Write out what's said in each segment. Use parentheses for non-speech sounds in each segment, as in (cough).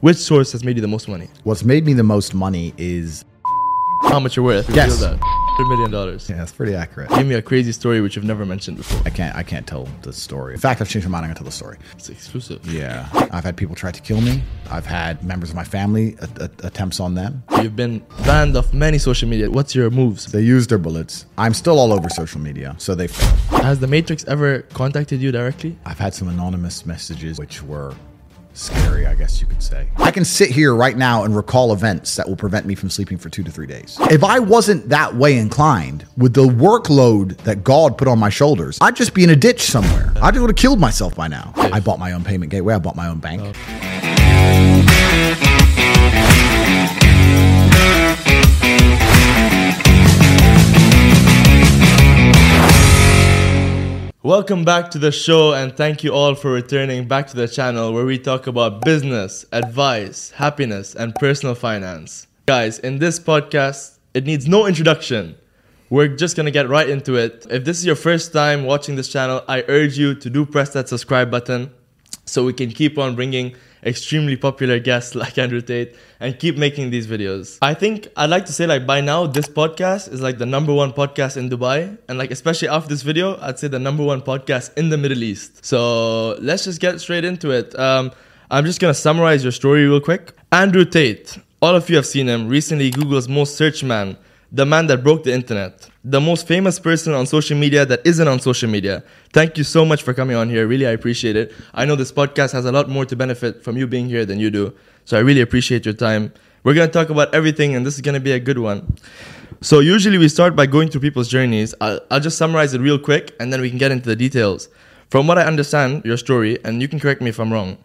Which source has made you the most money? What's made me the most money is How much you're worth? Yes. That. $100 million. yeah, that's pretty accurate. Give me a crazy story which you've never mentioned before. I can't I can't tell the story. In fact, I've changed my mind. I'm gonna tell the story. It's exclusive. Yeah, I've had people try to kill me. I've had members of my family a- a- attempts on them. You've been banned off many social media. What's your moves? They used their bullets. I'm still all over social media, so they failed. Has the Matrix ever contacted you directly? I've had some anonymous messages which were scary, I guess you could say. I can sit here right now and recall events that will prevent me from sleeping for two to three days. If I wasn't that way inclined, with the workload that God put on my shoulders, I'd just be in a ditch somewhere. I would have killed myself by now. I bought my own payment gateway, I bought my own bank. Oh. Welcome back to the show and thank you all for returning back to the channel where we talk about business, advice, happiness, and personal finance. Guys, in this podcast, it needs no introduction. We're just gonna get right into it. If this is your first time watching this channel, I urge you to do press that subscribe button so we can keep on bringing extremely popular guests (laughs) like Andrew Tate and keep making these videos. I think I'd like to say like by now this podcast is like the number one podcast in Dubai and like especially after this video I'd say the number one podcast in the Middle East. So let's just get straight into it. Um, I'm just gonna summarize your story real quick. Andrew Tate, all of you have seen him, recently Google's most searched man, the man that broke the internet, the most famous person on social media that isn't on social media. Thank you so much for coming on here. Really, I appreciate it. I know this podcast has a lot more to benefit from you being here than you do. So I really appreciate your time. We're going to talk about everything, and this is going to be a good one. So, usually we start by going through people's journeys. I'll, I'll just summarize it real quick, and then we can get into the details. From what I understand, your story, and you can correct me if I'm wrong,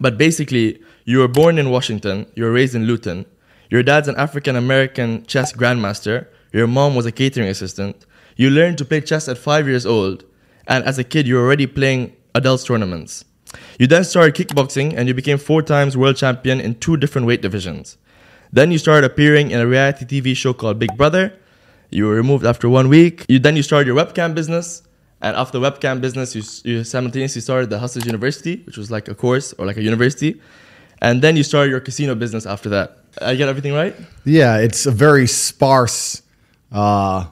but basically, you were born in Washington, you were raised in Luton. Your dad's an African American chess grandmaster. Your mom was a catering assistant. You learned to play chess at five years old, and as a kid, you were already playing adults tournaments. You then started kickboxing, and you became four times world champion in two different weight divisions. Then you started appearing in a reality TV show called Big Brother. You were removed after one week. You then you started your webcam business, and after webcam business, you, you simultaneously started the Hustlers University, which was like a course or like a university, and then you started your casino business after that. I get everything right? Yeah, it's a very sparse uh,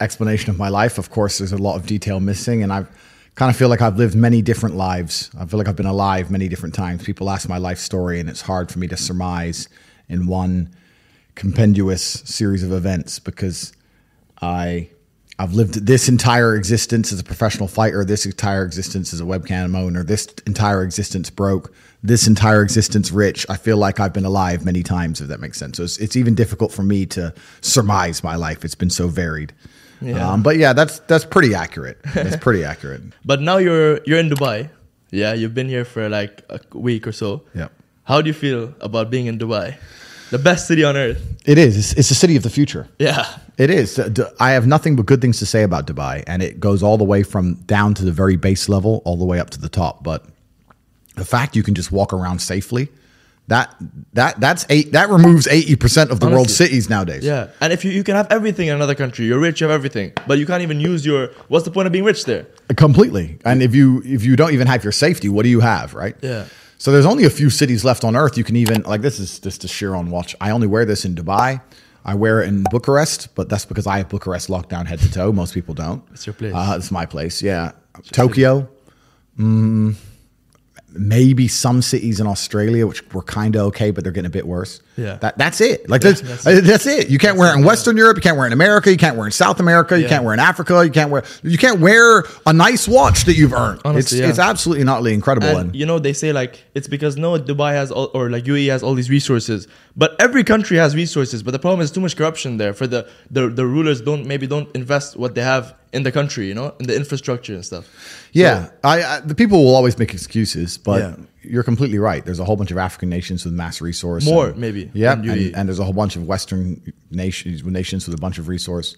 explanation of my life. Of course, there's a lot of detail missing, and I kind of feel like I've lived many different lives. I feel like I've been alive many different times. People ask my life story, and it's hard for me to surmise in one compendious series of events because I. I've lived this entire existence as a professional fighter, this entire existence as a webcam owner, this entire existence broke, this entire existence rich. I feel like I've been alive many times, if that makes sense. So it's, it's even difficult for me to surmise my life. It's been so varied. Yeah. Um, but yeah, that's that's pretty accurate. That's pretty (laughs) accurate. But now you're you're in Dubai. Yeah, you've been here for like a week or so. Yep. How do you feel about being in Dubai? The best city on earth. It is. It's, it's the city of the future. Yeah. It is. I have nothing but good things to say about Dubai, and it goes all the way from down to the very base level, all the way up to the top. But the fact you can just walk around safely, that that that's eight that removes eighty percent of the world's cities nowadays. Yeah. And if you, you can have everything in another country, you're rich, you have everything, but you can't even use your what's the point of being rich there? completely. And if you if you don't even have your safety, what do you have, right? Yeah. So there's only a few cities left on earth you can even like this is just a sheer on watch. I only wear this in Dubai. I wear it in Bucharest, but that's because I have Bucharest locked down head to toe. Most people don't. It's your place. Uh, it's my place. Yeah. Tokyo. Mm, maybe some cities in Australia, which were kind of okay, but they're getting a bit worse. Yeah. That, that's it. Like that's, that's uh, that's, it. it. You can't wear it in Western Europe. You can't wear it in America. You can't wear it in South America. You Yeah. can't wear it in Africa. You can't wear you can't wear a nice watch that you've earned. Honestly, it's yeah. it's absolutely not really incredible. And And, you know, they say like it's because no Dubai has all, or like UAE has all these resources, but every country has resources. But the problem is too much corruption there. For the the, the rulers don't maybe don't invest what they have in the country, you know, in the infrastructure and stuff. yeah, I, I the people will always make excuses, but Yeah. You're completely right. There's a whole bunch of African nations with mass resource. More, and- maybe, Yeah, and, and there's a whole bunch of Western nations nations with a bunch of resource.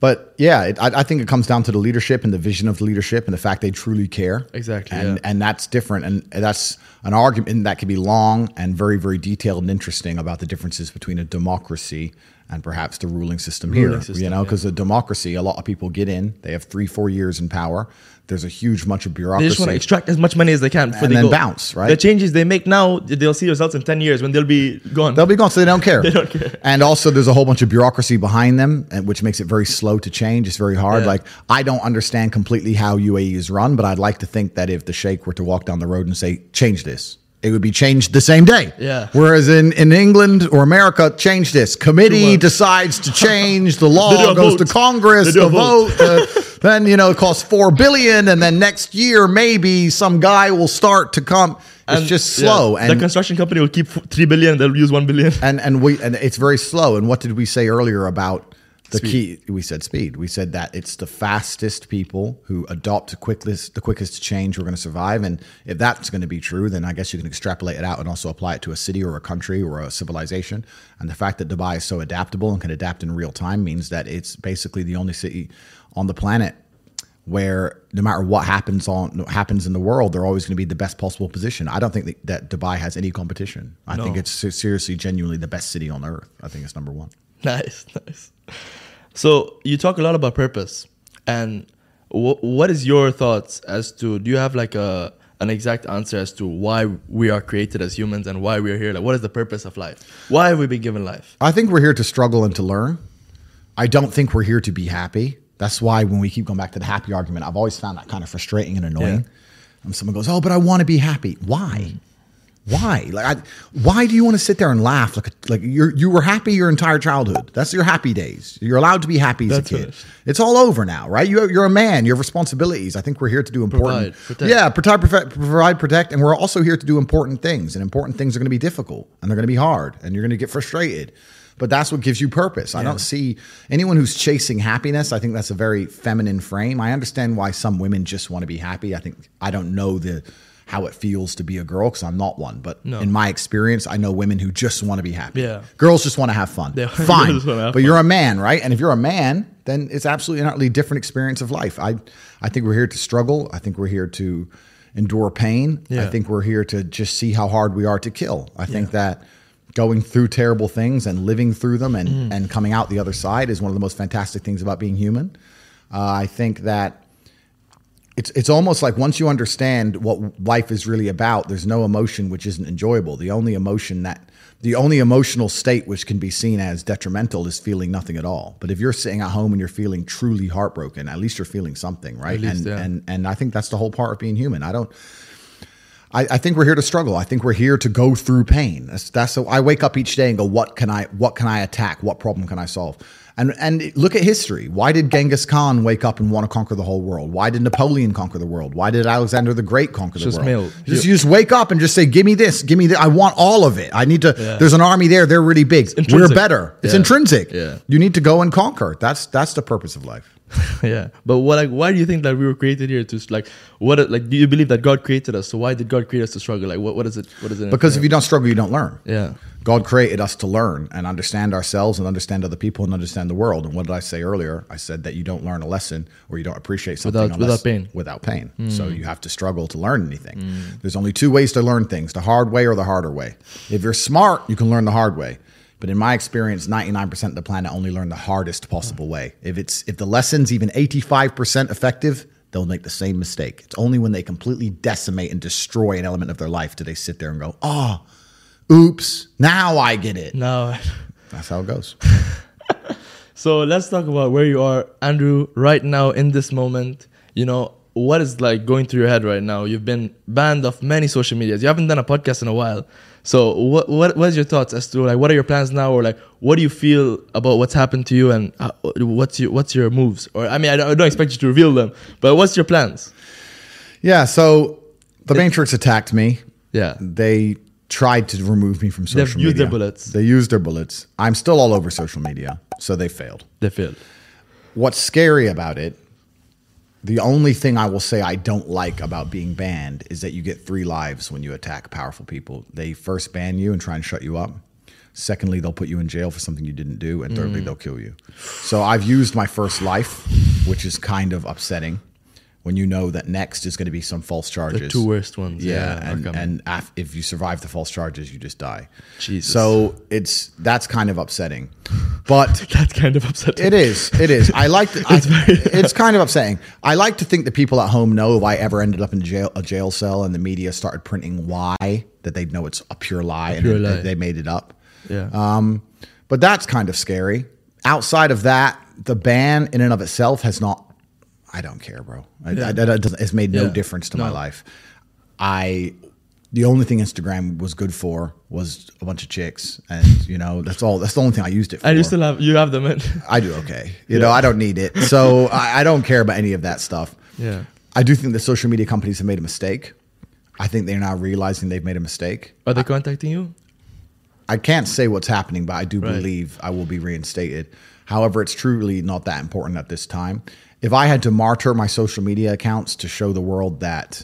But yeah, it, I, I think it comes down to the leadership and the vision of the leadership and the fact they truly care. Exactly, and yeah. and that's different, and that's an argument that can be long and very very detailed and interesting about the differences between a democracy and perhaps the ruling system here. System, you know, yeah. because a democracy, a lot of people get in, they have three, four years in power. There's a huge bunch of bureaucracy. They just want to extract as much money as they can before And they then go. bounce, right? The changes they make now, they'll see results in 10 years when they'll be gone. They'll be gone, so they don't care. (laughs) They don't care. And also, there's a whole bunch of bureaucracy behind them, which makes it very slow to change. It's very hard. Yeah. Like I don't understand completely how UAE is run, but I'd like to think that if the sheikh were to walk down the road and say, "Change this," it would be changed the same day. Yeah. Whereas in in England or America, change this. Committee decides to (laughs) change the law, goes to. Congress, the a vote. vote. uh, (laughs) then you know it costs four billion, and then next year maybe some guy will start to come. It's And, just yeah, slow. the construction company will keep 3 billion, they'll use 1 billion. and and we and it's very slow. And what did we say earlier about the key? We said speed. We said that it's the fastest people who adopt the quickest the quickest change who are going to survive. And if that's going to be true, then I guess you can extrapolate it out and also apply it to a city or a country or a civilization. And the fact that Dubai is so adaptable and can adapt in real time means that it's basically the only city on the planet where no matter what happens on happens in the world, they're always going to be the best possible position. I don't think that, that Dubai has any competition. I think it's seriously, genuinely the best city on earth. I think it's number one. (laughs) Nice, nice. So you talk a lot about purpose, and wh- what is your thoughts as to? Do you have like a an exact answer as to why we are created as humans and why we are here? Like, what is the purpose of life? Why have we been given life? I think we're here to struggle and to learn. I don't think we're here to be happy. That's why when we keep going back to the happy argument, I've always found that kind of frustrating and annoying. Yeah. When someone goes, "Oh, but I want to be happy." Why? Mm-hmm. Why? Like, I, why do you want to sit there and laugh like like you you were happy your entire childhood? That's your happy days. You're allowed to be happy as That's a kid. finished. It's all over now, right? You, you're a man. You have responsibilities. I think we're here to do important. Provide, protect. Yeah, protect, provide, protect, and we're also here to do important things. And important things are going to be difficult, and they're going to be hard, and you're going to get frustrated. But that's what gives you purpose. I don't see anyone who's chasing happiness. I think that's a very feminine frame. I understand why some women just want to be happy. I think I don't know the how it feels to be a girl because I'm not one. But No. in my experience, I know women who just want to be happy. Yeah. girls just want to have fun. (laughs) Fine, (laughs) have but fun. you're a man, right? And if you're a man, then it's absolutely an utterly different experience of life. I I think we're here to struggle. I think we're here to endure pain. I think we're here to just see how hard we are to kill. I think that going through terrible things and living through them and, Mm. and coming out the other side is one of the most fantastic things about being human. Uh, I think that it's it's almost like once you understand what life is really about, there's no emotion which isn't enjoyable. The only emotion that the only emotional state which can be seen as detrimental is feeling nothing at all. But if you're sitting at home and you're feeling truly heartbroken, at least you're feeling something, right? Least, and yeah. and and I think that's the whole part of being human. I don't I, I think we're here to struggle. I think we're here to go through pain. That's that's so I wake up each day and go, what can I what can I attack? What problem can I solve? And and look at history. Why did Genghis Khan wake up and want to conquer the whole world? Why did Napoleon conquer the world? Why did Alexander the Great conquer the Just world? male. Just you just wake up and just say, give me this, give me that. I want all of it. I need to. Yeah. There's an army there. They're really big. We're better. It's Yeah. intrinsic. Yeah. You need to go and conquer. That's that's the purpose of life. (laughs) yeah, but what like why do you think that we were created here to like what like do you believe that God created us? So why did God create us to struggle? Like what what is it? What is it? Because if you don't struggle, you don't learn. yeah, God created us to learn and understand ourselves and understand other people and understand the world. And what did I say earlier? I said that you don't learn a lesson or you don't appreciate something Without- without pain. Without pain. Hmm. So you have to struggle to learn anything. Hmm. There's only two ways to learn things: the hard way or the harder way. If you're smart, you can learn the hard way. But in my experience, 99% of the planet only learn the hardest possible way. If it's if the lesson's even 85% effective, they'll make the same mistake. It's only when they completely decimate and destroy an element of their life do they sit there and go, "Oh, oops, now I get it." no. That's how it goes. (laughs) So let's talk about where you are, Andrew, right now in this moment. You know, what is like going through your head right now? You've been banned off many social medias. You haven't done a podcast in a while. So what what what is your thoughts as to like what are your plans now, or like what do you feel about what's happened to you, and uh, what's your what's your moves? Or I mean, I don't, I don't expect you to reveal them, but what's your plans? Yeah, so the Matrix attacked me. Yeah, They tried to remove me from social used media. Used their bullets. They used their bullets. I'm still all over social media, so they failed. they failed. What's scary about it, the only thing I will say I don't like about being banned is that you get three lives when you attack powerful people. They first ban you and try and shut you up. Secondly, they'll put you in jail for something you didn't do. And thirdly, Mm. they'll kill you. So I've used my first life, which is kind of upsetting when you know that next is going to be some false charges. The two worst ones. Yeah, Yeah, and, and af- if you survive the false charges, you just die. Jesus. So it's that's kind of upsetting. But (laughs) That's kind of upsetting. it is. It is. I like. To, (laughs) I, (laughs) it's kind of upsetting. I like to think that people at home know if I ever ended up in jail, a jail cell, and the media started printing why, that they'd know it's a pure lie pure and lie. They, they made it up. Yeah. Um, but that's kind of scary. Outside of that, the ban in and of itself has not. I don't care, bro. I, I, that doesn't, it's made no Yeah. difference to my life. I. The only thing Instagram was good for was a bunch of chicks, and you know that's all. That's the only thing I used it for. and you still have you have them in. (laughs) I do okay. You know, I don't need it. So I, I don't care about any of that stuff. Yeah. I do think the social media companies have made a mistake. I think they're now realizing they've made a mistake. Are they contacting you? I can't say what's happening, but I do Right. believe I will be reinstated. However, it's truly not that important at this time. If I had to martyr my social media accounts to show the world that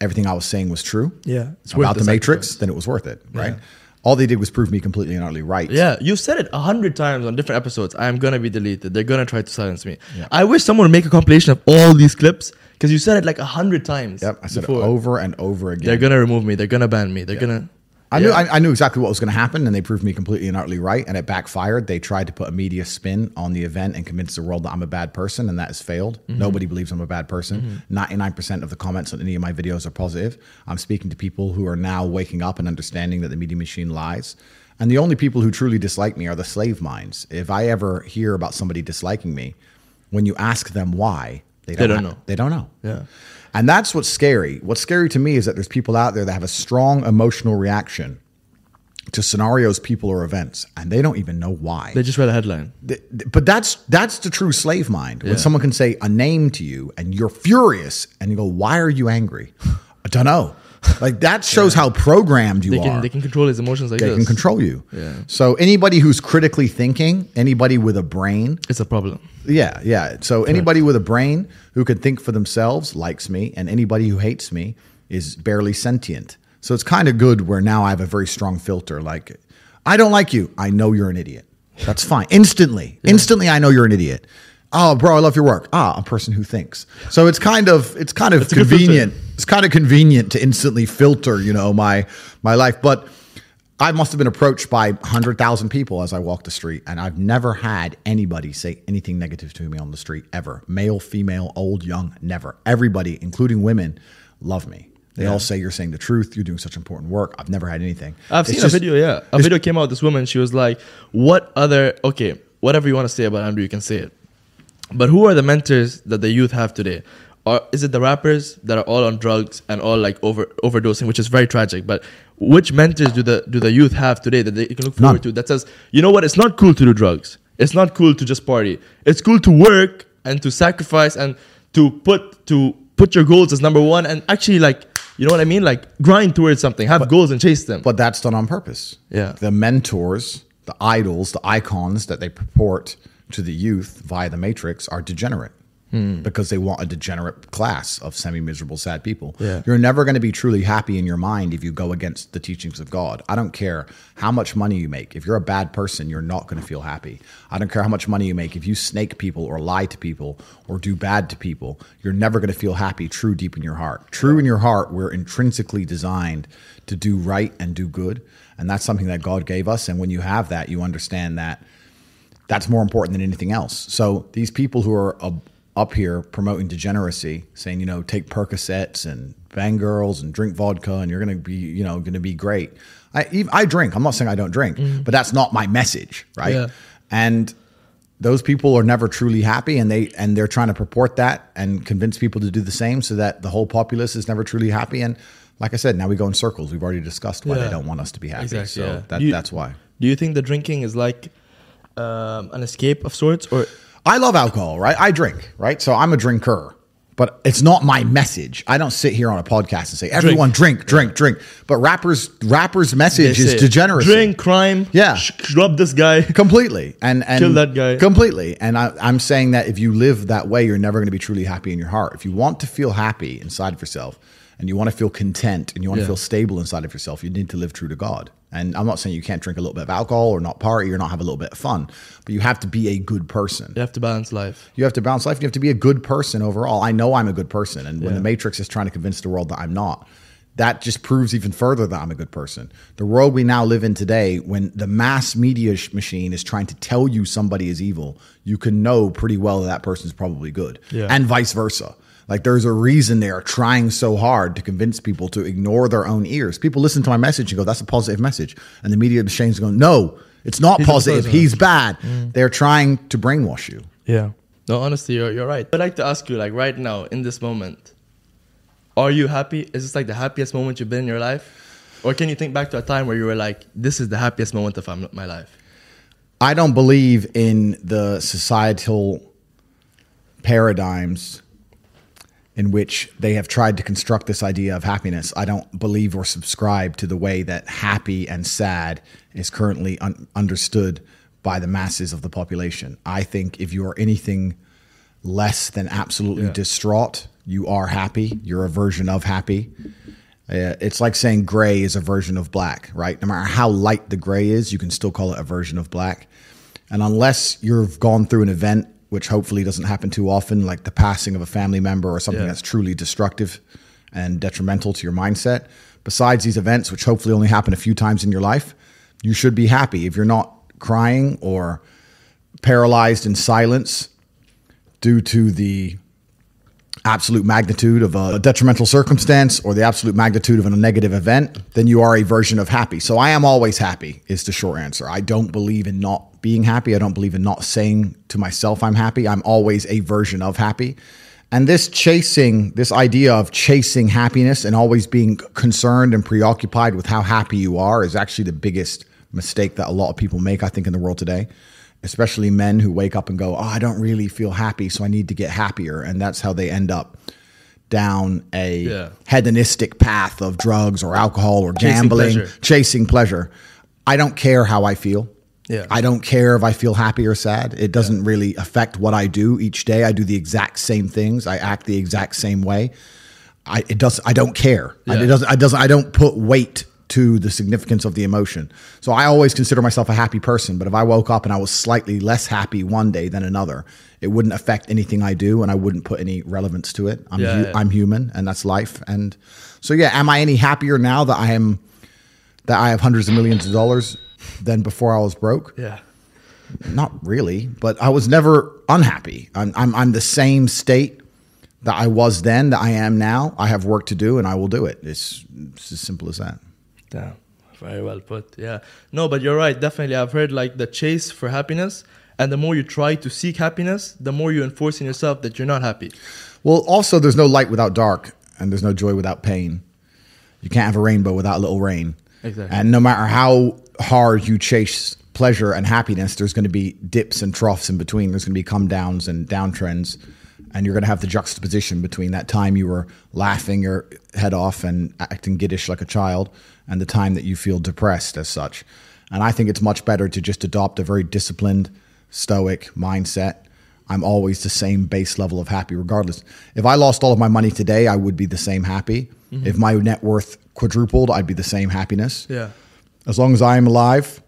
everything I was saying was true Yeah, it's about the the Matrix, sacrifice. then it was worth it, right? All they did was prove me completely and utterly right. Yeah, you said it a hundred times on different episodes. I am gonna be deleted. They're gonna try to silence me. I wish someone would make a compilation of all these clips because you said it like a hundred times. Yep. I said before. it over and over again. They're gonna remove me. They're gonna ban me. They're gonna. I knew Yeah. I, I knew exactly what was going to happen, and they proved me completely and utterly right, and it backfired. They tried to put a media spin on the event and convince the world that I'm a bad person, and that has failed. Mm-hmm. Nobody believes I'm a bad person. 99 percent of the comments on any of my videos are positive. I'm speaking to people who are now waking up and understanding that the media machine lies. And the only people who truly dislike me are the slave minds. If I ever hear about somebody disliking me, when you ask them why, they don't, don't know. They don't know. Yeah. And that's what's scary. What's scary to me is that there's people out there that have a strong emotional reaction to scenarios, people, or events, and they don't even know why. They just read a headline. But that's that's the true slave mind. When someone can say a name to you and you're furious, and you go, "Why are you angry?" I don't know. Like that (laughs) shows how programmed you They are. they can control his emotions like They this. can control you. Yeah. So anybody who's critically thinking, anybody with a brain, It's a problem. yeah, yeah. So anybody with a brain who can think for themselves likes me, and anybody who hates me is barely sentient. So it's kind of good where now I have a very strong filter. Like, I don't like you. I know you're an idiot. That's fine. Instantly, instantly, I know you're an idiot. Oh, bro, I love your work. Ah, a person who thinks. So it's kind of it's kind of good convenient. It's kind of convenient to instantly filter, you know, my my life. But I must have been approached by 100,000 people as I walked the street, and I've never had anybody say anything negative to me on the street ever. Male, female, old, young, never. Everybody, including women, love me. They all say you're saying the truth. You're doing such important work. I've never had anything. I've It's seen just- a video. Yeah, a video came out. This woman, she was like, "What other? Okay, whatever you want to say about Andrew, you can say it. But who are the mentors that the youth have today? Or is it the rappers that are all on drugs and all like over overdosing, which is very tragic? But which mentors do the do the youth have today that they can look forward None. to? That says, you know what? It's not cool to do drugs. It's not cool to just party. It's cool to work and to sacrifice and to put to put your goals as number one and actually like you know what I mean? Like grind towards something, have goals and chase them. But that's done on purpose. Yeah. The mentors, the idols, the icons that they purport to the youth via the Matrix are degenerate. Hmm. Because they want a degenerate class of semi miserable, sad people. Yeah. You're never going to be truly happy in your mind if you go against the teachings of God. I don't care how much money you make. If you're a bad person, you're not going to feel happy. I don't care how much money you make. If you snake people or lie to people or do bad to people, you're never going to feel happy true deep in your heart. True in your heart, we're intrinsically designed to do right and do good. And that's something that God gave us. And when you have that, you understand that that's more important than anything else. So these people who are up, up here promoting degeneracy, saying you know take Percocets and bang girls and drink vodka, and you're going to be you know going to be great. I I drink. I'm not saying I don't drink, mm-hmm. but that's not my message, right? Yeah. And those people are never truly happy, and they and they're trying to purport that and convince people to do the same, so that the whole populace is never truly happy. And like I said, now we go in circles. We've already discussed why Yeah. they don't want us to be happy. Exactly, so yeah. that, You- that's why. Do you think the drinking is like um, an escape of sorts, or I love alcohol, right? I drink, right? So I'm a drinker, but it's not my message. I don't sit here on a podcast and say everyone drink, drink, drink. But rappers, rappers' they message is say, degeneracy. drink, crime, Yeah. sh- rob this guy? (laughs) completely, and and Kill that guy. completely. And I, I'm saying that if you live that way, you're never going to be truly happy in your heart. If you want to feel happy inside of yourself, and you want to feel content, and you want Yeah. to feel stable inside of yourself, you need to live true to God. And I'm not saying you can't drink a little bit of alcohol or not party or not have a little bit of fun, but you have to be a good person. You have to balance life. You have to balance life. You have to be a good person overall. I know I'm a good person, and when the Matrix is trying to convince the world that I'm not, that just proves even further that I'm a good person. The world we now live in today, when the mass media sh- machine is trying to tell you somebody is evil, you can know pretty well that that person is probably good, Yeah. and vice versa. Like there's a reason they are trying so hard to convince people to ignore their own ears. People listen to my message and go, "That's a positive message," and the media machine's going, "No, it's not He's positive. positive." He's bad." Mm. They're trying to brainwash you. Yeah. No, honestly, you're, you're right. I'd like to ask you, like, right now, in this moment, are you happy? Is this like the happiest moment you've been in your life? Or can you think back to a time where you were like, this is the happiest moment of my my life? I don't believe in the societal paradigms in which they have tried to construct this idea of happiness. I don't believe or subscribe to the way that happy and sad is currently un- understood by the masses of the population. I think if you are anything less than absolutely Yeah. distraught, you are happy. You're a version of happy. Uh, it's like saying gray is a version of black, right? No matter how light the gray is, you can still call it a version of black. And unless you've gone through an event, which hopefully doesn't happen too often, like the passing of a family member or something Yeah. that's truly destructive and detrimental to your mindset, besides these events, which hopefully only happen a few times in your life, you should be happy. If you're not crying or paralyzed in silence due to the absolute magnitude of a detrimental circumstance or the absolute magnitude of a negative event, then you are a version of happy. So I am always happy, is the short answer. I don't believe in not being happy. I don't believe in not saying to myself I'm happy. I'm always a version of happy. And this chasing, this idea of chasing happiness and always being concerned and preoccupied with how happy you are is actually the biggest mistake that a lot of people make, I think, in the world today especially men who wake up and go, "Oh, I don't really feel happy, so I need to get happier," and that's how they end up down a Yeah. hedonistic path of drugs or alcohol or Chasing gambling, pleasure. chasing pleasure. I don't care how I feel. Yeah. I don't care if I feel happy or sad. It doesn't really affect what I do each day. I do the exact same things. I act the exact same way. I it does I don't care. I, it doesn't I doesn't I don't put weight to the significance of the emotion. So I always consider myself a happy person, but if I woke up and I was slightly less happy one day than another, it wouldn't affect anything I do and I wouldn't put any relevance to it. I'm Yeah, hu- yeah. I'm human and that's life. And so yeah, am I any happier now that I am that I have hundreds of millions of dollars than before I was broke? Yeah. Not really, but I was never unhappy. I'm, I'm, I'm the same state that I was then that I am now. I have work to do and I will do it. It's, it's as simple as that. Damn. Very well put. Yeah. No, but you're right. Definitely. I've heard like the chase for happiness. And the more you try to seek happiness, the more you enforce in yourself that you're not happy. Well, also, there's no light without dark, and there's no joy without pain. You can't have a rainbow without a little rain. Exactly. And no matter how hard you chase pleasure and happiness, there's going to be dips and troughs in between. There's going to be come downs and downtrends. And you're going to have the juxtaposition between that time you were laughing your head off and acting giddish like a child and the time that you feel depressed as such. And I think it's much better to just adopt a very disciplined, stoic mindset. I'm always the same base level of happy, regardless. If I lost all of my money today, I would be the same happy. Mm-hmm. If my net worth quadrupled, I'd be the same happiness. Yeah. As long as I am alive,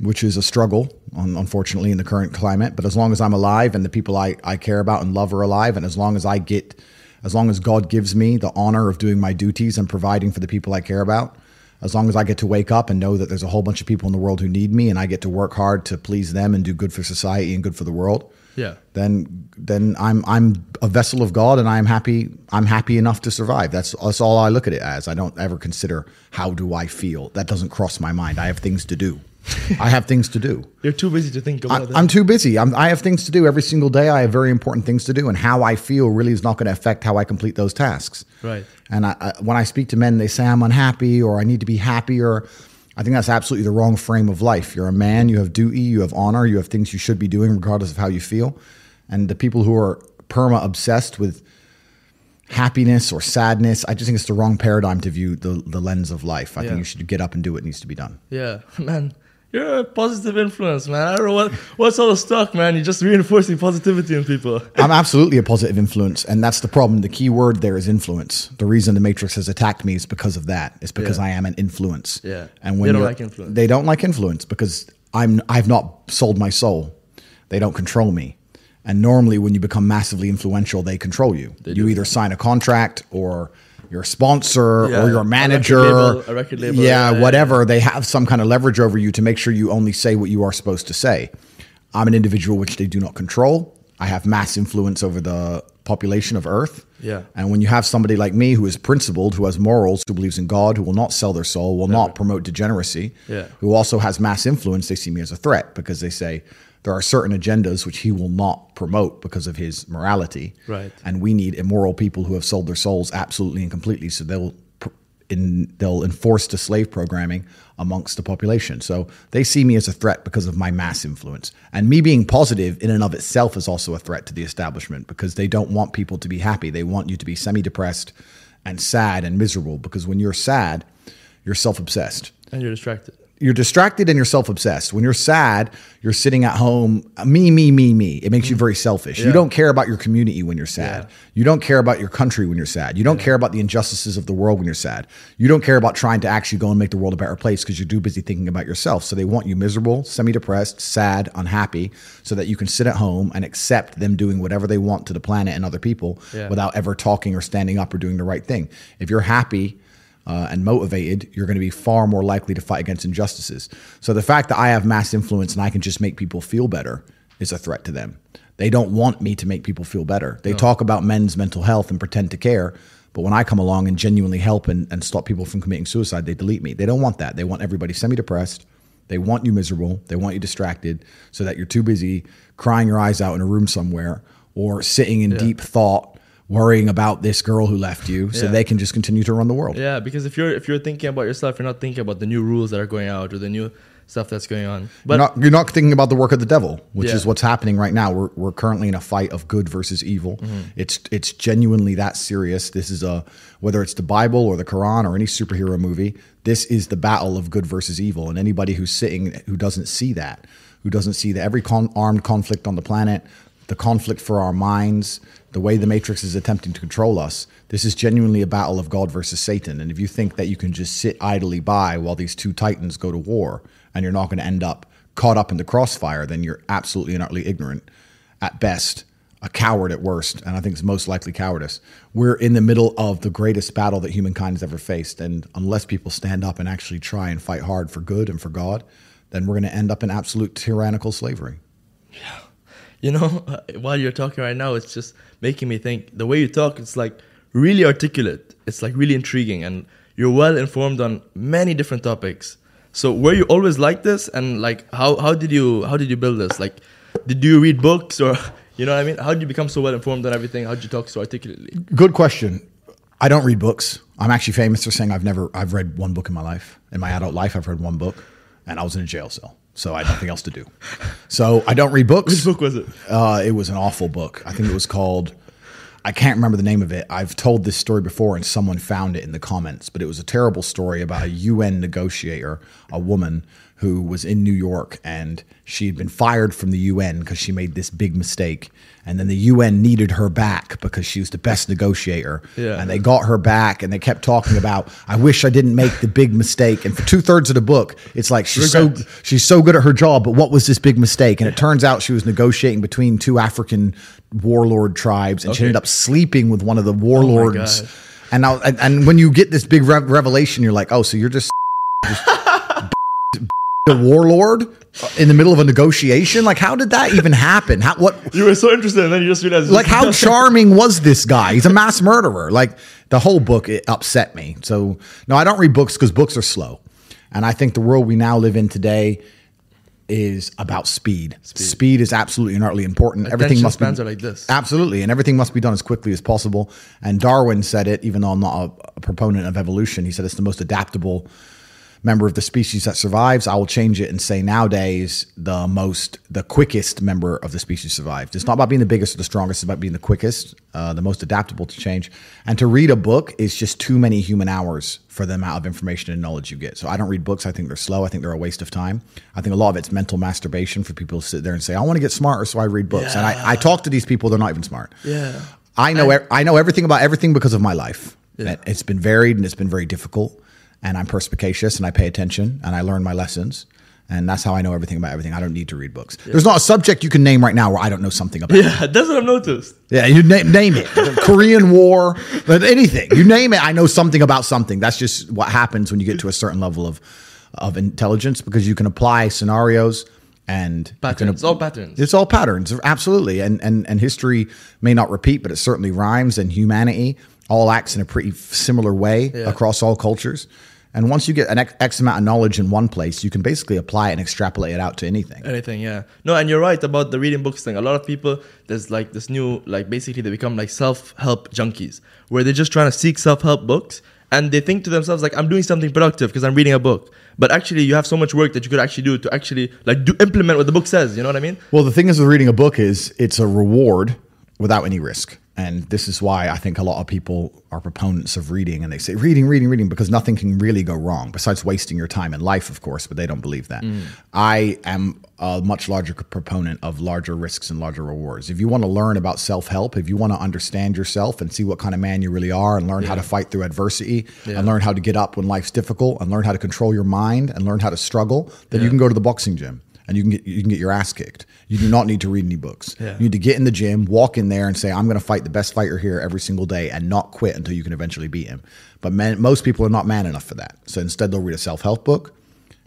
which is a struggle, unfortunately, in the current climate, but as long as I'm alive and the people I, I care about and love are alive, and as long as I get, as long as God gives me the honor of doing my duties and providing for the people I care about, as long as I get to wake up and know that there's a whole bunch of people in the world who need me and I get to work hard to please them and do good for society and good for the world, Yeah. then then I'm I'm a vessel of God and I'm happy I'm happy enough to survive. That's that's all I look at it as. I don't ever consider how do I feel. That doesn't cross my mind. I have things to do. I have things to do. You're too busy to think I, about that. I'm too busy. I'm, I have things to do every single day. I have very important things to do, and how I feel really is not going to affect how I complete those tasks. Right. And I, I, when I speak to men, they say I'm unhappy or I need to be happier. I think that's absolutely the wrong frame of life. You're a man. You have duty. You have honor. You have things you should be doing, regardless of how you feel. And the people who are perma obsessed with happiness or sadness, I just think it's the wrong paradigm to view the the lens of life. I Yeah. think you should get up and do what needs to be done. Yeah, (laughs) man. You're a positive influence, man. I don't know what what's all the stuff, man. You're just reinforcing positivity in people. I'm absolutely a positive influence, and that's the problem. The key word there is influence. The reason the Matrix has attacked me is because of that. It's because Yeah. I am an influence. Yeah. and when They don't like influence. They don't like influence because I'm. I've not sold my soul. They don't control me. And normally, when you become massively influential, they control you. you do. either sign a contract or you're sponsor Yeah, or you're a a record manager, label- a record label, yeah, whatever. They have some kind of leverage over you to make sure you only say what you are supposed to say. I'm an individual which they do not control. I have mass influence over the population of Earth. Yeah. And when you have somebody like me who is principled, who has morals, who believes in God, who will not sell their soul, will not promote degeneracy, Yeah. who also has mass influence, they see me as a threat because they say there are certain agendas which he will not promote because of his morality. Right. And we need immoral people who have sold their souls absolutely and completely. So they'll in, they'll enforce the slave programming amongst the population. So they see me as a threat because of my mass influence. And me being positive in and of itself is also a threat to the establishment because they don't want people to be happy. They want you to be semi depressed and sad and miserable because when you're sad, you're self obsessed And you're distracted. You're distracted and you're self-obsessed. When you're sad, you're sitting at home, uh, me, me, me, me. It makes you very selfish. You don't care about your community when you're sad. Yeah. You don't care about your country when you're sad. You don't care about the injustices of the world when you're sad. You don't care about trying to actually go and make the world a better place because you're too busy thinking about yourself. So they want you miserable, semi-depressed, sad, unhappy, so that you can sit at home and accept them doing whatever they want to the planet and other people Yeah. without ever talking or standing up or doing the right thing. If you're happy uh, and motivated, you're going to be far more likely to fight against injustices. So the fact that I have mass influence and I can just make people feel better is a threat to them. They don't want me to make people feel better. They talk about men's mental health and pretend to care. But when I come along and genuinely help and, and stop people from committing suicide, they delete me. They don't want that. They want everybody semi depressed. They want you miserable. They want you distracted so that you're too busy crying your eyes out in a room somewhere or sitting in deep thought, worrying about this girl who left you so Yeah. they can just continue to run the world. Yeah, because if you're if you're thinking about yourself, you're not thinking about the new rules that are going out or the new stuff that's going on. But you're not, you're not thinking about the work of the devil, which Yeah. is what's happening right now. We're, we're currently in a fight of good versus evil. Mm-hmm. It's it's genuinely that serious. This is a whether it's the Bible or the Quran or any superhero movie. This is the battle of good versus evil, and anybody who's sitting who doesn't see that, who doesn't see that every con- armed conflict on the planet, the conflict for our minds, the way the Matrix is attempting to control us. This is genuinely a battle of God versus Satan. And if you think that you can just sit idly by while these two titans go to war and you're not going to end up caught up in the crossfire, then you're absolutely and utterly ignorant at best, a coward at worst. And I think it's most likely cowardice. We're in the middle of the greatest battle that humankind has ever faced. And unless people stand up and actually try and fight hard for good and for God, then we're going to end up in absolute tyrannical slavery. You know, (laughs) while you're talking right now, it's just making me think. The way you talk, it's like really articulate. It's like really intriguing, and you're well informed on many different topics. So, were you always like this? And like, how how did you how did you build this? Like, did you read books or (laughs) you know what I mean? How did you become so well informed on everything? How did you talk so articulately? Good question. I don't read books. I'm actually famous for saying I've never I've read one book in my life. In my adult life, I've read one book, and I was in a jail cell, so I had nothing else to do. So I don't read books. Which book was it? Uh, it was an awful book. I think it was called. I can't remember the name of it. I've told this story before, and someone found it in the comments. But it was a terrible story about a UN negotiator, a woman who was in New York, and she had been fired from the UN because she made this big mistake. And then the UN needed her back because she was the best negotiator. Yeah. And they got her back, and they kept talking about, "I wish I didn't make the big mistake." And for two thirds of the book, it's like she's so she's so good at her job, but what was this big mistake? And it turns out she was negotiating between two African warlord tribes, and she ended up sleeping with one of the oh warlords. God. and now, and, and when you get this big rev- revelation, you're like, oh, so you're just, (laughs) just the warlord uh, in the middle of a negotiation? Like, how did that even happen? How what? (laughs) You were so interested, and then you just realized. Like, how (laughs) charming was this guy? He's a mass murderer. Like, the whole book it upset me. So, no, I don't read books because books are slow. And I think the world we now live in today is about speed. Speed, is absolutely and utterly important. everything must spans be are like this. Absolutely, and everything must be done as quickly as possible. And Darwin said it, even though I'm not a, a proponent of evolution. He said it's the most adaptable member of the species that survives. I will change it and say nowadays the most, the quickest member of the species survived. It's not about being the biggest or the strongest; it's about being the quickest, uh, the most adaptable to change. And to read a book is just too many human hours for the amount of information and knowledge you get. So I don't read books. I think they're slow. I think they're a waste of time. I think a lot of it's mental masturbation for people to sit there and say, "I want to get smarter, so I read books." And I, I talk to these people; they're not even smart. Yeah. I know e- I know everything about everything because of my life. Yeah. It's been varied and it's been very difficult. And I'm perspicacious and I pay attention and I learn my lessons. And that's how I know everything about everything. I don't need to read books. There's not a subject you can name right now where I don't know something about. Yeah, (laughs) that's what I've noticed. Yeah, you name, name it. (laughs) Korean War, but anything. You name it, I know something about something. That's just what happens when you get to a certain level of of intelligence because you can apply scenarios and you can- Patterns, it's all patterns. It's all patterns, absolutely. And and and history may not repeat, but it certainly rhymes. And humanity all acts in a pretty similar way Yeah. across all cultures. And once you get an X, amount of knowledge in one place, you can basically apply it and extrapolate it out to anything. Anything, yeah. No, and you're right about the reading books thing. A lot of people, there's like this new, like basically they become like self help junkies, where they're just trying to seek self help books, and they think to themselves like, I'm doing something productive because I'm reading a book. But actually, you have so much work that you could actually do to actually like do implement what the book says. You know what I mean? Well, the thing is with reading a book is it's a reward without any risk. And this is why I think a lot of people are proponents of reading and they say reading, reading, reading because nothing can really go wrong besides wasting your time in life, of course, but they don't believe that. Mm. I am a much larger proponent of larger risks and larger rewards. If you want to learn about self help, if you want to understand yourself and see what kind of man you really are and learn how to fight through adversity Yeah. and learn how to get up when life's difficult and learn how to control your mind and learn how to struggle, then you can go to the boxing gym and you can get you can get your ass kicked. You do not need to read any books. Yeah. You need to get in the gym, walk in there, and say, "I'm going to fight the best fighter here every single day," and not quit until you can eventually beat him. But man, most people are not man enough for that. So instead, they'll read a self help book.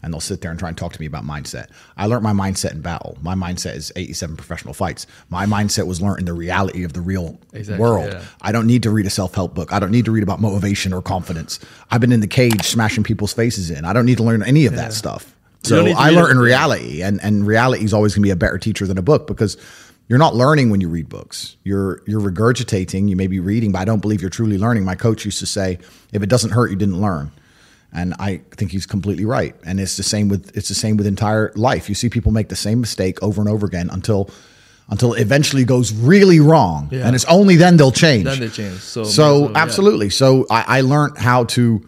And they'll sit there and try and talk to me about mindset. I learned my mindset in battle. My mindset is 87 professional fights. My mindset was learned in the reality of the real Exactly, world. yeah. I don't need to read a self help book. I don't need to read about motivation or confidence. I've been in the cage smashing people's faces in. I don't need to learn any of that stuff. So I learned in reality, and and reality is always going to be a better teacher than a book because you're not learning when you read books. You're you're regurgitating. You may be reading, but I don't believe you're truly learning. My coach used to say, "If it doesn't hurt, you didn't learn." And I think he's completely right. And it's the same with it's the same with entire life. You see people make the same mistake over and over again until until it eventually goes really wrong, Yeah. and it's only then they'll change. Then they change. So, So as well, yeah. absolutely. So I, I learned how to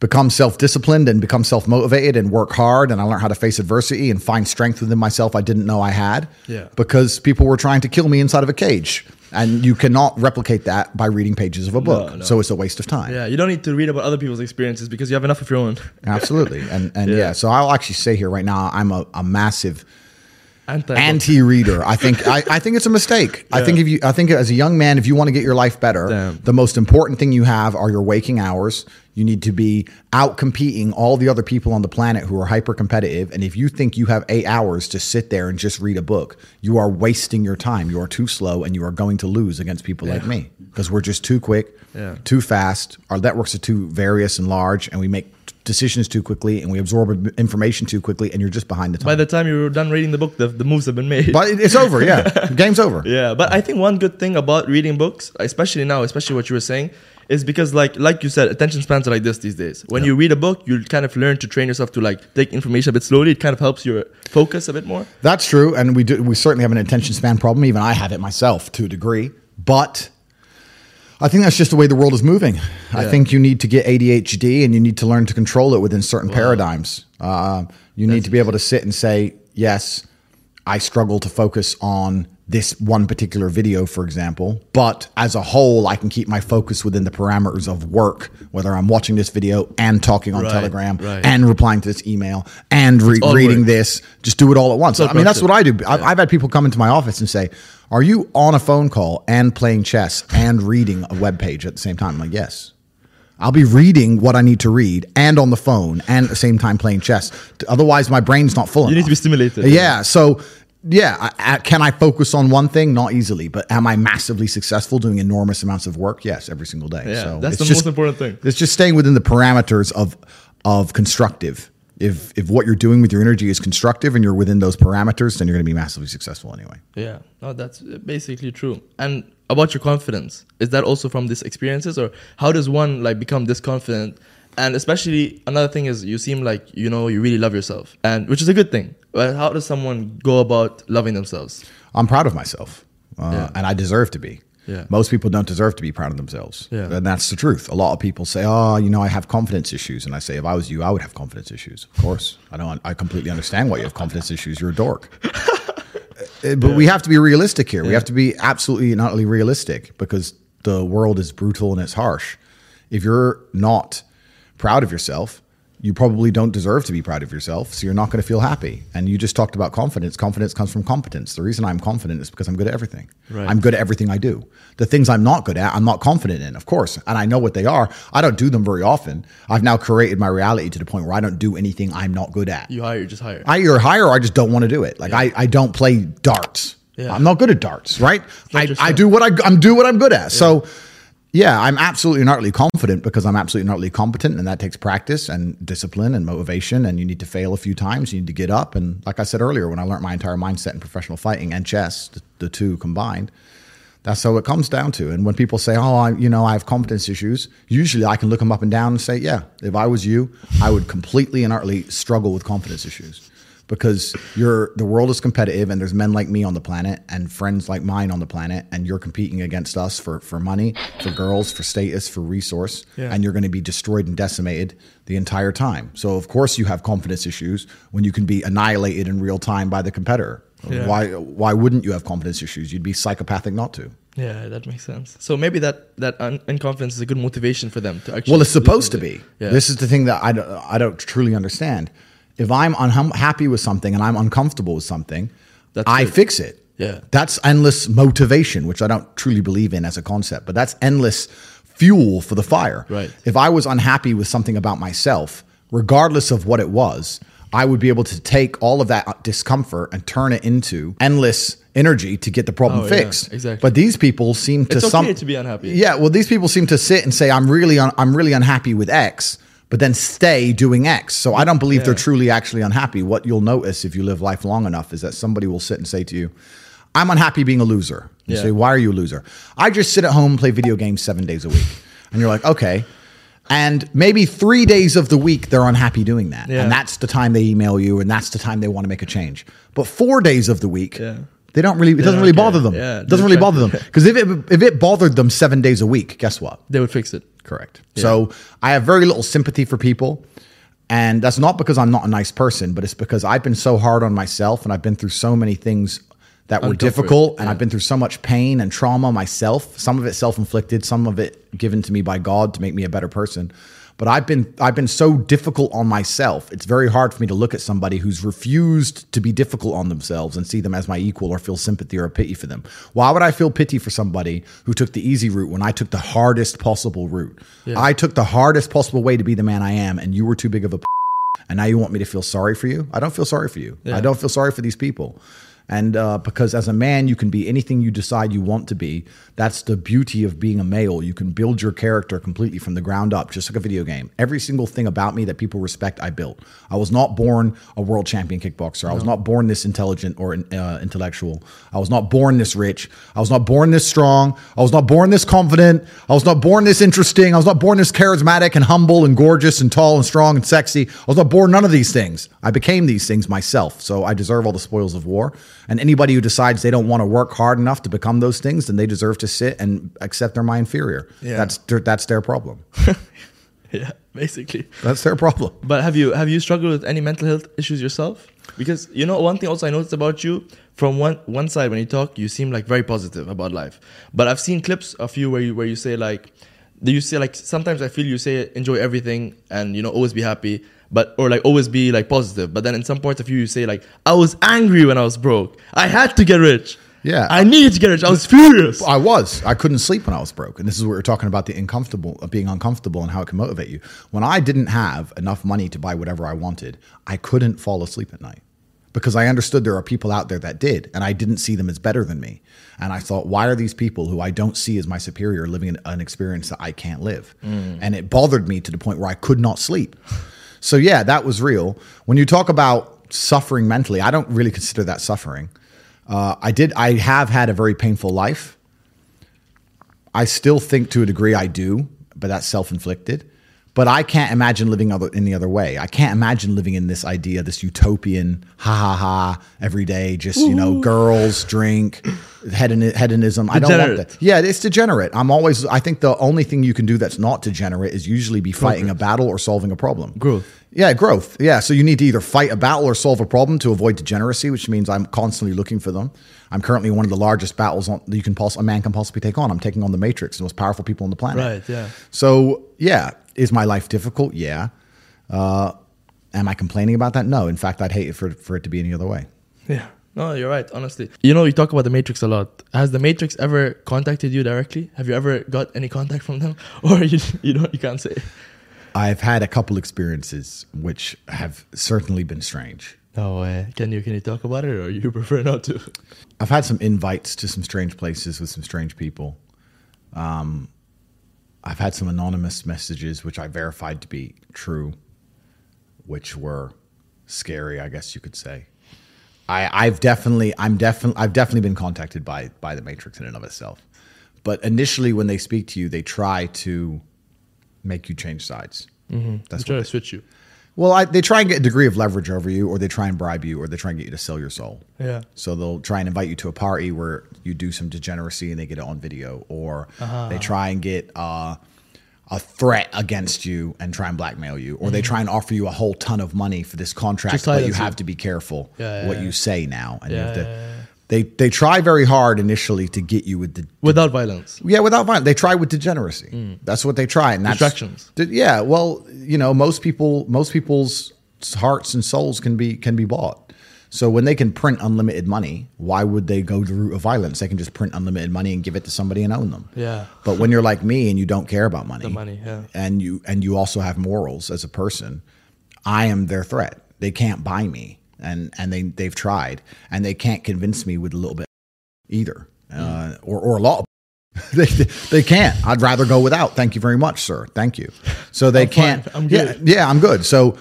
become self-disciplined and become self-motivated and work hard and I learned how to face adversity and find strength within myself I didn't know I had. Yeah. Because people were trying to kill me inside of a cage. And you cannot replicate that by reading pages of a book. no. So it's a waste of time. Yeah, you don't need to read about other people's experiences because you have enough of your own. (laughs) Absolutely. And and yeah. Yeah. so I'll actually say here right now I'm a, a massive Anti. anti-reader. I think I, I think it's a mistake. (laughs) I think if you I think as a young man, if you want to get your life better, Damn. the most important thing you have are your waking hours. You need to be out competing all the other people on the planet who are hyper competitive. And if you think you have eight hours to sit there and just read a book, you are wasting your time. You are too slow and you are going to lose against people like me because we're just too quick, Yeah. too fast. Our networks are too various and large, and we make decisions too quickly and we absorb information too quickly, and you're just behind the time. By the time you're done reading the book, the, the moves have been made. But it's over. Yeah, (laughs) game's over. Yeah, but I think one good thing about reading books, especially now, especially what you were saying, is because like like you said, attention spans are like this these days. When you read a book, you kind of learn to train yourself to like take information a bit slowly. It kind of helps your focus a bit more. That's true, and we do. We certainly have an attention span problem. Even I have it myself to a degree, but. I think that's just the way the world is moving. I think you need to get ADHD and you need to learn to control it within certain paradigms. Uh, you need to be able to sit and say, yes, I struggle to focus on this one particular video, for example, but as a whole, I can keep my focus within the parameters of work, whether I'm watching this video and talking on Right, Telegram right. and replying to this email and re- reading work. this. Just do it all at once. I mean, that's what I do. I've, I've had people come into my office and say, Are you on a phone call and playing chess and reading a web page at the same time? I'm like, Yes. I'll be reading what I need to read and on the phone and at the same time playing chess. Otherwise, my brain's not full You need to be stimulated. Yeah. So, yeah, I, I, can I focus on one thing? Not easily, but am I massively successful doing enormous amounts of work? Yes, every single day. Yeah, so that's the most important thing. It's just staying within the parameters of of constructive. If if what you're doing with your energy is constructive and you're within those parameters, then you're going to be massively successful anyway. Yeah, no, that's basically true. And about your confidence, is that also from these experiences, or how does one like become this confident? And especially another thing is, you seem like you know you really love yourself, and which is a good thing. But how does someone go about loving themselves? I'm proud of myself, uh, Yeah. and I deserve to be. Yeah. Most people don't deserve to be proud of themselves. Yeah. And that's the truth. A lot of people say, "Oh, you know, I have confidence issues," and I say, "If I was you, I would have confidence issues." Of course, I don't. I completely understand why you have confidence issues. You're a dork. (laughs) Uh, but we have to be realistic here. We have to be absolutely not only realistic because the world is brutal and it's harsh. If you're not proud of yourself, you probably don't deserve to be proud of yourself, so you're not going to feel happy. And you just talked about confidence. Confidence comes from competence. The reason I'm confident is because I'm good at everything. Right. I'm good at everything I do. The things I'm not good at, I'm not confident in, of course. And I know what they are. I don't do them very often. I've now created my reality to the point where I don't do anything I'm not good at. You hire, just hire. I either hire or I just don't want to do it. Like I, I don't play darts. Yeah. I'm not good at darts, right? I, I do what I I'm do what I'm good at. So yeah, I'm absolutely and utterly confident because I'm absolutely and utterly competent, and that takes practice and discipline and motivation. And you need to fail a few times. You need to get up. And like I said earlier, when I learned my entire mindset in professional fighting and chess, the, the two combined, that's how it comes down to. And when people say, "Oh, I, you know, I have confidence issues," usually I can look them up and down and say, "Yeah, if I was you, I would completely and utterly struggle with confidence issues." Because you're the world is competitive, and there's men like me on the planet, and friends like mine on the planet, and you're competing against us for for money, for girls, for status, for resource, Yeah. and you're going to be destroyed and decimated the entire time. So of course you have confidence issues when you can be annihilated in real time by the competitor. Yeah. Why why wouldn't you have confidence issues? You'd be psychopathic not to. Yeah, that makes sense. So maybe that that un- unconfidence is a good motivation for them to actually. Well, it's supposed to be. Yeah. This is the thing that I don't, I don't truly understand. If I'm unhappy with something and I'm uncomfortable with something, That's I good. fix it. Yeah. That's endless motivation, which I don't truly believe in as a concept, but that's endless fuel for the fire. Right. If I was unhappy with something about myself, regardless of what it was, I would be able to take all of that uh, discomfort and turn it into endless energy to get the problem Oh, yeah, fixed. exactly. But these people seem to It's okay some to be unhappy. Yeah, well, these people seem to sit and say, "I'm really, un- I'm really unhappy with X," but then stay doing X. So I don't believe they're truly actually unhappy. What you'll notice if you live life long enough is that somebody will sit and say to you, "I'm unhappy being a loser." You Yeah. say, "Why are you a loser?" I just sit at home and play video games seven days a week, and you're like, "Okay." And maybe three days of the week they're unhappy doing that, Yeah. and that's the time they email you, and that's the time they want to make a change. But four days of the week, Yeah. They don't really. It doesn't really care. bother them. Yeah, it doesn't really bother them (laughs) because if it if it bothered them seven days a week, guess what? they would fix it. Correct. So I have very little sympathy for people. And that's not because I'm not a nice person, but it's because I've been so hard on myself and I've been through so many things that were difficult and. I've been through so much pain and trauma myself. Some of it self-inflicted, some of it given to me by God to make me a better person. But I've been I've been so difficult on myself. It's very hard for me to look at somebody who's refused to be difficult on themselves and see them as my equal or feel sympathy or pity for them. Why would I feel pity for somebody who took the easy route when I took the hardest possible route? I took the hardest possible way to be the man I am and you were too big of a and now you want me to feel sorry for you? I don't feel sorry for you. I don't feel sorry for these people. And uh, because as a man, you can be anything you decide you want to be. That's the beauty of being a male. You can build your character completely from the ground up, just like a video game. Every single thing about me that people respect, I built. I was not born a world champion kickboxer. I was not born this intelligent or uh, intellectual. I was not born this rich. I was not born this strong. I was not born this confident. I was not born this interesting. I was not born this charismatic and humble and gorgeous and tall and strong and sexy. I was not born none of these things. I became these things myself. So I deserve all the spoils of war. And anybody who decides they don't want to work hard enough to become those things, then they deserve to sit and accept they're my inferior. Yeah. That's their, that's their problem. (laughs) Yeah, basically. That's their problem. But have you have you struggled with any mental health issues yourself? Because you know one thing also I noticed about you from one one side when you talk you seem like very positive about life. But I've seen clips of you where you where you say like do you say like sometimes I feel you say enjoy everything and you know always be happy but or like always be like positive but then in some parts of you you say like I was angry when I was broke. I had to get rich. Yeah. I needed to get rich. I was furious. I was. I couldn't sleep when I was broke. And this is what we're talking about the uncomfortable, of being uncomfortable and how it can motivate you. When I didn't have enough money to buy whatever I wanted, I couldn't fall asleep at night because I understood there are people out there that did. And I didn't see them as better than me. And I thought, why are these people who I don't see as my superior living an, an experience that I can't live? Mm. And it bothered me to the point where I could not sleep. So, yeah, that was real. When you talk about suffering mentally, I don't really consider that suffering. Uh, I did. I have had a very painful life. I still think to a degree I do, but that's self inflicted. But I can't imagine living other, any other way. I can't imagine living in this idea, this utopian, ha ha ha, every day, just, you know, girls, drink, hedon, hedonism. I don't want that. Yeah, it's degenerate. I'm always, I think the only thing you can do that's not degenerate is usually be fighting a battle or solving a problem. Growth. Yeah, growth. Yeah. So you need to either fight a battle or solve a problem to avoid degeneracy, which means I'm constantly looking for them. I'm currently one of the largest battles on, that you can poss- a man can possibly take on. I'm taking on the Matrix, the most powerful people on the planet. Right, yeah. So yeah, is my life difficult? Yeah. Uh, am I complaining about that? No. In fact, I'd hate it for, for it to be any other way. Yeah. No, you're right. Honestly, you know, you talk about the Matrix a lot. Has the Matrix ever contacted you directly? Have you ever got any contact from them, (laughs) or you you don't you can't say? I've had a couple experiences which have certainly been strange. No way. Can you can you talk about it, or you (laughs) prefer not to? I've had some invites to some strange places with some strange people. Um, I've had some anonymous messages which I verified to be true, which were scary, I guess you could say. I, I've definitely, I'm definitely, I've definitely been contacted by by the Matrix in and of itself. But initially, when they speak to you, they try to make you change sides. Mm-hmm. That's try to switch you. Well, I, they try and get a degree of leverage over you, or they try and bribe you, or they try and get you to sell your soul. Yeah. So they'll try and invite you to a party where you do some degeneracy and they get it on video, or Uh-huh. they try and get uh, a threat against you and try and blackmail you, or Mm-hmm. they try and offer you a whole ton of money for this contract, but you have to be careful Yeah, yeah, what yeah. you say now, and you Yeah, have to. They they try very hard initially to get you with the Without violence. yeah, without violence. They try with degeneracy. Mm. That's what they try, and that's Distractions. Yeah, well, you know, most people, most people's hearts and souls can be can be bought. So when they can print unlimited money, why would they go the route of violence? They can just print unlimited money and give it to somebody and own them. Yeah. But when you're like me and you don't care about money, The money, yeah. and you and you also have morals as a person, I am their threat. They can't buy me, and and they they've tried, and they can't convince me with a little bit either, uh, or or a lot. (laughs) they they can't. I'd rather go without. Thank you very much, sir. Thank you. So they I'm can't. I'm yeah, good. yeah, I'm good. So.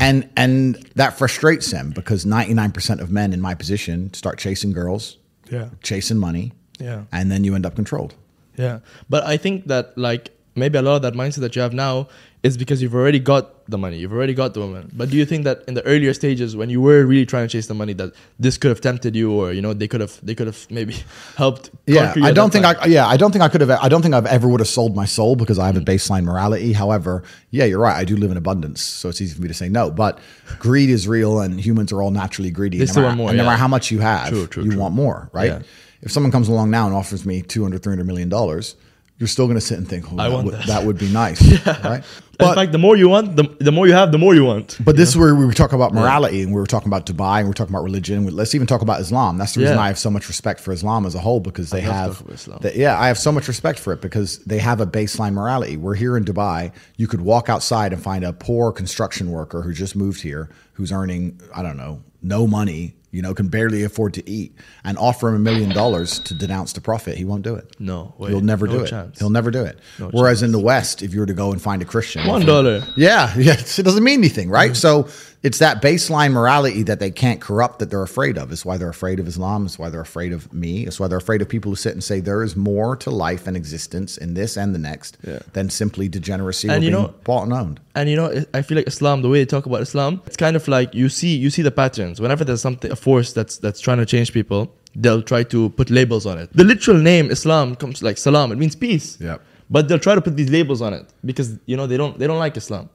And and that frustrates them because 99% of men in my position start chasing girls, Yeah. chasing money, Yeah. and then you end up controlled. Yeah, but I think that like maybe a lot of that mindset that you have now is because you've already got the money, you've already got the woman. But do you think that in the earlier stages when you were really trying to chase the money, that this could have tempted you, or you know they could have they could have maybe (laughs) helped? Yeah, I don't think time? I. Yeah, I don't think I could have. I don't think I've ever would have sold my soul because I have a mm. baseline morality. However, yeah, you're right. I do live in abundance, so it's easy for me to say no. But greed is real, and humans are all naturally greedy. They no want matter, more, and no matter how much you have, True, true, you true. want more, right? Yeah. If someone comes along now and offers me 200, 300 million dollars, you're still going to sit and think, oh, I that, want would, that. that would be (laughs) nice, right? in fact, the more you want, the, the more you have, the more you want. But this is where we were talking about morality, and we were talking about Dubai, and we are talking about religion. Let's even talk about Islam. That's the reason Yeah. I have so much respect for Islam as a whole because they have, talk about Islam. the- yeah, I have so much respect for it because they have a baseline morality. We're here in Dubai. You could walk outside and find a poor construction worker who just moved here, who's earning, I don't know, no money, you know, can barely afford to eat, and offer him a million dollars to denounce the prophet. He won't do it. No way. He'll never No do it. He'll never do it. No Whereas in the West, if you were to go and find a Christian, One dollar. yeah, (laughs) it doesn't mean anything, right? Mm. So it's that baseline morality that they can't corrupt that they're afraid of. It's why they're afraid of Islam. It's why they're afraid of me. It's why they're afraid of people who sit and say there is more to life and existence in this and the next Yeah. than simply degeneracy And or you being know- bought and owned. And you know, I feel like Islam, the way they talk about Islam, it's kind of like you see you see the patterns. Whenever there's something a force that's that's trying to change people, they'll try to put labels on it. The literal name Islam comes like salam. It means peace. Yep. But they'll try to put these labels on it because you know they don't they don't like Islam.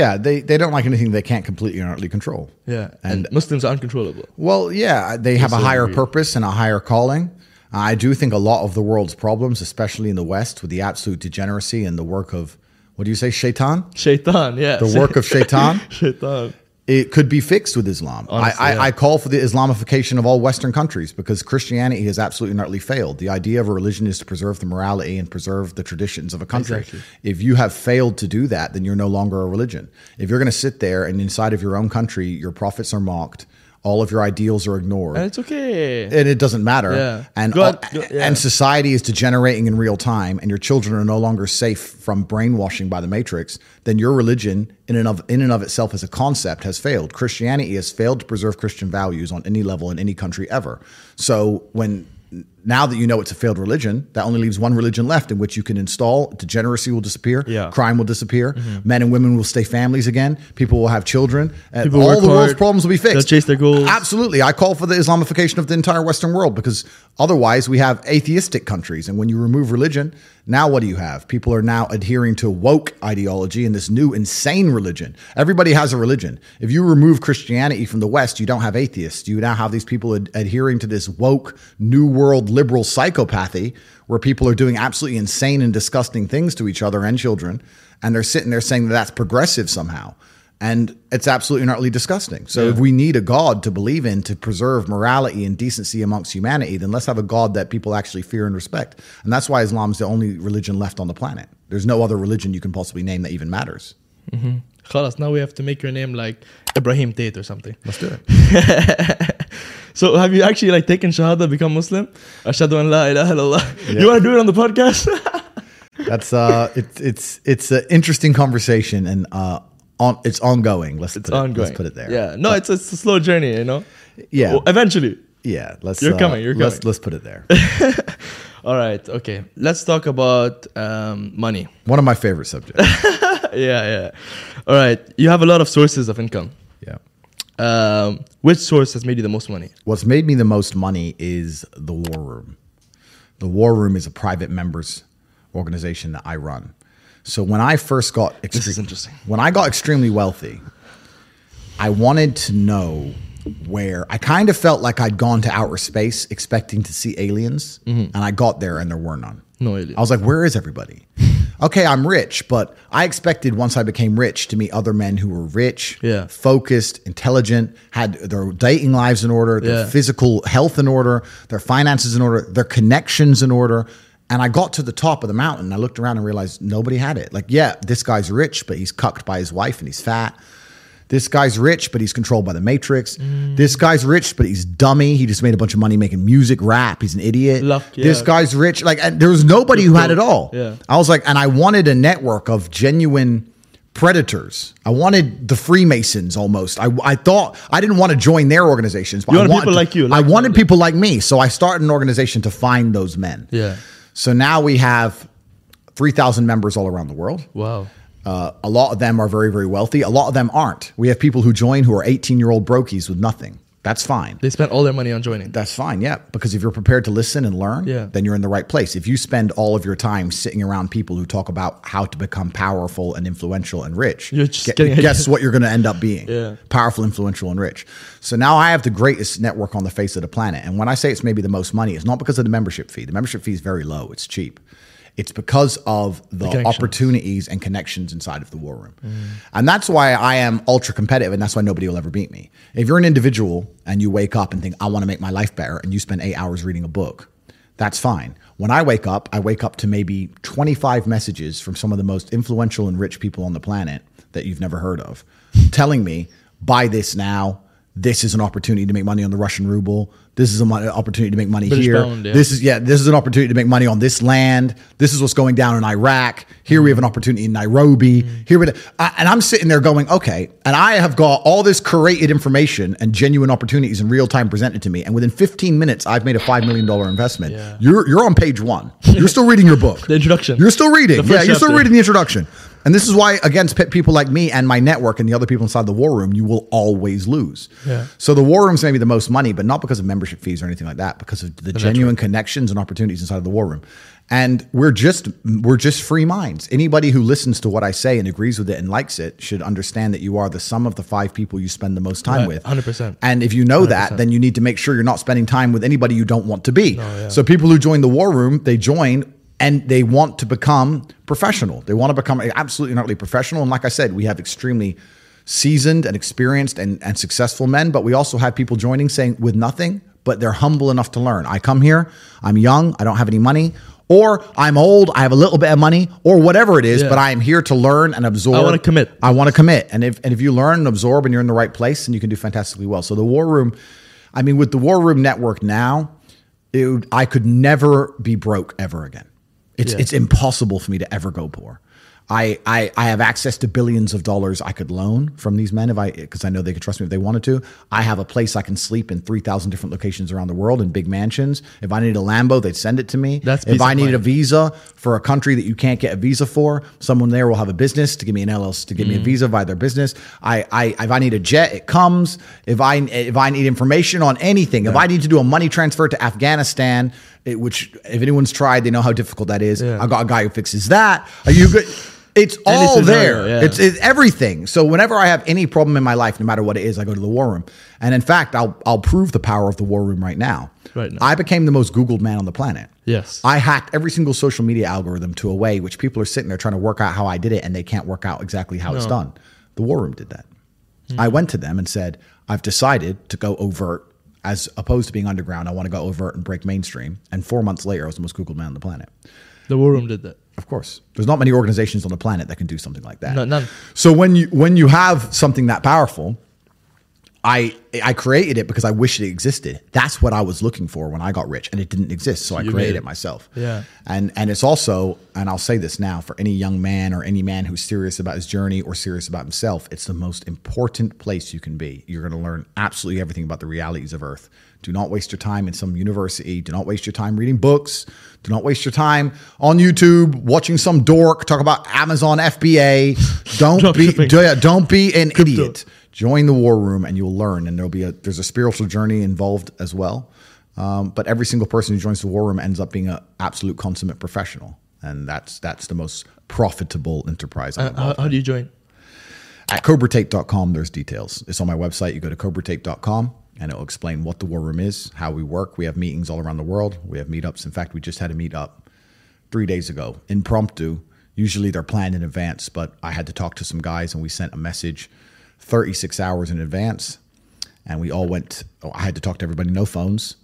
Yeah, they, they don't like anything they can't completely and utterly control. Yeah. And- And, Muslims are uncontrollable. Well, yeah, they have a higher purpose and a higher calling. Uh, I do think a lot of the world's problems, especially in the West, with the absolute degeneracy and the work of, what do you say, shaitan? Shaitan, yeah. The work of (laughs) shaitan? Shaitan. It could be fixed with Islam. Honestly, I, I, yeah. I call for the Islamification of all Western countries because Christianity has absolutely and utterly failed. The idea of a religion is to preserve the morality and preserve the traditions of a country. Exactly. If you have failed to do that, then you're no longer a religion. If you're going to sit there and inside of your own country, your prophets are mocked, all of your ideals are ignored. And it's okay. and it doesn't matter. Yeah. And all- God- yeah. and society is degenerating in real time, and your children are no longer safe from brainwashing by the matrix. Then your religion, in and of in and of itself as a concept, has failed. Christianity has failed to preserve Christian values on any level in any country ever. So when now that you know it's a failed religion, that only leaves one religion left in which you can install. Degeneracy will disappear. Yeah. Crime will disappear. Mm-hmm. Men and women will stay families again. People will have children. And People all the world's hard. problems will be fixed. They'll chase their goals. Absolutely. I call for the Islamification of the entire Western world because otherwise we have atheistic countries. And when you remove religion, now what do you have? People are now adhering to woke ideology and this new insane religion. Everybody has a religion. If you remove Christianity from the West, you don't have atheists. You now have these people ad- adhering to this woke, new world liberal psychopathy where people are doing absolutely insane and disgusting things to each other and children. And they're sitting there saying that that's progressive somehow. And it's absolutely and utterly disgusting. So if we need a God to believe in to preserve morality and decency amongst humanity, then let's have a God that people actually fear and respect. And that's why Islam's the only religion left on the planet. There's no other religion you can possibly name that even matters. Mm-hmm. Khalas, now we have to make your name like Ibrahim Tate or something. Let's do it. (laughs) So have you actually like taken Shahada, become Muslim? Ashhadu an la ilaha illallah. Yeah. You want to do it on the podcast? (laughs) That's uh, it's it's it's an interesting conversation and uh, on it's ongoing. Let's it's put it, ongoing. Let's put it there. Yeah. No, it's, it's a slow journey, you know? yeah, Well, eventually. yeah. Let's. You're uh, coming, you're let's, coming. Let's put it there. (laughs) All right. Okay. Let's talk about um, money. One of my favorite subjects. (laughs) yeah, yeah. All right. You have a lot of sources of income. yeah. Um, which source has made you the most money? What's made me the most money is the War Room. The War Room is a private members organization that I run. So when I first got This is interesting. when I got extremely wealthy, I wanted to know where I kind of felt like I'd gone to outer space expecting to see aliens, Mm-hmm. and I got there and there were none. No alien. I was like, where is everybody? (laughs) okay, I'm rich, but I expected once I became rich to meet other men who were rich, Yeah. focused, intelligent, had their dating lives in order, their Yeah. physical health in order, their finances in order, their connections in order. And I got to the top of the mountain. I looked around and realized nobody had it. Like, yeah, this guy's rich, but he's cucked by his wife and he's fat. This guy's rich, but he's controlled by the Matrix. Mm. This guy's rich, but he's dummy. He just made a bunch of money making music, rap. He's an idiot. Luck, This guy's rich. Like, and there was nobody who had it all. Yeah. I was like, and I wanted a network of genuine predators. I wanted the Freemasons almost. I, I thought I didn't want to join their organizations, but You I wanted people to- like you, I like-minded. wanted people like me. So I started an organization to find those men. Yeah. So now we have 3,000 members all around the world. Wow. Uh, a lot of them are very, very wealthy. A lot of them aren't. We have people who join who are 18 year old brokies with nothing. That's fine. They spent all their money on joining. That's fine, yeah. Because if you're prepared to listen and learn, Yeah. then you're in the right place. If you spend all of your time sitting around people who talk about how to become powerful and influential and rich, You're just getting- guess what you're going to end up being? Yeah. Powerful, influential, and rich. So now I have the greatest network on the face of the planet. And when I say it's maybe the most money, it's not because of the membership fee. The membership fee is very low, it's cheap. It's because of the, connections. opportunities and connections inside of the war room. Mm. And that's why I am ultra competitive and that's why nobody will ever beat me. If you're an individual and you wake up and think, I want to make my life better, and you spend eight hours reading a book, that's fine. When I wake up, I wake up to maybe 25 messages from some of the most influential and rich people on the planet that you've never heard of telling me, buy this now. This is an opportunity to make money on the Russian ruble. This is an opportunity to make money British here. pound, yeah. This is yeah. This is an opportunity to make money on this land. This is what's going down in Iraq. Here we mm. have an opportunity in Nairobi. Mm. Here we, I- and I'm sitting there going, okay. And I have got all this curated information and genuine opportunities in real time presented to me. And within 15 minutes, I've made a five million dollar investment. Yeah. You're you're on page one. You're still reading your book. (laughs) The introduction. You're still reading. Yeah, you're still reading the introduction. And this is why, against pe- people like me and my network and the other people inside the war room, you will always lose. Yeah. So the war room's maybe the most money, but not because of membership fees or anything like that, because of the, genuine connections and opportunities inside of the war room. And we're just we're just free minds. Anybody who listens to what I say and agrees with it and likes it should understand that you are the sum of the five people you spend the most time Right, with. 100%. And if you know that, then you need to make sure you're not spending time with anybody you don't want to be. yeah. So people who join the war room, they join and they want to become professional. They want to become absolutely not really professional. And like I said, we have extremely seasoned and experienced and, and successful men, but we also have people joining saying with nothing, but they're humble enough to learn. I come here, I'm young, I don't have any money, or I'm old, I have a little bit of money, or whatever it is, Yeah. but I am here to learn and absorb. I wanna commit. I want to commit. And if and if you learn and absorb and you're in the right place, then you can do fantastically well. So the war room, I mean, with the war room network now, it I could never be broke ever again. It's Yeah. it's impossible for me to ever go poor. I, I I have access to billions of dollars I could loan from these men if I because I know they could trust me if they wanted to. I have a place I can sleep in three thousand different locations around the world in big mansions. If I needed a Lambo, they'd send it to me. That's if I needed a visa for a country that you can't get a visa for, someone there will have a business to give me an LLC to give me a visa via their business. I, I if I need a jet, it comes. If I if I need information on anything, if I need to do a money transfer to Afghanistan, it, which if anyone's tried, they know how difficult that is. Yeah. I got a guy who fixes that. Are you good? It's all scenario, there. yeah. It's, it's everything. So whenever I have any problem in my life, no matter what it is, I go to the war room. And in fact, I'll I'll prove the power of the war room right now. Right now. I became the most Googled man on the planet. Yes. I hacked every single social media algorithm to a way which people are sitting there trying to work out how I did it and they can't work out exactly how it's done. The War Room did that. I went to them and said, I've decided to go overt as opposed to being underground. I want to go overt and break mainstream. And four months later, I was the most Googled man on the planet. The War Room did that. Of course, there's not many organizations on the planet that can do something like that. No, none. So when you when you have something that powerful, I I created it because I wish it existed. That's what I was looking for when I got rich, and it didn't exist. So I You created it myself. Yeah. And and it's also, and I'll say this now for any young man or any man who's serious about his journey or serious about himself, it's the most important place you can be. You're going to learn absolutely everything about the realities of Earth. Do not waste your time in some university. Do not waste your time reading books. Do not waste your time on YouTube watching some dork talk about Amazon FBA. Don't (laughs) be do, don't be an idiot. Join the war room and you'll learn. And there'll be a there's a spiritual journey involved as well. Um, but every single person who joins the war room ends up being an absolute consummate professional, and that's that's the most profitable enterprise. Uh, how, how do you join? at cobratate.com there's details it's on my website you go to cobratate.com and it'll explain what the war room is how we work we have meetings all around the world we have meetups in fact we just had a meetup three days ago impromptu usually they're planned in advance but i had to talk to some guys and we sent a message 36 hours in advance and we all went oh, i had to talk to everybody no phones.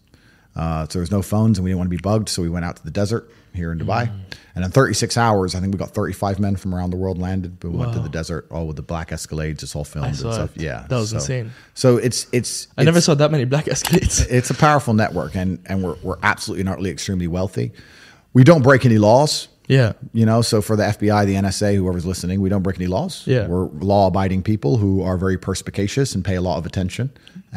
Uh, so there was no phones and we didn't want to be bugged so we went out to the desert here in dubai. And in 36 hours i think we got 35 men from around the world landed. But we went to the desert all with the black escalades it's all filmed and stuff. it. yeah That was so, insane. so it's it's I never saw that many black Escalades. (laughs) it's a powerful network and and we're, we're absolutely and utterly extremely wealthy. We don't break any laws yeah. you know so for the fbi the nsa whoever's listening we don't break any laws Yeah. we're law-abiding people who are very perspicacious and pay a lot of attention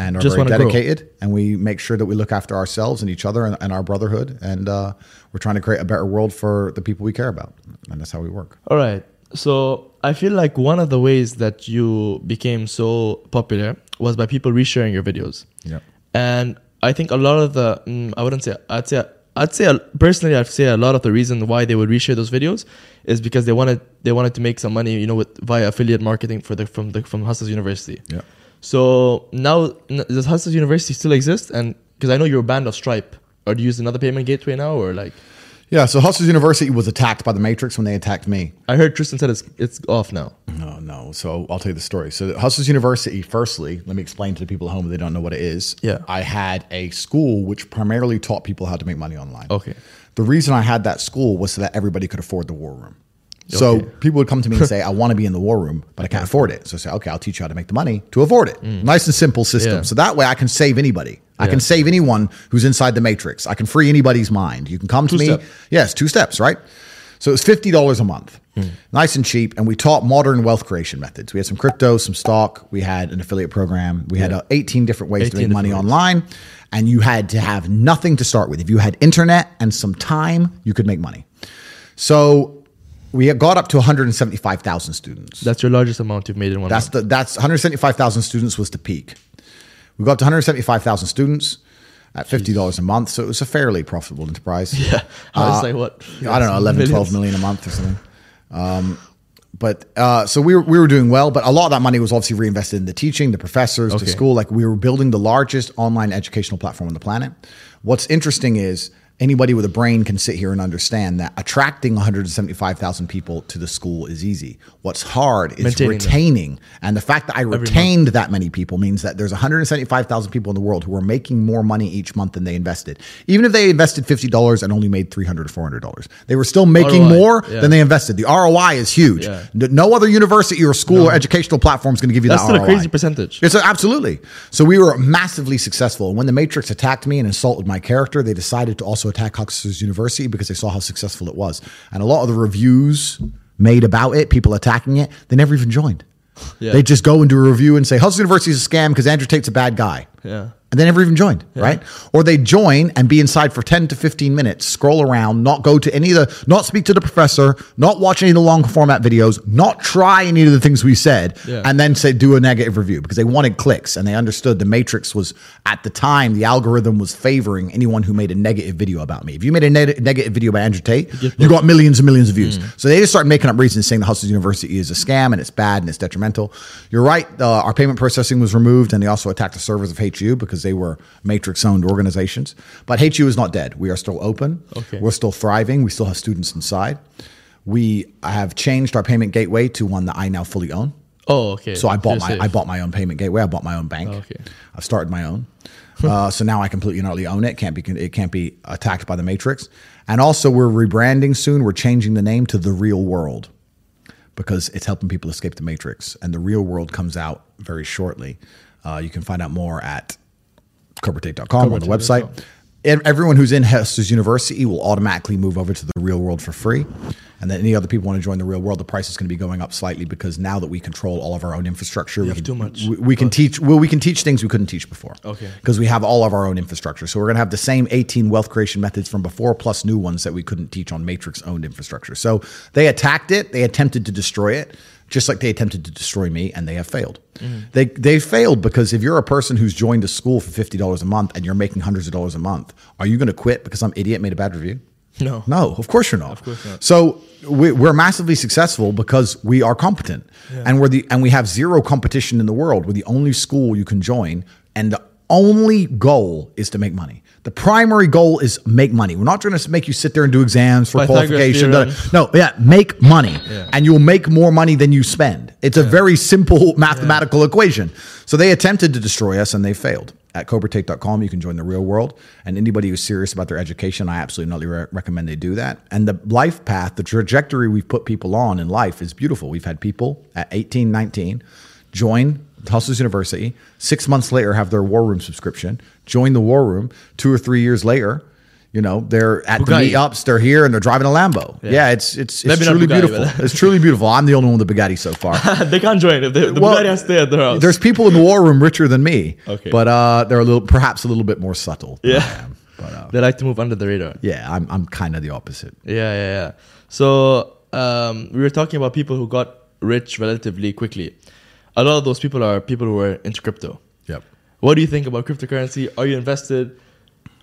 and are Just very wanna grow. dedicated and we make sure that we look after ourselves and each other and, and our brotherhood and uh, we're trying to create a better world for the people we care about and that's how we work All right. So I feel like one of the ways that you became so popular was by people resharing your videos. Yeah. And I think a lot of the, mm, I wouldn't say, I'd say, I'd say personally, I'd say a lot of the reason why they would reshare those videos is because they wanted they wanted to make some money, you know, with via affiliate marketing for the from the from Hustlers University. Yeah. So now does Hustlers University still exist? And because I know you're banned of Stripe, or do you use another payment gateway now, or like yeah so hustlers university was attacked by the matrix when they attacked me I heard Tristan said it's it's off now. No, no. So I'll tell you the story. So Hustlers University, firstly, let me explain to the people at home if they don't know what it is. Yeah. I had a school which primarily taught people how to make money online. Okay. The reason I had that school was so that everybody could afford the war room. So Okay. people would come to me and (laughs) say, I want to be in the war room, but I can't afford it. So I say, okay, I'll teach you how to make the money to afford it. Nice and simple system. Mm. Yeah. So that way I can save anybody. I Yeah. can save anyone who's inside the matrix. I can free anybody's mind. You can come to Two me. Yes, two steps, right? So it was fifty dollars a month, nice and cheap, and we taught modern wealth creation methods. We had some crypto, some stock. We had an affiliate program. We had Yeah. uh, eighteen different ways to make money ways. online, and you had to have nothing to start with. If you had internet and some time, you could make money. So we got up to one hundred and seventy-five thousand students. That's your largest amount you've made in one That's month. the that's 175,000 students was the peak. We got to 175,000 students at $50 a month, so it was a fairly profitable enterprise. (laughs) Yeah. I was like, what? I don't know, 11, 12 Millions. million a month or something. Um, but uh, so we were, we were doing well, but a lot of that money was obviously reinvested in the teaching, the professors, the school. Like we were building the largest online educational platform on the planet. What's interesting is anybody with a brain can sit here and understand that attracting 175,000 people to the school is easy. What's hard is Maintaining them. retaining. And the fact that I retained that many people means that there's 175,000 people in the world who are making more money each month than they invested. Even if they invested $50 and only made $300 or $400, they were still making ROI, more yeah. than they invested. The ROI is huge. Yeah. No other university or school or educational platform is going to give you That's that still a crazy percentage. It's a, absolutely. So we were massively successful. And when the Matrix attacked me and insulted my character, they decided to also attack Hustlers University because they saw how successful it was. And a lot of the reviews made about it, people attacking it, they never even joined. Yeah. They just go and do a review and say Hustle University is a scam because Andrew Tate's a bad guy. Yeah. And they never even joined, right? Or they join and be inside for 10 to 15 minutes, scroll around, not go to any of the, not speak to the professor, not watch any of the long format videos, not try any of the things we said, Yeah. and then say, do a negative review because they wanted clicks and they understood the matrix was, at the time, the algorithm was favoring anyone who made a negative video about me. If you made a neg- negative video about Andrew Tate, you got millions and millions of views. So they just started making up reasons saying the Hustle University is a scam and it's bad and it's detrimental. You're right. Uh, our payment processing was removed and they also attacked the servers of HU because they were matrix owned organizations. But HU is not dead. We are still open. Okay. We're still thriving. We still have students inside. We have changed our payment gateway to one that I now fully own. Oh, okay. So I bought You're my safe. I bought my own payment gateway. I bought my own bank. Okay. I've started my own. (laughs) uh, so now I completely and utterly own it. Can't be it can't be attacked by the matrix. And also we're rebranding soon. We're changing the name to the Real World because it's helping people escape the matrix. And the Real World comes out very shortly. Uh, you can find out more at cobratate.com on the website. And everyone who's in Hustlers University will automatically move over to the real world for free. And then any other people want to join the real world, the price is going to be going up slightly because now that we control all of our own infrastructure, we can, too much, We, we can teach. Well, we can teach things we couldn't teach before. Okay. Because we have all of our own infrastructure, so we're going to have the same 18 wealth creation methods from before, plus new ones that we couldn't teach on Matrix owned infrastructure. So they attacked it. They attempted to destroy it just like they attempted to destroy me, and they have failed. They they failed because if you're a person who's joined a school for fifty dollars a month and you're making hundreds of dollars a month, are you going to quit because some idiot made a bad review? No. no, of course you're not. Of course not. So we, we're massively successful because we are competent, and we're the and we have zero competition in the world. We're the only school you can join, and the only goal is to make money. The primary goal is make money. We're not trying to make you sit there and do exams for Pythagoras qualification. theorem. No, yeah, make money, and you'll make more money than you spend. It's a very simple mathematical equation. So they attempted to destroy us, and they failed. At CobraTate.com, you can join the real world. And anybody who's serious about their education, I absolutely re- recommend they do that. And the life path, the trajectory we've put people on in life is beautiful. We've had people at 18, 19 join Hustlers University, six months later have their War Room subscription, join the War Room, two or three years later. You know they're at Bugatti. the meetups. They're here and they're driving a Lambo. Yeah, it's it's, it's Maybe truly Bugatti, beautiful. it's truly beautiful. I'm the only one with the Bugatti so far. (laughs) they can't join if they, the Well, Bugatti has to stay at their house. There's people in the war room richer than me. Okay. But uh, they're a little, perhaps a little bit more subtle. than Yeah. I am. But uh, they like to move under the radar. yeah, I'm, I'm kind of the opposite. Yeah, yeah, yeah. So um, we were talking about people who got rich relatively quickly. A lot of those people are people who are into crypto. Yep. What do you think about cryptocurrency? Are you invested?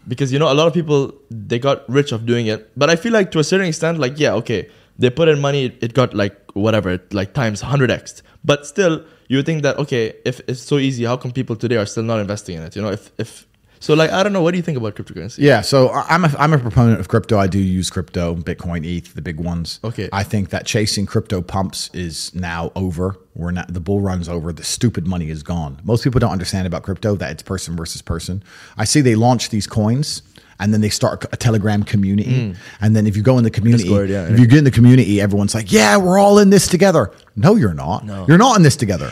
Because you know a lot of people they got rich of doing it, but I feel like to a certain extent, like yeah, okay, they put in money, it got like whatever, like times hundred x. But still, you would think that okay, if it's so easy, how come people today are still not investing in it? You know, if if so, like I don't know, what do you think about cryptocurrency? Yeah, so I'm a, I'm a proponent of crypto. I do use crypto, Bitcoin, ETH, the big ones. Okay. I think that chasing crypto pumps is now over. We're not the bull run's over. The stupid money is gone. Most people don't understand about crypto that it's person versus person. I see they launch these coins and then they start a Telegram community. And then if you go in the community, Mm. Discord, yeah. if you get in the community, everyone's like, "Yeah, we're all in this together." No, you're not. No. You're not in this together.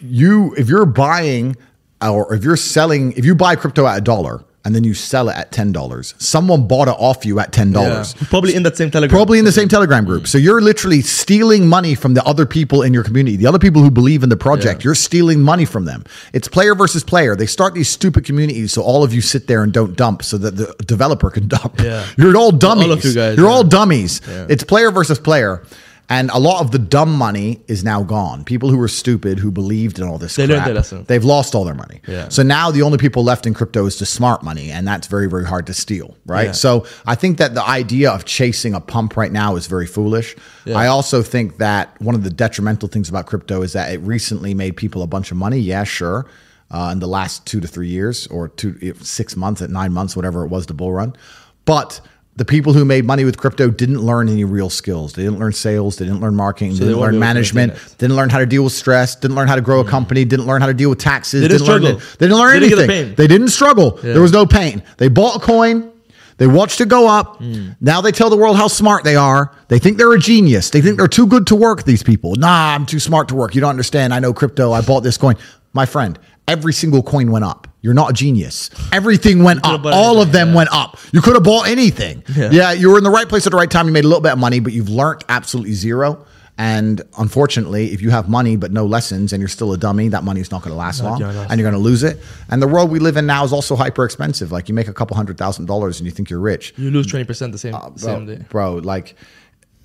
You if you're buying or if you're selling, if you buy crypto at a dollar and then you sell it at ten dollars, someone bought it off you at ten Yeah. dollars. Probably in that same telegram. Probably in the same Telegram group. Mm. So you're literally stealing money from the other people in your community, the other people who believe in the project. Yeah. You're stealing money from them. It's player versus player. They start these stupid communities so all of you sit there and don't dump so that the developer can dump. Yeah. You're all dummies. All of you guys, You're yeah. all dummies. Yeah. It's player versus player. And a lot of the dumb money is now gone. People who were stupid, who believed in all this—they learned their lesson. They've lost all their money. Yeah. So now the only people left in crypto is the smart money, and that's very, very hard to steal, right? Yeah. So I think that the idea of chasing a pump right now is very foolish. Yeah. I also think that one of the detrimental things about crypto is that it recently made people a bunch of money. Yeah, sure. Uh, in the last two to three years, or two, six months, at nine months, whatever it was, the bull run. But the people who made money with crypto didn't learn any real skills. They didn't learn sales. They didn't learn marketing. they didn't learn be able to management. Didn't learn how to deal with stress. Didn't learn how to grow a mm-hmm. company. Didn't learn how to deal with taxes. They didn't learn struggle. They didn't learn They didn't get the anything. They didn't struggle. There was no pain. They bought a coin. They watched it go up. Mm. Now they tell the world how smart they are. They think they're a genius. They think they're too good to work, these people. Nah, I'm too smart to work. You don't understand. I know crypto. I bought this coin. My friend, every single coin went up. You're not a genius. Everything went up. All of them yeah. went up. You could have bought anything. Yeah. Yeah. you were in the right place at the right time. You made a little bit of money, but you've learned absolutely zero. And unfortunately, if you have money but no lessons and you're still a dummy, that money is not going to last long gonna and you're going to lose it. And the world we live in now is also hyper expensive. Like you make a couple hundred thousand dollars and you think you're rich. You lose twenty percent the same uh, Bro, same day. bro, like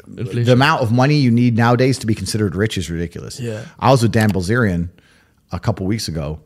Inflation. the amount of money you need nowadays to be considered rich is ridiculous. Yeah. I was with Dan Bilzerian a couple weeks ago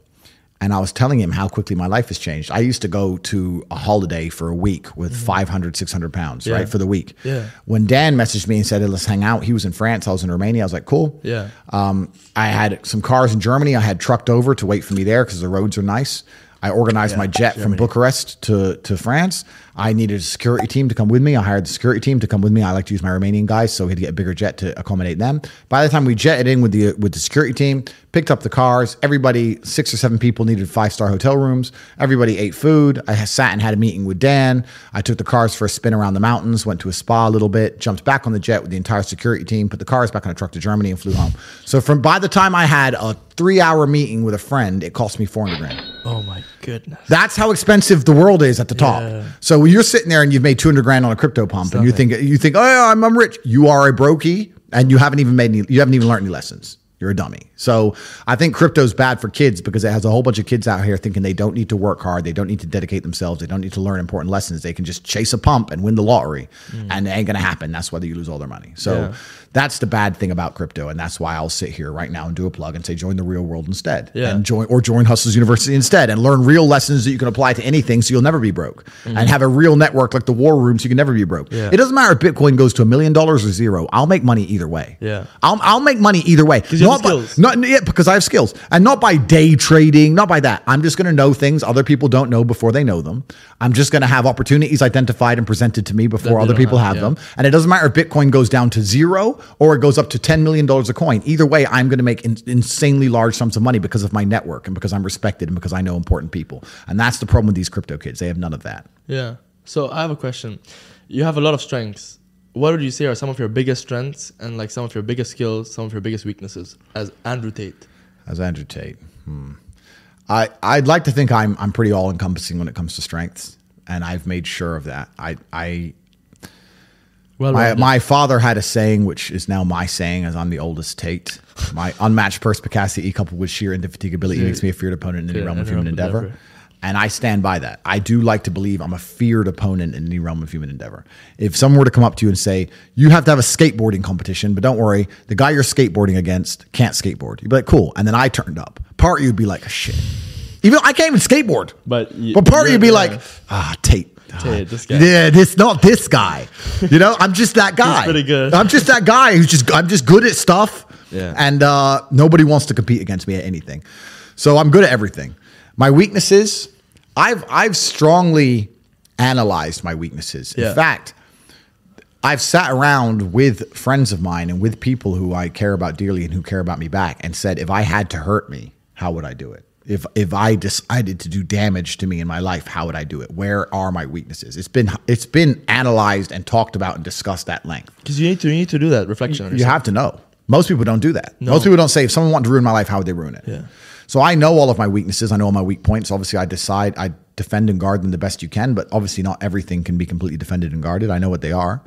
and I was telling him how quickly my life has changed. I used to go to a holiday for a week with 500, 600 pounds, Mm-hmm. Yeah. right, for the week. Yeah. When Dan messaged me and said, hey, let's hang out, he was in France, I was in Romania. I was like, cool. Yeah. Um, I had some cars in Germany I had trucked over to wait for me there because the roads are nice. I organized my jet from Bucharest to, to France. I needed a security team to come with me. I hired the security team to come with me. I like to use my Romanian guys, so we had to get a bigger jet to accommodate them. By the time we jetted in with the with the security team, picked up the cars, everybody, six or seven people needed five star hotel rooms. Everybody ate food. I sat and had a meeting with Dan. I took the cars for a spin around the mountains, went to a spa a little bit, jumped back on the jet with the entire security team, put the cars back on a truck to Germany, and flew home. So from by the time I had a three hour meeting with a friend, it cost me 400 grand. Oh my goodness. That's how expensive the world is at the top. Yeah. So when you're sitting there and you've made 200 grand on a crypto pump and you think you think, "Oh, I'm, I'm rich." You are a brokey and you haven't even made any you haven't even learned any lessons. You're a dummy. So I think crypto's bad for kids because it has a whole bunch of kids out here thinking they don't need to work hard, they don't need to dedicate themselves, they don't need to learn important lessons. They can just chase a pump and win the lottery, mm. and it ain't gonna happen. That's why you lose all their money. So Yeah. That's the bad thing about crypto, and that's why I'll sit here right now and do a plug and say join the real world instead, Yeah. and join or join Hustlers University instead, and learn real lessons that you can apply to anything, so you'll never be broke, and have a real network like the War Room, so you can never be broke. Mm-hmm. Yeah. It doesn't matter if Bitcoin goes to a million dollars or zero. I'll make money either way. Yeah. I'll, I'll make money either way. Not by- skills. not yeah, because I have skills, and not by day trading, not by that. I'm just going to know things other people don't know before they know them. I'm just going to have opportunities identified and presented to me before other people have, have, yeah. them. And it doesn't matter if Bitcoin goes down to zero or it goes up to ten million dollars a coin. Either way, I'm going to make in, insanely large sums of money because of my network and because I'm respected and because I know important people. And that's the problem with these crypto kids. They have none of that. Yeah. So I have a question. You have a lot of strengths. What would you say are some of your biggest strengths and like some of your biggest skills, some of your biggest weaknesses as Andrew Tate? As Andrew Tate, hmm. I I'd like to think I'm I'm pretty all encompassing when it comes to strengths, and I've made sure of that. I I Well, my, my father had a saying, which is now my saying, as I'm the oldest Tate. My unmatched perspicacity coupled with sheer indefatigability makes me a feared opponent in any Yeah, realm of human endeavor. endeavor. And I stand by that. I do like to believe I'm a feared opponent in any realm of human endeavor. If someone were to come up to you and say, You have to have a skateboarding competition, but don't worry, the guy you're skateboarding against can't skateboard. You'd be like, Cool. And then I turned up. Part of you'd be like, Shit. Even I can't even skateboard. But y- but part of you'd be yeah. like, Ah, Tate. (laughs) Tate, this guy. Yeah, this not this guy. You know, I'm just that (laughs) guy. pretty good. I'm just that guy who's just I'm just good at stuff. Yeah. And uh, nobody wants to compete against me at anything. So I'm good at everything. My weaknesses, I've I've strongly analyzed my weaknesses. Yeah. In fact, I've sat around with friends of mine and with people who I care about dearly and who care about me back and said, if I had to hurt me, how would I do it? If if I decided to do damage to me in my life, how would I do it? Where are my weaknesses? It's been it's been analyzed and talked about and discussed at length. Because you need to you need to do that reflection on You have to know. Most people don't do that. No. Most people don't say if someone wanted to ruin my life, how would they ruin it? Yeah. So I know all of my weaknesses. I know all my weak points. Obviously, I decide I defend and guard them the best you can, but obviously not everything can be completely defended and guarded. I know what they are.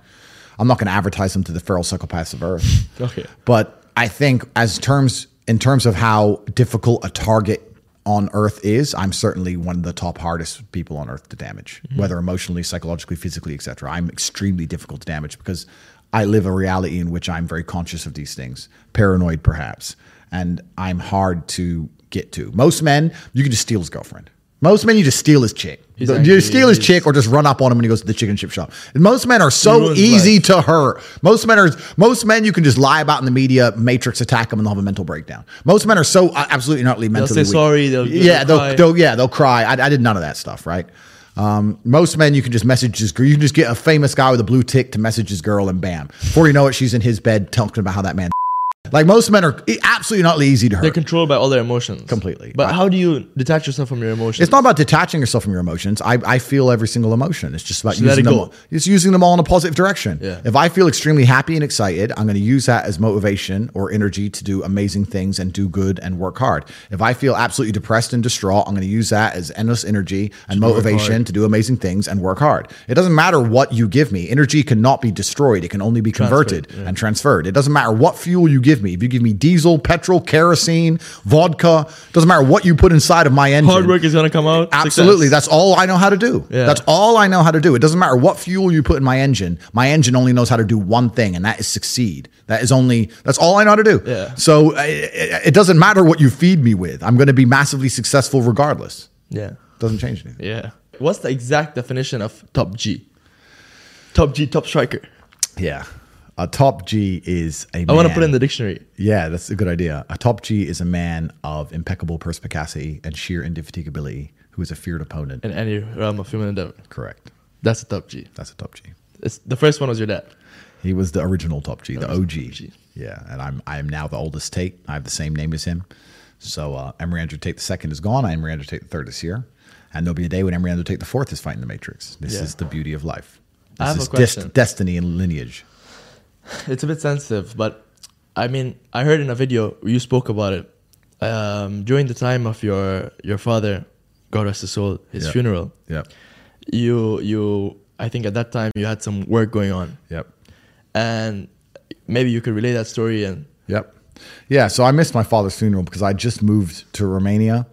I'm not going to advertise them to the feral psychopaths of Earth. (laughs) Okay. But I think as terms in terms of how difficult a target on Earth is, I'm certainly one of the top hardest people on Earth to damage, mm-hmm. whether emotionally, psychologically, physically, etc. I'm extremely difficult to damage because I live a reality in which I'm very conscious of these things, paranoid perhaps, and I'm hard to get to. Most men, you can just steal his girlfriend. Most men, you just steal his chick. He's you steal his chick or just run up on him when he goes to the chicken chip shop. And most men are so easy life. to hurt. Most men are most men you can just lie about in the media, matrix attack them, and they'll have a mental breakdown. Most men are so uh, absolutely not mentally say weak. sorry, they'll- yeah, they'll they'll, they'll yeah they'll cry. I, I did none of that stuff. Right. Um, most men you can just message his girl. You can just get a famous guy with a blue tick to message his girl, and bam, before you know it, she's in his bed talking about how that man. Like most men are absolutely not easy to hurt. They're controlled by all their emotions. Completely. But how do you detach yourself from your emotions? It's not about detaching yourself from your emotions. I, I feel every single emotion. It's just about let using it them. All, using them all in a positive direction. Yeah. If I feel extremely happy and excited, I'm going to use that as motivation or energy to do amazing things and do good and work hard. If I feel absolutely depressed and distraught, I'm going to use that as endless energy and work motivation to do amazing things and work hard. It doesn't matter what you give me. Energy cannot be destroyed. It can only be converted yeah. and transferred. It doesn't matter what fuel you give me. If you give me diesel, petrol, kerosene, vodka, doesn't matter what you put inside of my engine. Hard work is gonna come out. Absolutely. Success. That's all I know how to do. Yeah. That's all I know how to do. It doesn't matter what fuel you put in my engine. My engine only knows how to do one thing, and that is succeed. That is only, that's all I know how to do. Yeah. So it, it doesn't matter what you feed me with. I'm going to be massively successful regardless. yeah. Doesn't change anything. Yeah. What's the exact definition of top G? Top G, top striker. Yeah. A top G is a I want to put in the dictionary. Yeah, that's a good idea. A top G is a man of impeccable perspicacity and sheer indefatigability who is a feared opponent. In any realm of human endeavor. Correct. That's a top G. That's a top G. It's, the first one was your dad. He was the original top G, the OG. OG. Yeah, and I'm I am now the oldest Tate. I have the same name as him. So uh, Emory Andrew Tate the second is gone. I Emory Andrew Tate the third is here, and there'll be a day when Emory Andrew Tate the fourth is fighting the Matrix. This Yeah. is the beauty of life. I This is question. destiny and lineage. It's a bit sensitive, but I mean, I heard in a video you spoke about it um, during the time of your your father, God rest his soul, his Yeah. funeral. Yeah. You you I think at that time you had some work going on, Yep. and maybe you could relay that story and Yep. Yeah. So I missed my father's funeral because I just moved to Romania.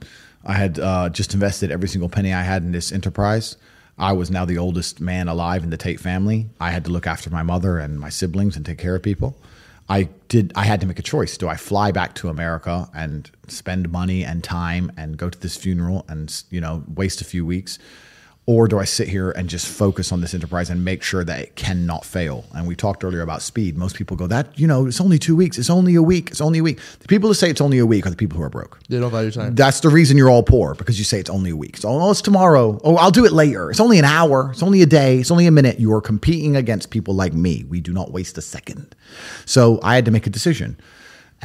I had uh, just invested every single penny I had in this enterprise. I was now the oldest man alive in the Tate family. I had to look after my mother and my siblings and take care of people. I did. I had to make a choice. Do I fly back to America and spend money and time and go to this funeral and you know waste a few weeks, or do I sit here and just focus on this enterprise and make sure that it cannot fail? And we talked earlier about speed. Most people go, that, you know, it's only two weeks. It's only a week. It's only a week. The people who say it's only a week are the people who are broke. they don't value time. That's the reason you're all poor because you say it's only a week. So, oh, it's tomorrow. Oh, I'll do it later. It's only an hour. It's only a day. It's only a minute. You are competing against people like me. We do not waste a second. So I had to make a decision.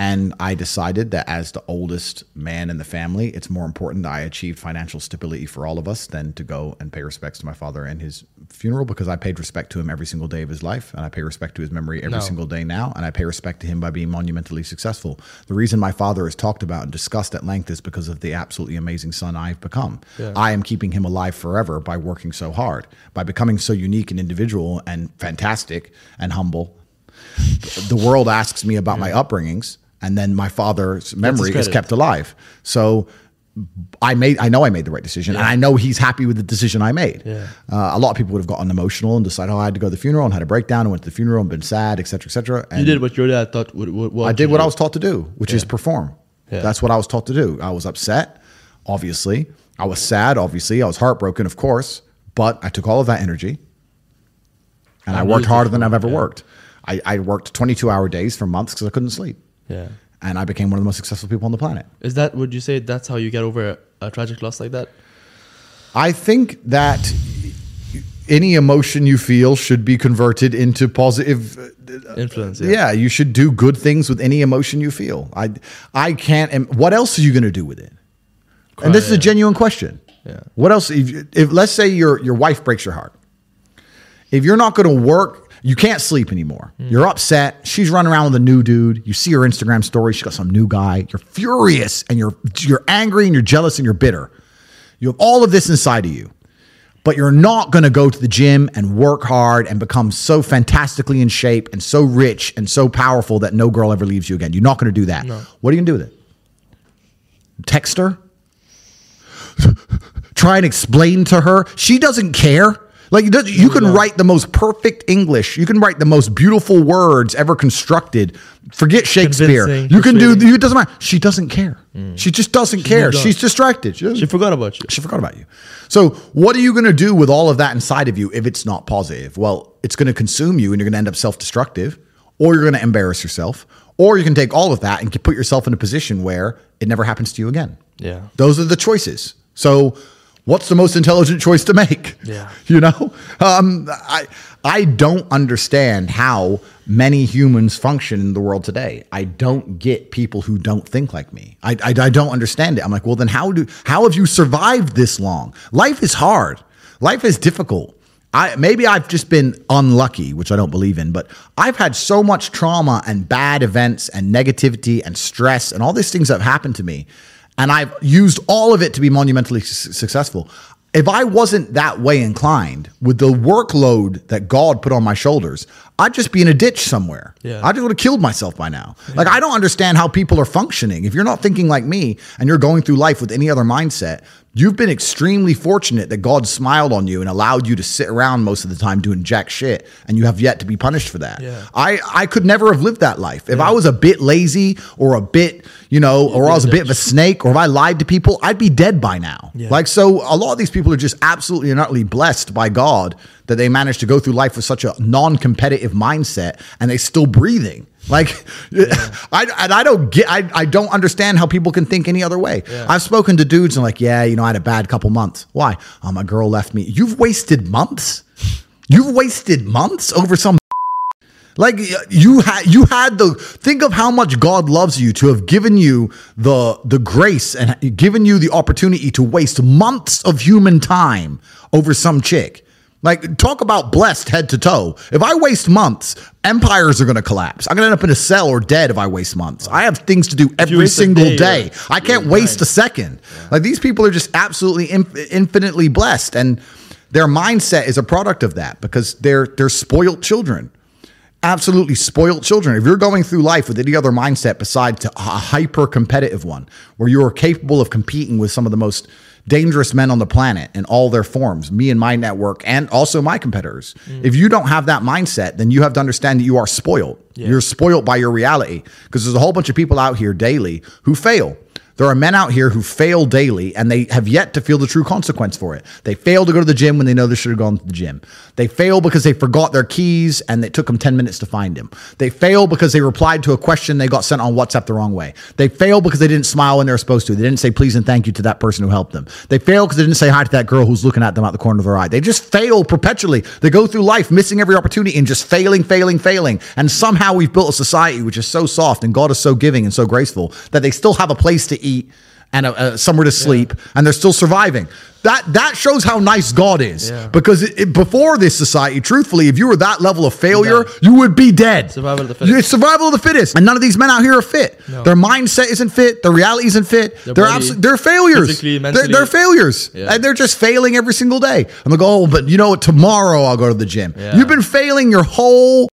And I decided that as the oldest man in the family, it's more important that I achieved financial stability for all of us than to go and pay respects to my father and his funeral because I paid respect to him every single day of his life. And I pay respect to his memory every No. single day now. And I pay respect to him by being monumentally successful. The reason my father is talked about and discussed at length is because of the absolutely amazing son I've become. Yeah. I am keeping him alive forever by working so hard, by becoming so unique and individual and fantastic and humble. The world asks me about my upbringings, and then my father's memory is kept alive. So I made, I know I made the right decision, and I know he's happy with the decision I made. Yeah. Uh, a lot of people would have gotten emotional and decided, oh, I had to go to the funeral and had a breakdown and went to the funeral and been sad, et cetera, et cetera. And you did what your dad thought would. would what I did what do. I was taught to do, which is perform. Yeah. That's what I was taught to do. I was upset, obviously. I was sad, obviously. I was heartbroken, of course. But I took all of that energy and I And worked harder than I've ever yeah. worked. I, I worked 22 hour days for months because I couldn't sleep. Yeah. And I became one of the most successful people on the planet. Is that? Would you say that's how you get over a, a tragic loss like that? I think that any emotion you feel should be converted into positive uh, Influence. yeah. you should do good things with any emotion you feel. I I can't. and What else are you going to do with it? and this is a genuine question. Yeah. What else? If, if let's say your your wife breaks your heart, if you're not going to work, you can't sleep anymore. You're upset. She's running around with a new dude. You see her Instagram story. She got some new guy. You're furious and you're you're angry and you're jealous and you're bitter. You have all of this inside of you but you're not going to go to the gym and work hard and become so fantastically in shape and so rich and so powerful that no girl ever leaves you again. You're not going to do that. What are you going to do with it? Text her? (laughs) Try and explain to her? She doesn't care. Like you can write the most perfect English. You can write the most beautiful words ever constructed. Forget Shakespeare. Convincing, You can do. It doesn't matter. She doesn't care. Mm. She just doesn't care. She's distracted. She She forgot about you. she forgot about you. So, what are you going to do with all of that inside of you if it's not positive? Well, it's going to consume you and you're going to end up self destructive, or you're going to embarrass yourself, or you can take all of that and put yourself in a position where it never happens to you again. Yeah. Those are the choices. So, what's the most intelligent choice to make? Yeah. (laughs) You know, um, I I don't understand how many humans function in the world today. I don't get people who don't think like me. I, I, I don't understand it. I'm like, well, then how do how have you survived this long? Life is hard. Life is difficult. I maybe I've just been unlucky, which I don't believe in, but I've had so much trauma and bad events and negativity and stress and all these things that have happened to me, and I've used all of it to be monumentally su- successful. If I wasn't that way inclined with the workload that God put on my shoulders, I'd just be in a ditch somewhere. Yeah. I just would have killed myself by now. Like I don't understand how people are functioning. If you're not thinking like me and you're going through life with any other mindset, you've been extremely fortunate that God smiled on you and allowed you to sit around most of the time doing jack shit, and you have yet to be punished for that. Yeah. I I could never have lived that life. If I was a bit lazy or a bit, you know, or I was a bit of a snake, or if I lied to people, I'd be dead by now. Yeah. Like so, a lot of these people are just absolutely and utterly blessed by God that they managed to go through life with such a non-competitive mindset and they're still breathing. (laughs) Like, I and I don't get, I, I don't understand how people can think any other way. Yeah. I've spoken to dudes and like, yeah, you know, I had a bad couple months. Why? Oh, my girl left me. You've wasted months. You've wasted months over some (laughs) like you had you had the think of how much God loves you to have given you the the grace and given you the opportunity to waste months of human time over some chick. Like talk about blessed head to toe. If I waste months, empires are going to collapse. I'm going to end up in a cell or dead if I waste months. I have things to do every single day, day. you're- I can't you're waste fine. a second. Like these people are just absolutely inf- infinitely blessed and their mindset is a product of that because they're they're spoiled children absolutely spoiled children. If you're going through life with any other mindset besides a hyper competitive one, where you are capable of competing with some of the most dangerous men on the planet in all their forms, me and my network, and also my competitors. Mm. If you don't have that mindset, then you have to understand that you are spoiled. You're spoiled by your reality because there's a whole bunch of people out here daily who fail. There are men out here who fail daily and they have yet to feel the true consequence for it. They fail to go to the gym when they know they should have gone to the gym. They fail because they forgot their keys and it took them 10 minutes to find them. They fail because they replied to a question they got sent on WhatsApp the wrong way. They fail because they didn't smile when they were supposed to. They didn't say please and thank you to that person who helped them. They fail because they didn't say hi to that girl who's looking at them out the corner of their eye. They just fail perpetually. They go through life missing every opportunity and just failing, failing, failing. And somehow we've built a society which is so soft and God is so giving and so graceful that they still have a place to eat and a, a, somewhere to sleep, and they're still surviving. That that shows how nice God is. Yeah. Because it, it- before this society, truthfully, if you were that level of failure, you would be dead. Survival of the fittest. It's survival of the fittest, and none of these men out here are fit. Their mindset isn't fit. Their reality isn't fit. Their they're absolutely they're failures. they're, they're failures, Yeah. and they're just failing every single day. I'm like, oh, but you know what? Tomorrow I'll go to the gym. Yeah. You've been failing your whole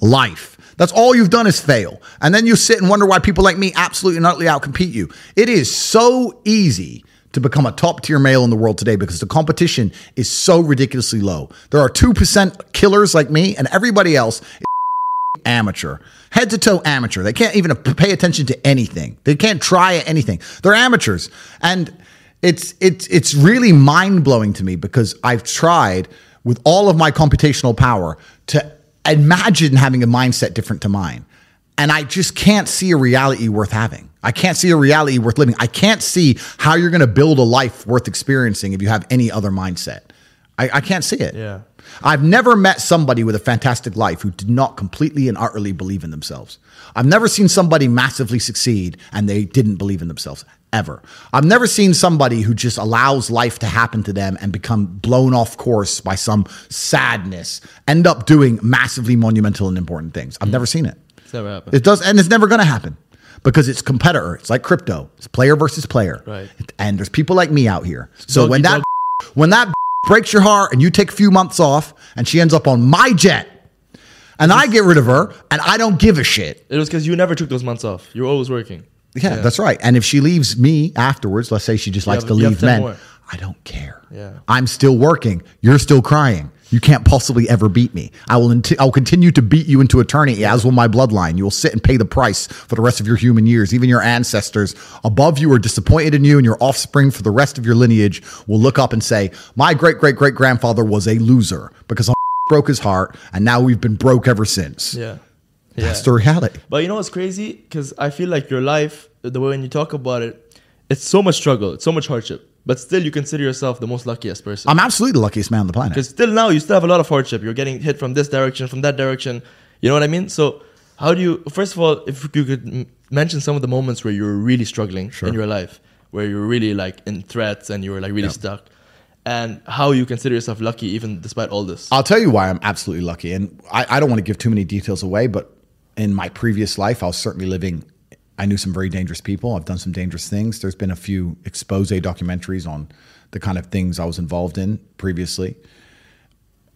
life. That's all you've done is fail. And then you sit and wonder why people like me absolutely and utterly outcompete you. It is so easy to become a top tier male in the world today because the competition is so ridiculously low. There are 2% killers like me, and everybody else is (laughs) amateur, head to toe amateur. They can't even pay attention to anything. They can't try anything. They're amateurs, and it's it's it's really mind blowing to me because I've tried with all of my computational power to imagine having a mindset different to mine, and I just can't see a reality worth having. I can't see a reality worth living. I can't see how you're going to build a life worth experiencing if you have any other mindset. I, I can't see it. Yeah. I've never met somebody with a fantastic life who did not completely and utterly believe in themselves. I've never seen somebody massively succeed and they didn't believe in themselves ever. I've never seen somebody who just allows life to happen to them and become blown off course by some sadness, end up doing massively monumental and important things. I've hmm. never seen it. It's never happened. It does, and it's never going to happen because it's competitor. It's like crypto. It's player versus player. Right. And there's people like me out here. So (laughs) when that dog. when that breaks your heart and you take a few months off and she ends up on my jet and I get rid of her and I don't give a shit. It was because you never took those months off. You were always working. Yeah, that's right. And if she leaves me afterwards, let's say she just likes have- to leave 10 men, more. I don't care. Yeah. I'm still working. You're still crying. You can't possibly ever beat me. I will. Int- I will continue to beat you into eternity, as will my bloodline. You will sit and pay the price for the rest of your human years. Even your ancestors above you are disappointed in you, and your offspring for the rest of your lineage will look up and say, "My great great great grandfather was a loser because broke his heart, and now we've been broke ever since." Yeah. That's the reality. But you know what's crazy? Because I feel like your life, the way when you talk about it, it's so much struggle, it's so much hardship. But still, you consider yourself the most luckiest person. I'm absolutely the luckiest man on the planet. Because still now, you still have a lot of hardship. You're getting hit from this direction, from that direction. You know what I mean? So, how do you, first of all, if you could m- mention some of the moments where you were really struggling in your life, where you were really like in threats and you were like really stuck, and how you consider yourself lucky even despite all this. I'll tell you why I'm absolutely lucky. And I, I don't want to give too many details away, but in my previous life, I was certainly living, I knew some very dangerous people. I've done some dangerous things. There's been a few expose documentaries on the kind of things I was involved in previously.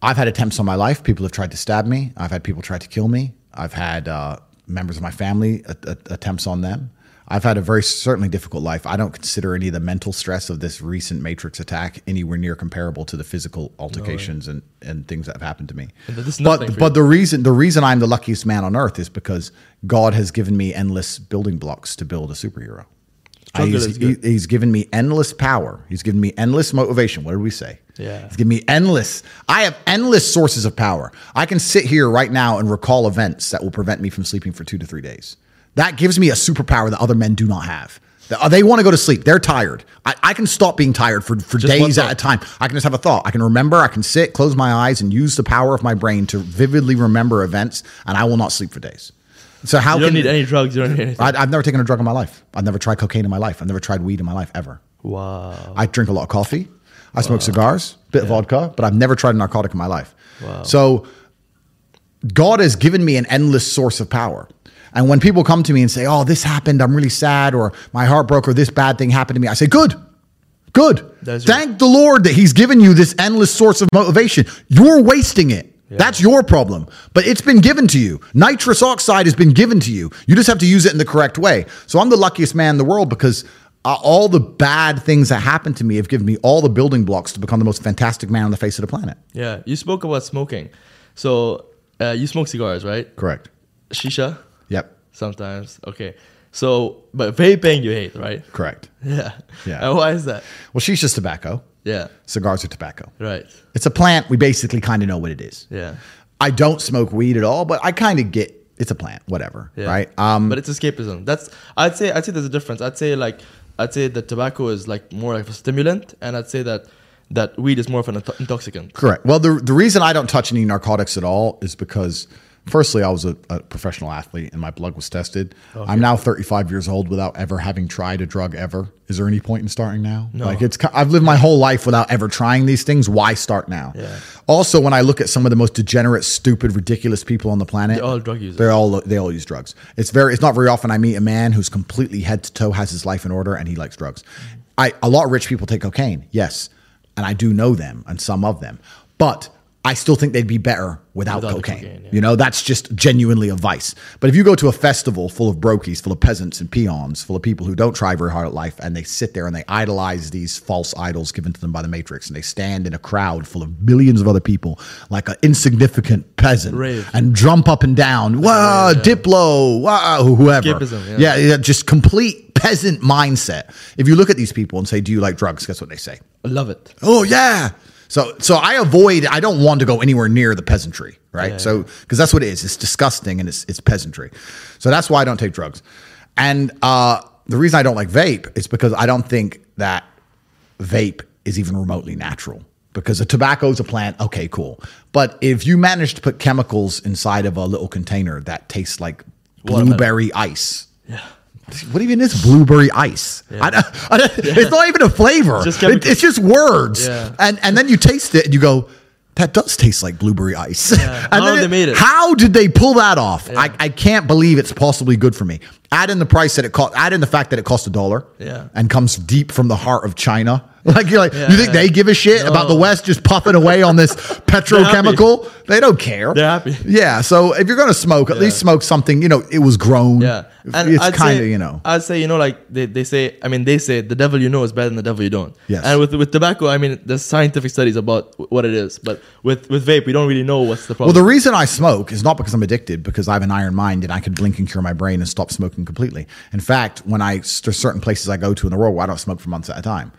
I've had attempts on my life. People have tried to stab me. I've had people try to kill me. I've had uh, members of my family a- a- attempts on them. I've had a very certainly difficult life. I don't consider any of the mental stress of this recent Matrix attack anywhere near comparable to the physical altercations and, and things that have happened to me. And this is nothing But but you. the reason the reason I'm the luckiest man on earth is because God has given me endless building blocks to build a superhero. Struggle he's, he- he's given me endless power. He's given me endless motivation. What did we say? Yeah. He's given me endless. I have endless sources of power. I can sit here right now and recall events that will prevent me from sleeping for two to three days. That gives me a superpower that other men do not have. They- uh, want to go to sleep. They're tired. I, I can stop being tired for, for Just days at a time. I can just have a thought. I can remember. I can sit, close my eyes, and use the power of my brain to vividly remember events, and I will not sleep for days. So how You don't can need any drugs. You don't need anything. I, I've never taken a drug in my life. I've never tried cocaine in my life. I've never tried weed in my life ever. wow. I drink a lot of coffee. I smoke cigars, bit of vodka, but I've never tried a narcotic in my life. Wow. So God has given me an endless source of power. And when people come to me and say, "Oh, this happened. I'm really sad," or "My heart broke," or "This bad thing happened to me," I say, "Good, good. Thank the Lord that He's given you this endless source of motivation. You're wasting it." That's your problem, but it's been given to you. Nitrous oxide has been given to you. You just have to use it in the correct way. So I'm the luckiest man in the world because uh, all the bad things that happened to me have given me all the building blocks to become the most fantastic man on the face of the planet. Yeah. You spoke about smoking. So uh, you smoke cigars, right? Correct. Shisha Yep. sometimes. Okay. So, but vaping you hate, right? Correct. (laughs) Yeah. Yeah. And why is that? Well, she's just tobacco. Yeah. Cigars are tobacco. Right. It's a plant. We basically kind of know what it is. Yeah. I don't smoke weed at all, but I kind of get it's a plant, whatever. Yeah. Right. Um, but it's escapism. That's I'd say I'd say there's a difference. I'd say like I'd say that tobacco is like more like a stimulant, and I'd say that that weed is more of an intoxicant. Correct. Well, the the reason I don't touch any narcotics at all is because, firstly, I was a, a professional athlete and my blood was tested. Oh, I'm now 35 years old without ever having tried a drug ever. Is there any point in starting now? No. Like it's I've lived my whole life without ever trying these things. Why start now? Yeah. Also, when I look at some of the most degenerate, stupid, ridiculous people on the planet, They're all drug users. They're all they all use drugs. It's very. It's not very often I meet a man who's completely head to toe has his life in order and he likes drugs. I a lot of rich people take cocaine. Yes, and I do know them and some of them, but I still think they'd be better without, Without cocaine. cocaine, yeah. You know, that's just genuinely a vice. But if you go to a festival full of brokies, full of peasants and peons, full of people who don't try very hard at life, and they sit there and they idolize these false idols given to them by the Matrix, and they stand in a crowd full of millions of other people like an insignificant peasant Rave. and jump up and down, wow, yeah. Diplo, wow, whoever. Yeah, yeah, just complete peasant mindset. If you look at these people and say, "Do you like drugs?" Guess what they say? I love it. Oh yeah. So so I avoid. I don't want to go anywhere near the peasantry, right? Yeah, so because that's what it is. It's disgusting and it's it's peasantry. So that's why I don't take drugs. And uh, the reason I don't like vape is because I don't think that vape is even remotely natural. Because a tobacco is a plant, okay, cool. But if you manage to put chemicals inside of a little container that tastes like blueberry ice, Yeah. What even is blueberry ice? I don't- I don't- (laughs) It's not even a flavor. Just It- it's just words. Yeah. And and then you taste it and you go, that does taste like blueberry ice. Yeah. (laughs) and How they made it. How did they pull that off? I, I can't believe it's possibly good for me. Add in the price that it cost. Add in the fact that it cost a dollar. Yeah. And comes deep from the heart of China. (laughs) Like you're like, Yeah, you think yeah. they give a shit about the West just puffing away on this (laughs) petrochemical? They don't care. They're happy. Yeah. So if you're gonna smoke, at least smoke something. You know, it was grown. Yeah. And it's kind of you know. I'd say, you know, like they, they say, I mean, they say the devil you know is better than the devil you don't. Yes. And with with tobacco, I mean, there's scientific studies about what it is. But with, with vape, we don't really know what's the problem. Well, the reason I smoke is not because I'm addicted, because I have an iron mind and I could blink and cure my brain and stop smoking completely. In fact, when I there's certain places I go to in the world where I don't smoke for months at a time,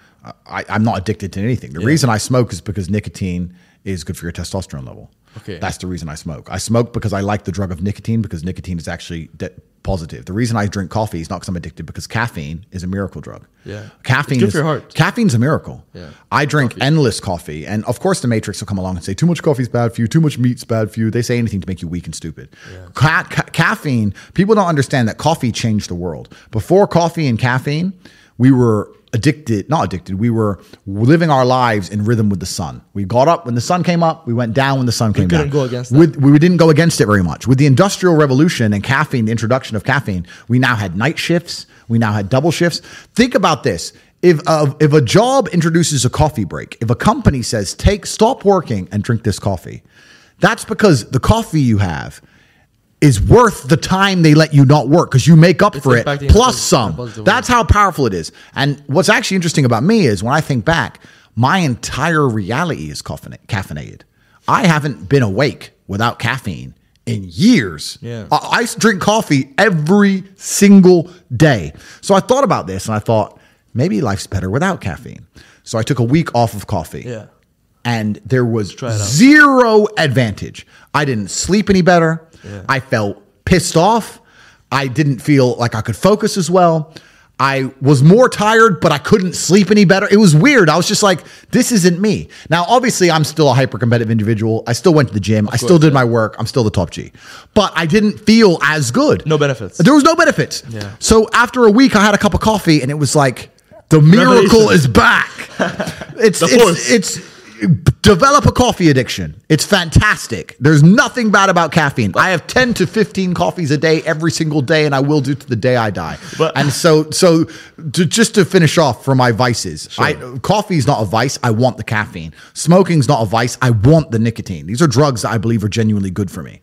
I, I'm not addicted to anything. The reason I smoke is because nicotine is good for your testosterone level. Okay. that's the reason I smoke. I smoke because I like the drug of nicotine because nicotine is actually de- positive. The reason I drink coffee is not because I'm addicted, because caffeine is a miracle drug. Yeah. caffeine It's good is for your heart. Caffeine's a miracle. Yeah. I drink endless coffee, and of course, the Matrix will come along and say too much coffee is bad for you, too much meat's bad for you. They say anything to make you weak and stupid. Ca- ca- caffeine, people don't understand that coffee changed the world. Before coffee and caffeine, we were addicted, not addicted, we were living our lives in rhythm with the sun. We got up when the sun came up, we went down when the sun came down. go against that. With, we didn't go against it very much. With the Industrial Revolution and caffeine, the introduction of caffeine, we now had night shifts, we now had double shifts. Think about this. If a, if a job introduces a coffee break, if a company says, take, stop working and drink this coffee, that's because the coffee you have is worth the time they let you not work because you make up It's for it impacting in a plus some. in a positive That's how powerful it is. And what's actually interesting about me is when I think back, my entire reality is caffeinated. I haven't been awake without caffeine in years. Yeah. I, I drink coffee every single day. So I thought about this and I thought maybe life's better without caffeine. So I took a week off of coffee. Yeah. And there was try it out. zero advantage. I didn't sleep any better. I felt pissed off. I didn't feel like I could focus as well. I was more tired, but I couldn't sleep any better. It was weird. I was just like, this isn't me. Now, obviously, I'm still a hyper competitive individual. I still went to the gym. I still did my work. I'm still the top G. But I didn't feel as good. No benefits. There was no benefits. Yeah. So after a week, I had a cup of coffee and it was like, the miracle is back. (laughs) It's, The it's, it's, develop a coffee addiction. It's fantastic. There's nothing bad about caffeine. I have 10 to 15 coffees a day every single day and I will do to the day I die. But- and so so to, just to finish off for my vices. I coffee is not a vice. I want the caffeine. Smoking's not a vice. I want the nicotine. These are drugs that I believe are genuinely good for me.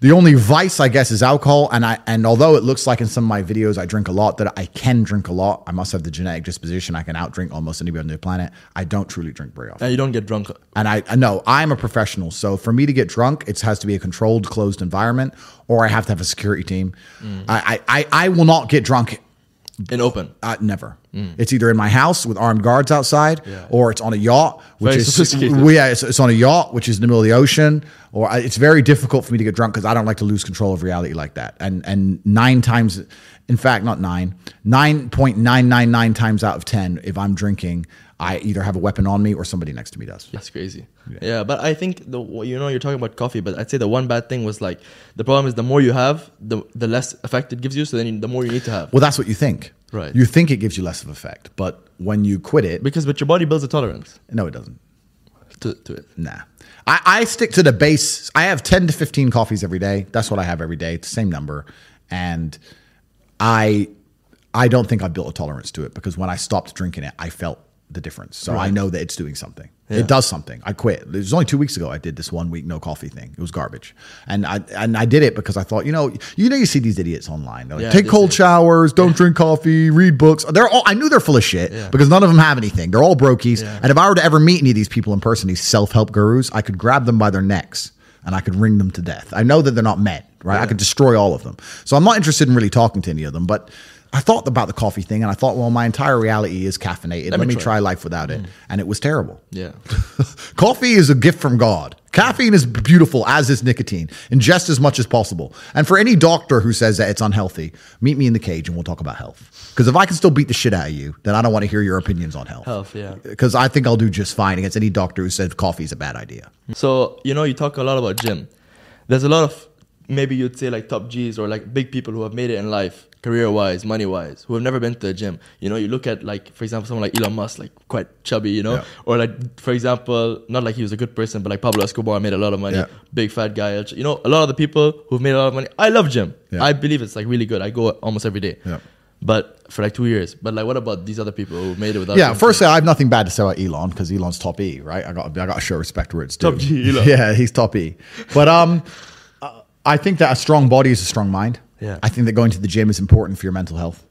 The only vice, I guess, is alcohol. And I and although it looks like in some of my videos I drink a lot, that I can drink a lot. I must have the genetic disposition. I can outdrink almost anybody on the planet. I don't truly drink very often. And you don't get drunk. And I, I know I'm a professional. So for me to get drunk, it has to be a controlled, closed environment, or I have to have a security team. Mm. I, I, I, will not get drunk. In open. Uh, never. It's either in my house with armed guards outside, or it's on a yacht, which Very is yeah, it's, it's on a yacht, which is in the middle of the ocean. Or I, it's very difficult for me to get drunk because I don't like to lose control of reality like that. And and nine times, in fact, not nine, nine point nine nine nine times out of ten, if I'm drinking, I either have a weapon on me or somebody next to me does. That's crazy. Yeah. but I think the you know you're talking about coffee, but I'd say the one bad thing was like the problem is the more you have, the the less effect it gives you. So then you, the more you need to have. Well, that's what you think. Right. You think it gives you less of effect, but when you quit it, because but your body builds a tolerance no, it doesn't. To, to it. Nah. I, I stick to the base. I have 10 to 15 coffees every day. That's what I have every day. It's the same number. And I I don't think I built a tolerance to it because when I stopped drinking it, I felt the difference. So I know that it's doing something. Yeah. It does something. I quit. It was only two weeks ago I did this one week no coffee thing. It was garbage. And I and I did it because I thought, you know, you know you see these idiots online. They're like, Yeah, take cold showers, don't drink coffee, read books. They're all I knew they're full of shit Yeah. because none of them have anything. They're all brokies. Yeah. And if I were to ever meet any of these people in person, these self-help gurus, I could grab them by their necks and I could wring them to death. I know that they're not men, right? I could destroy all of them. So I'm not interested in really talking to any of them, but I thought about the coffee thing and I thought, well, my entire reality is caffeinated. Let, me me try. try life without it. Mm. And it was terrible. Yeah. (laughs) Coffee is a gift from God. Caffeine is beautiful, as is nicotine. Ingest as much as possible. And for any doctor who says that it's unhealthy, meet me in the cage and we'll talk about health. Because if I can still beat the shit out of you, then I don't want to hear your opinions on health. Health, yeah. Because I think I'll do just fine against any doctor who says coffee is a bad idea. So you know you talk a lot about gym. There's a lot of maybe you'd say like top G's or like big people who have made it in life, career wise, money wise, who have never been to the gym. You know, you look at like for example someone like Elon Musk, like quite chubby, you know, Yeah. or like for example, not like he was a good person, but like Pablo Escobar made a lot of money, Yeah. big fat guy. You know, a lot of the people who've made a lot of money. I love gym. Yeah. I believe it's like really good. I go almost every day. Yeah. But for like two years. But like, what about these other people who made it without? Yeah, firstly? I have nothing bad to say about Elon because Elon's top E, right? I got I got to show respect where it's due. Top G, Elon. (laughs) Yeah, he's top E. But um, I think that a strong body is a strong mind. Yeah. I think that going to the gym is important for your mental health.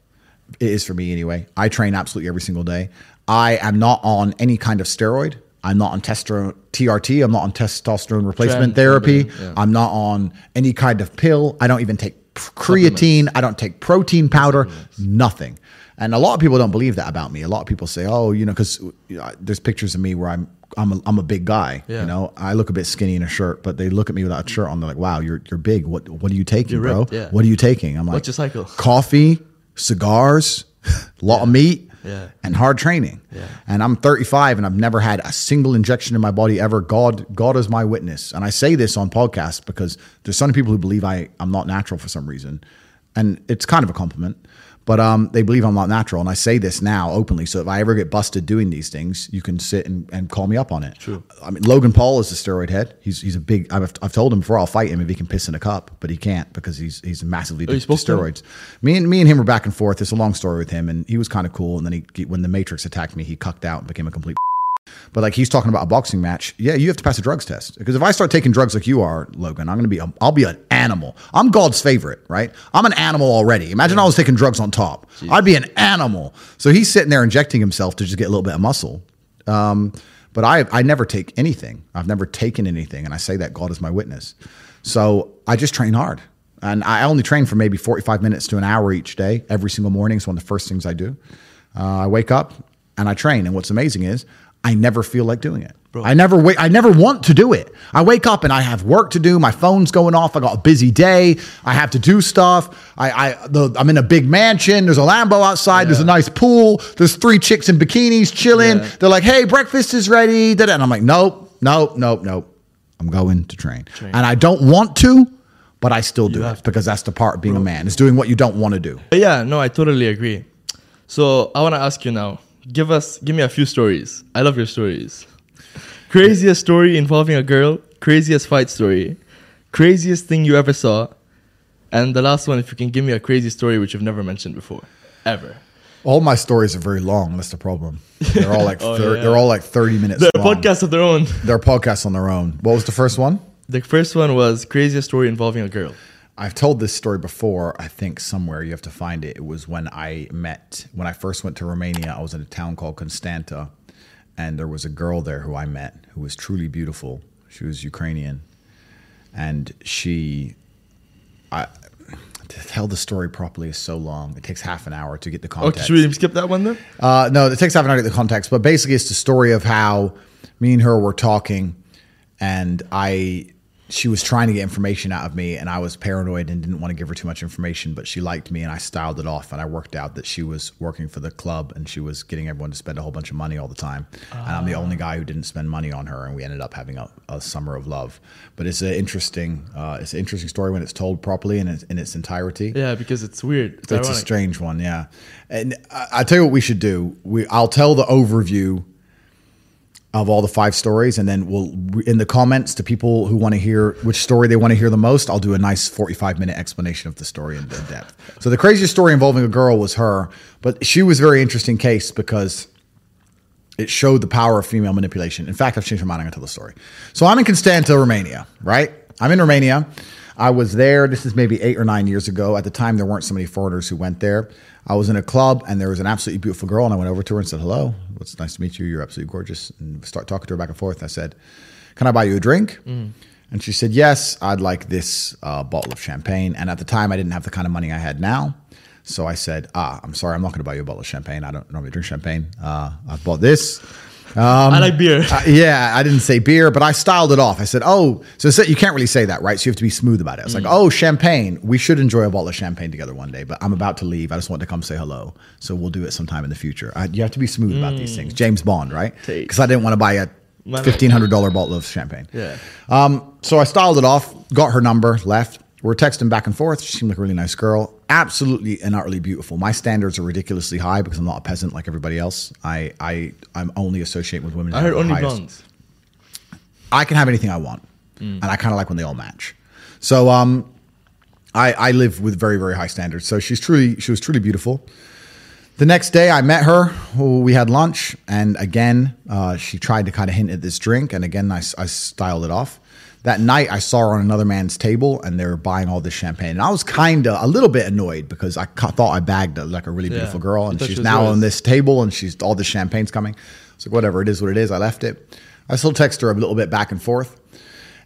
It is for me anyway. I train absolutely every single day. I am not on any kind of steroid. I'm not on testro- TRT. I'm not on testosterone replacement Tren- therapy. yeah. I'm not on any kind of pill. I don't even take creatine. I don't take protein powder. Nothing. And a lot of people don't believe that about me. A lot of people say, "Oh, you know," because uh, there's pictures of me where I'm I'm a, I'm a big guy. Yeah. You know, I look a bit skinny in a shirt, but they look at me without a shirt on. They're like, "Wow, you're you're big. What what are you taking, bro? yeah. What are you taking?" I'm like, What's your cycle? Coffee, cigars, a (laughs) lot of meat, Yeah. and hard training. Yeah. And I'm 35 and I've never had a single injection in my body ever. God, God is my witness. And I say this on podcasts because there's some people who believe I, I'm not natural for some reason. And it's kind of a compliment. But um, they believe I'm not natural. And I say this now openly. So if I ever get busted doing these things, you can sit and, and call me up on it. True. I mean, Logan Paul is a steroid head. He's, he's a big, I've, I've told him before I'll fight him if he can piss in a cup, but he can't because he's, he's massively Oh, you addicted to spoke to steroids. Me and me and him were back and forth. It's a long story with him, and he was kind of cool. And then he, when the Matrix attacked me, he cucked out and became a complete. But like he's talking about a boxing match. Yeah, you have to pass a drugs test because if I start taking drugs like you are, Logan, I'm gonna be. A, I'll be an animal. I'm God's favorite, right? I'm an animal already. Imagine I was taking drugs on top. I'd be an animal. So he's sitting there injecting himself to just get a little bit of muscle. Um, but I I never take anything. I've never taken anything, and I say that God is my witness. So I just train hard. And I only train for maybe 45 minutes to an hour each day, every single morning. It's one of the first things I do. Uh, I wake up and I train. And what's amazing is I never feel like doing it. Bro. I never wait. I never want to do it. I wake up and I have work to do. My phone's going off. I got a busy day. I have to do stuff. I, I the, I'm in a big mansion. There's a Lambo outside. There's a nice pool. There's three chicks in bikinis chilling. Yeah. They're like, "Hey, breakfast is ready." And I'm like, "Nope, nope, nope, nope. I'm going to train." Train. And I don't want to, but I still do it because that's the part of being a man. Is doing what you don't want to do. Yeah, no, I totally agree. So I want to ask you now. Give us, give me a few stories. I love your stories. Craziest story involving a girl. Craziest fight story. Craziest thing you ever saw. And the last one, if you can give me a crazy story which you've never mentioned before, ever. All my stories are very long. That's the problem. They're all (laughs) like Oh, thir- yeah. they're all like 30 minutes They're long. podcasts of their own. They're podcasts on their own. What was the first one? The first one was craziest story involving a girl. I've told this story before, I think somewhere you have to find it. It was when I met, when I first went to Romania, I was in a town called Constanta, and there was a girl there who I met who was truly beautiful. She was Ukrainian, and she, I, to tell the story properly is so long. It takes half an hour to get the Okay, context. should we skip that one then? Uh, no, it takes half an hour to get the context, but basically it's the story of how me and her were talking, and I, she was trying to get information out of me, and I was paranoid and didn't want to give her too much information, but she liked me, and I styled it off, and I worked out that she was working for the club, and she was getting everyone to spend a whole bunch of money all the time, and I'm the only guy who didn't spend money on her, and we ended up having a, a summer of love. But it's an interesting, uh, it's an interesting story when it's told properly and its, in its entirety. Yeah, because it's weird. It's, It's a strange one, yeah. And I, I tell you what we should do. We I'll tell the overview of all the five stories, and then we'll in the comments to people who want to hear which story they want to hear the most. I'll do a nice forty-five minute explanation of the story in, depth. So the craziest story involving a girl was her, but she was a very interesting case because it showed the power of female manipulation. In fact, I've changed my mind. I'm to tell the story. So I'm in Constanta, Romania, right? I'm in Romania. I was there. This is maybe eight or nine years ago. At the time, there weren't so many foreigners who went there. I was in a club and there was an absolutely beautiful girl, and I went over to her and said, "Hello, it's nice to meet you. You're absolutely gorgeous." And start talking to her back and forth. I said, "Can I buy you a drink?" And she said, "Yes, I'd like this uh, bottle of champagne." And at the time, I didn't have the kind of money I had now. So I said, ah, I'm sorry, I'm not going to buy you a bottle of champagne. I don't normally drink champagne. Uh, I bought this. I like beer. (laughs) Uh, yeah, I didn't say beer, but I styled it off. I said, oh, so, you can't really say that, right? So you have to be smooth about it. It's like, oh, champagne. We should enjoy a bottle of champagne together one day, but I'm about to leave. I just want to come say hello. So we'll do it sometime in the future. I, you have to be smooth about these things. James Bond, right? Take. Because I didn't want to buy a Man, $1,500 bottle of champagne. Yeah. Um, so I styled it off, got her number, left. We're texting back and forth. She seemed like a really nice girl. Absolutely and utterly beautiful. My standards are ridiculously high because I'm not a peasant like everybody else. I, I I'm only associating with women. I heard only highest. blondes. I can have anything I want, and I kind of like when they all match. So um, I I live with very very high standards. So she's truly she was truly beautiful. The next day, I met her. We had lunch, and again, uh, she tried to kind of hint at this drink, and again, I, I styled it off. That night, I saw her on another man's table, and they were buying all this champagne, and I was kind of a little bit annoyed because I ca- thought I bagged a, like a really Yeah. beautiful girl, and thought she she's now on this table, and she's all the champagne's coming. It's like whatever it is, what it is. I left it. I still text her a little bit back and forth.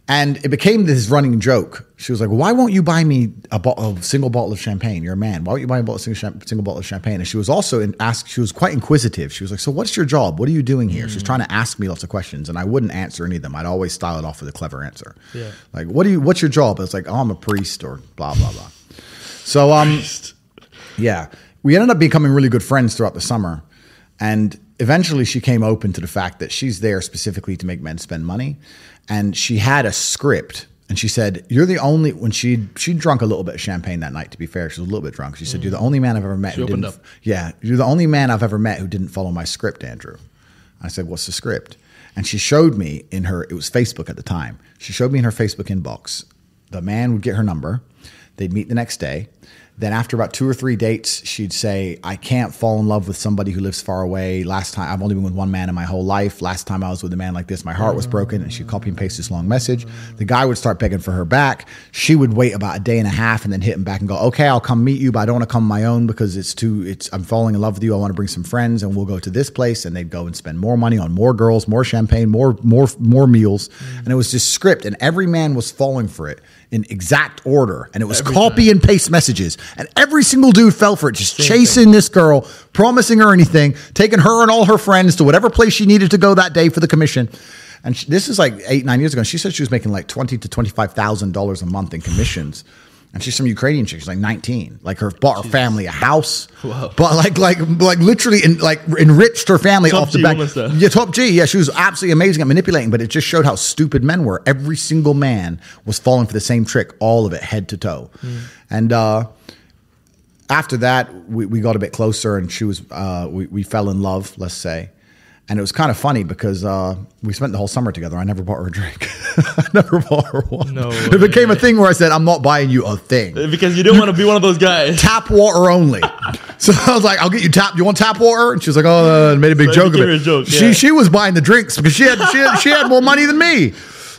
And it became this running joke. She was like, "Why won't you buy me a, bo- a single bottle of champagne? You're a man. Why won't you buy me a bottle, single, single bottle of champagne?" And she was also in, asked. She was quite inquisitive. She was like, "So what's your job? What are you doing here?" She was trying to ask me lots of questions, and I wouldn't answer any of them. I'd always style it off with a clever answer. Yeah. Like, "What do you? What's your job?" It's like, "Oh, I'm a priest," or blah blah blah. So um, yeah, we ended up becoming really good friends throughout the summer, and eventually she came open to the fact that she's there specifically to make men spend money, and she had a script. And she said, "You're the only." When she she'd drunk a little bit of champagne that night. To be fair, she was a little bit drunk. She said, "You're the only man I've ever met She who opened didn't." up. Yeah, you're the only man I've ever met who didn't follow my script, Andrew. I said, "What's the script?" And she showed me in her. It was Facebook at the time. She showed me in her Facebook inbox. The man would get her number. They'd meet the next day. Then after about two or three dates, she'd say, "I can't fall in love with somebody who lives far away. Last time I've only been with one man in my whole life. Last time I was with a man like this, my heart was broken." And she'd copy and paste this long message. The guy would start begging for her back. She would wait about a day and a half and then hit him back and go, "Okay, I'll come meet you, but I don't want to come my own because it's too. It's I'm falling in love with you. I want to bring some friends, and we'll go to this place." And they'd go and spend more money on more girls, more champagne, more more more meals, and it was just script, and every man was falling for it in exact order, and it was Every copy time. and paste messages, and every single dude fell for it, just Same chasing this girl, promising her anything, taking her and all her friends to whatever place she needed to go that day for the commission. And she, this is like eight nine years ago. And she said she was making like twenty to twenty five thousand dollars a month in commissions. And she's some Ukrainian chick. She's like nineteen. Like her bought her family a house, Wow. but like like like literally in, like enriched her family Top off the G back. Yeah, top G. Yeah, she was absolutely amazing at manipulating, but it just showed how stupid men were. Every single man was falling for the same trick, all of it, head to toe. And uh, after that, we, we got a bit closer, and she was uh, we we fell in love, let's say. And it was kind of funny because uh, we spent the whole summer together. I never bought her a drink. (laughs) I never bought her one. No it became a thing where I said, "I'm not buying you a thing." Because you don't want to be one of those guys. tap water only. (laughs) So I was like, I'll get you tap. You want tap water? And she was like, oh, and made a big So joke you of it. a joke, she yeah. she was buying the drinks because she had she had, she had more money than me.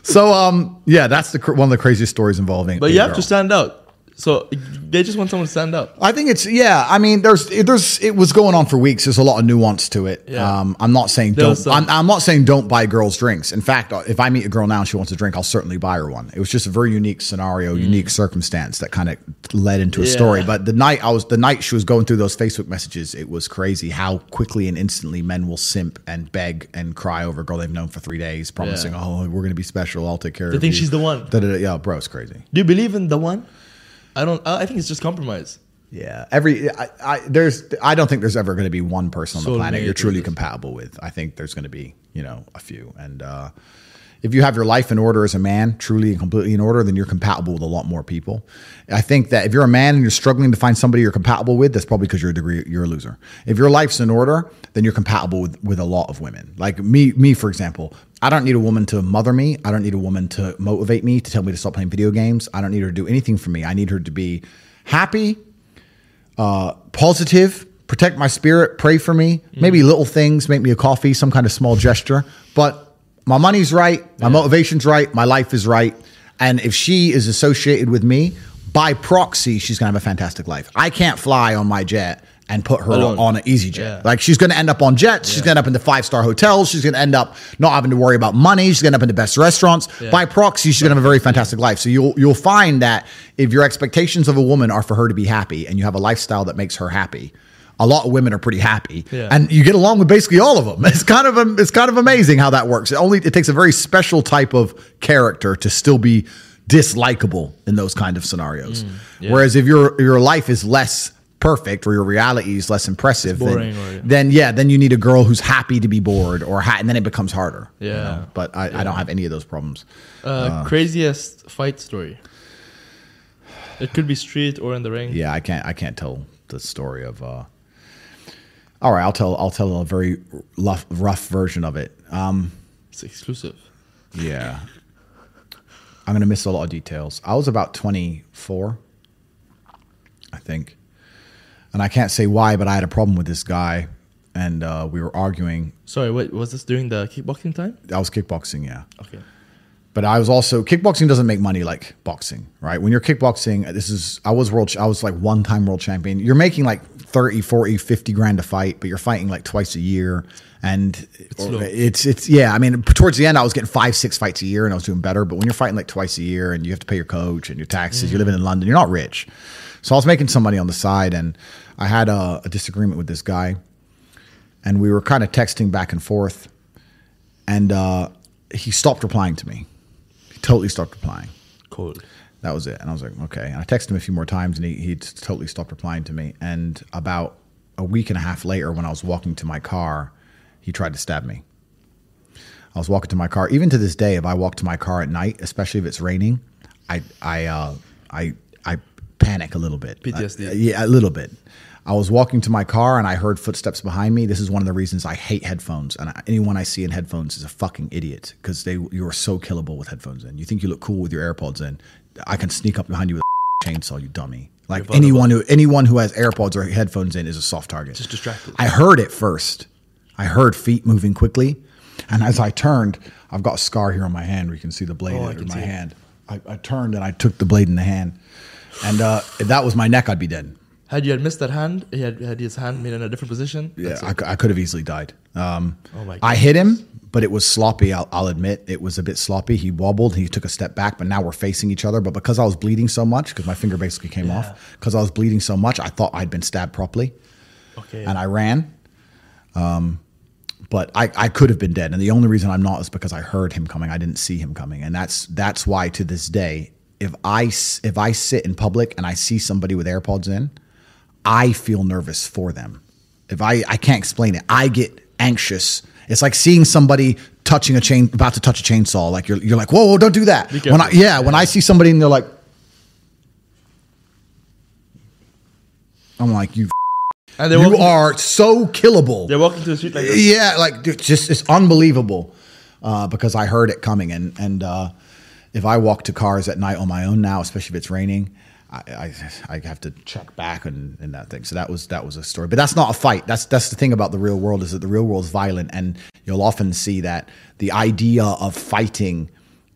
So um yeah, that's the one of the craziest stories involving. But you have girl. to stand out. So they just want someone to stand up. I think it's yeah. I mean, there's there's it was going on for weeks. There's a lot of nuance to it. Yeah. Um, I'm not saying There don't. some- I'm, I'm not saying don't buy girls drinks. In fact, uh, if I meet a girl now and she wants a drink, I'll certainly buy her one. It was just a very unique scenario, unique circumstance that kind of led into a Mm. Yeah. story. But the night I was the night she was going through those Facebook messages, it was crazy how quickly and instantly men will simp and beg and cry over a girl they've known for three days, promising, Yeah. "Oh, we're gonna be special. I'll take care They of you." They think she's the one. Da-da-da. Yeah, bro, it's crazy. Do you believe in the one? I don't. I think it's just compromise. Yeah, every I, I there's I don't think there's ever going to be one person on the planet you're truly compatible with. I think there's going to be you know a few, and uh, if you have your life in order as a man, truly and completely in order, then you're compatible with a lot more people. I think that if you're a man and you're struggling to find somebody you're compatible with, that's probably because you're a degree you're a loser. If your life's in order, then you're compatible with with a lot of women. Like me, me for example. I don't need a woman to mother me. I don't need a woman to motivate me, to tell me to stop playing video games. I don't need her to do anything for me. I need her to be happy, uh, positive, protect my spirit, pray for me. Mm. Maybe little things, make me a coffee, some kind of small gesture. But my money's right, my motivation's right, my life is right. And if she is associated with me, by proxy, she's gonna have a fantastic life. I can't fly on my jet and put her Alone. on an easy jet. Yeah. Like she's gonna end up on jets, she's gonna end up in the five star hotels, she's gonna end up not having to worry about money, she's gonna end up in the best restaurants. Yeah. By proxy, she's gonna have a very fantastic life. So you'll you'll find that if your expectations of a woman are for her to be happy and you have a lifestyle that makes her happy, a lot of women are pretty happy, Yeah. and you get along with basically all of them. (laughs) It's kind of um, it's kind of amazing how that works. It only it takes a very special type of character to still be dislikable in those kind of scenarios. Mm, yeah. Whereas if your your life is less perfect or your reality is less impressive, then, boring or- then yeah, then you need a girl who's happy to be bored or ha- and then it becomes harder. you Yeah. know? But I, I don't have any of those problems. Uh, craziest fight story. It could be street or in the ring. Yeah, I can't I can't tell the story of uh all right, I'll tell I'll tell a very rough, rough version of it. Um, It's exclusive. yeah. I'm to miss a lot of details. I was about 24, I think. And I can't say why, but I had a problem with this guy and uh, we were arguing. Sorry, wait. Was this during the kickboxing time? I was kickboxing, yeah. Okay. But I was also kickboxing doesn't make money like boxing, right? When you're kickboxing, this is I was world I was like one time world champion. You're making like 30, 40, 50 grand a fight, but you're fighting like twice a year and it's it's it's yeah, I mean towards the end I was getting 5 6 fights a year and I was doing better, but when you're fighting like twice a year and you have to pay your coach and your taxes, you're living in London, you're not rich. So I was making some money on the side and I had a, a disagreement with this guy and we were kind of texting back and forth and uh, he stopped replying to me. He totally stopped replying. Cold. That was it. And I was like, okay. And I texted him a few more times and he, he totally stopped replying to me. And about a week and a half later, when I was walking to my car, he tried to stab me. I was walking to my car. Even to this day, if I walk to my car at night, especially if it's raining, I I uh, I panic a little bit. PTSD. Uh, yeah, a little bit. I was walking to my car and I heard footsteps behind me. This is one of the reasons I hate headphones. And I, anyone I see in headphones is a fucking idiot because they you are so killable with headphones in. You think you look cool with your AirPods in. I can sneak up behind you with a (laughs) chainsaw, you dummy. Like anyone who anyone who has AirPods or headphones in is a soft target. Just distracted. I heard it first. I heard feet moving quickly, and as I turned, I've got a scar here on my hand where you can see the blade Oh, in my hand. I, I turned and I took the blade in the hand, and uh, if that was my neck, I'd be dead. Had you had missed that hand, he had had his hand made in a different position. Yeah, I, I could have easily died. Um, Oh my I hit him, but it was sloppy. I'll, I'll admit it was a bit sloppy. He wobbled. He took a step back, but now we're facing each other. But because I was bleeding so much, because my finger basically came Yeah. off, because I was bleeding so much, I thought I'd been stabbed properly, okay. and I ran. Um, but I, I could have been dead, and the only reason I'm not is because I heard him coming. I didn't see him coming, and that's that's why to this day, if I if I sit in public and I see somebody with AirPods in, I feel nervous for them. If I I can't explain it, I get anxious. It's like seeing somebody touching a chain, about to touch a chainsaw. Like you're you're like, whoa, whoa don't do that. When I, yeah, when I see somebody and they're like, I'm like, you and they're you walking, are so killable. they're walking to the street like this. Yeah, like dude, just it's unbelievable uh, because I heard it coming, and and uh, if I walk to cars at night on my own now, especially if it's raining, I I, I have to check back and, and that thing. So that was that was a story, but that's not a fight. That's that's the thing about the real world is that the real world is violent, and you'll often see that the idea of fighting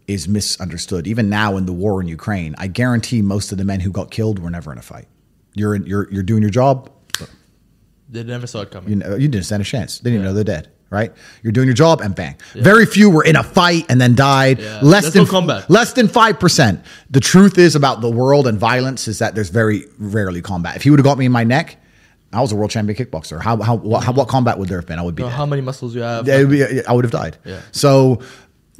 is misunderstood. Even now in the war in Ukraine, I guarantee most of the men who got killed were never in a fight. You're in, you're you're doing your job. They never saw it coming. You know, you didn't stand a chance. They didn't Yeah. know they're dead. Right? You're doing your job and bang. Very few were in a fight and then died. Yeah. Less There's than no combat. Less than five percent. The truth is about the world and violence is that there's very rarely combat. If he would have got me in my neck, I was a world champion kickboxer. How how what, how, what combat would there have been? I would be how many muscles you have. Yeah, be- I would have died. Yeah. So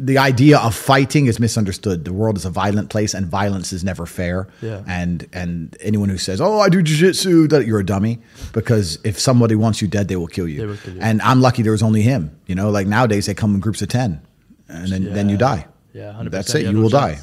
the idea of fighting is misunderstood. The world is a violent place, and violence is never fair. Yeah. And and anyone who says, "Oh, I do jujitsu," that you're a dummy. Because if somebody wants you dead, they will kill you. They will kill you. And I'm lucky there was only him. You know, like nowadays they come in groups of ten, and then then you die. Yeah, 100%, That's it. you You will die.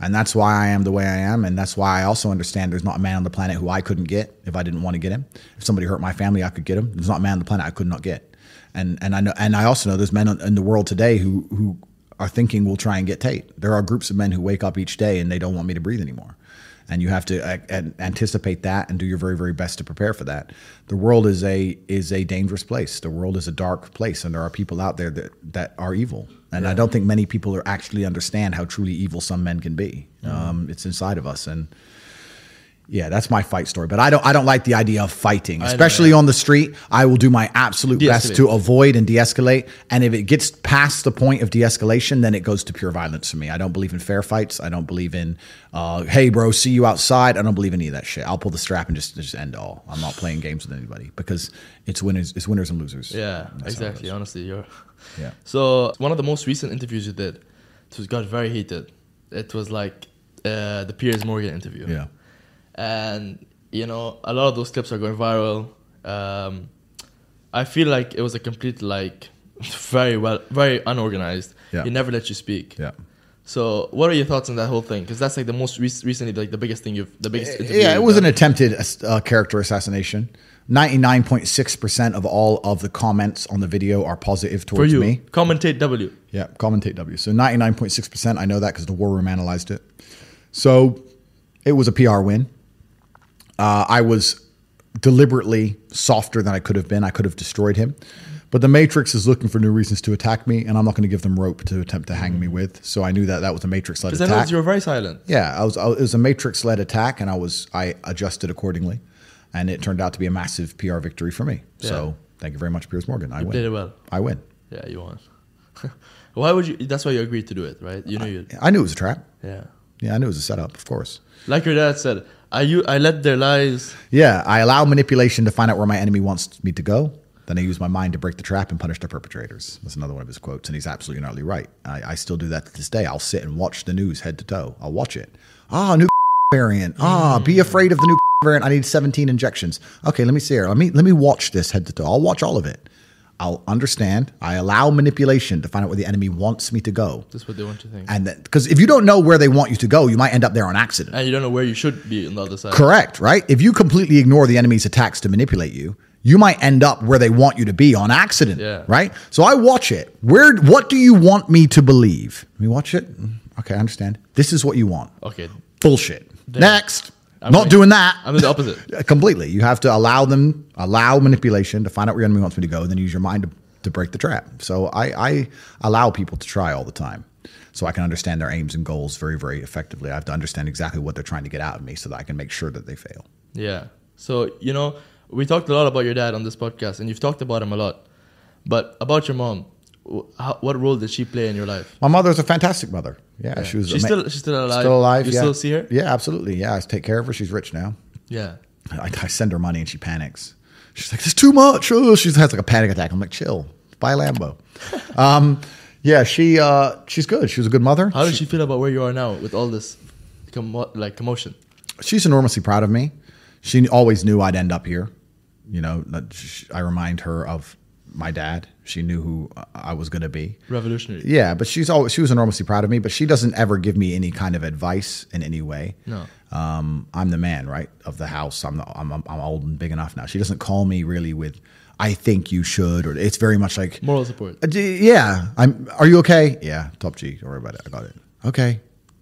And that's why I am the way I am, and that's why I also understand there's not a man on the planet who I couldn't get if I didn't want to get him. If somebody hurt my family, I could get him. There's not a man on the planet I could not get. And and I know, and I also know there's men in the world today who who are thinking we'll try and get Tate. There are groups of men who wake up each day and they don't want me to breathe anymore. And you have to uh, anticipate that and do your very very best to prepare for that. The world is a is a dangerous place. The world is a dark place, and there are people out there that that are evil. And I don't think many people are actually understand how truly evil some men can be. Um, it's inside of us, and yeah, that's my fight story. But I don't I don't like the idea of fighting, especially on the street. I will do my absolute best to avoid and de-escalate. And if it gets past the point of de-escalation, then it goes to pure violence for me. I don't believe in fair fights. I don't believe in, uh, hey, bro, see you outside. I don't believe any of that shit. I'll pull the strap and just just end all. I'm not playing games with anybody because it's winners. It's winners and losers. Yeah, exactly. Honestly, you're. Yeah. (laughs) So one of the most recent interviews you did, it was got very heated. It was like uh, the Piers Morgan interview. Yeah. And you know a lot of those clips are going viral. Um, I feel like it was a complete like (laughs) very well, very unorganized. Yeah. He never let you speak. Yeah. So, what are your thoughts on that whole thing? Because that's like the most rec- recently, like the biggest thing you've, the biggest. interview Yeah, it was an attempted uh, character assassination. 99.6% of all of the comments on the video are positive for towards you. me. Commentate W. Yeah, commentate W. So 99.6%, I know that because the War Room analyzed it. So it was a PR win. Uh, I was deliberately softer than I could have been. I could have destroyed him. But the Matrix is looking for new reasons to attack me, and I'm not going to give them rope to attempt to hang me with. So I knew that that was a Matrix led Because I attack. noticed you were very silent. Yeah, I was. I, it was a matrix led attack, and I was. I adjusted accordingly, and it turned out to be a massive PR victory for me. Yeah. So thank you very much, Piers Morgan. I You win. did it well. I win. Yeah, you won. (laughs) why would you? That's why you agreed to do it, right? You know you. I knew it was a trap. Yeah. Yeah, I knew it was a setup. Of course. Like your dad said, I you I let their lies. Yeah, I allow manipulation to find out where my enemy wants me to go. Then I use my mind to break the trap and punish the perpetrators. That's another one of his quotes, and he's absolutely utterly right. I, I still do that to this day. I'll sit and watch the news head to toe. I'll watch it. Ah, new (laughs) variant. Ah, be afraid of the new (laughs) variant. I need 17 injections. Okay, let me see here. Let me let me watch this head to toe. I'll watch all of it. I'll understand. I allow manipulation to find out where the enemy wants me to go. That's what they want you to think. And because if you don't know where they want you to go, you might end up there on accident. And you don't know where you should be on the other side. Correct, right? If you completely ignore the enemy's attacks to manipulate you, you might end up where they want you to be on accident. Yeah. Right? So I watch it. Where what do you want me to believe? Let me watch it. Mm, Okay, I understand. This is what you want. Okay. Bullshit. Next. I'm Not like- doing that. I'm the opposite. (laughs) Completely. You have to allow them, allow manipulation to find out where your enemy wants me to go, and then use your mind to, to break the trap. So I, I allow people to try all the time. So I can understand their aims and goals very, very effectively. I have to understand exactly what they're trying to get out of me so that I can make sure that they fail. Yeah. So, you know, we talked a lot about your dad on this podcast, and you've talked about him a lot. But about your mom, how, what role did she play in your life? My mother's a fantastic mother. Yeah, Yeah. she was. She's still- she's still alive? Still alive. You yeah. still see her? Yeah, absolutely. Yeah, I take care of her. She's rich now. Yeah. I, I send her money and she panics. She's like, "It's too much." Oh, she has like a panic attack. I'm like, "Chill, buy a Lambo." (laughs) um, yeah, she uh, she's good. She was a good mother. How does she feel about where you are now with all this, commo- like commotion? she's enormously proud of me. She always knew I'd end up here. You know, I remind her of my dad. She knew who I was going to be. Revolutionary. Yeah, but she's always she was enormously proud of me. But she doesn't ever give me any kind of advice in any way. No. um, I'm the man, right, of the house. I'm, the, I'm I'm old and big enough now. She doesn't call me really with, "I think you should," or it's very much like, Moral support. uh, "Yeah, I'm. Are you okay? Yeah, top G. Don't worry about it. I got it. Okay.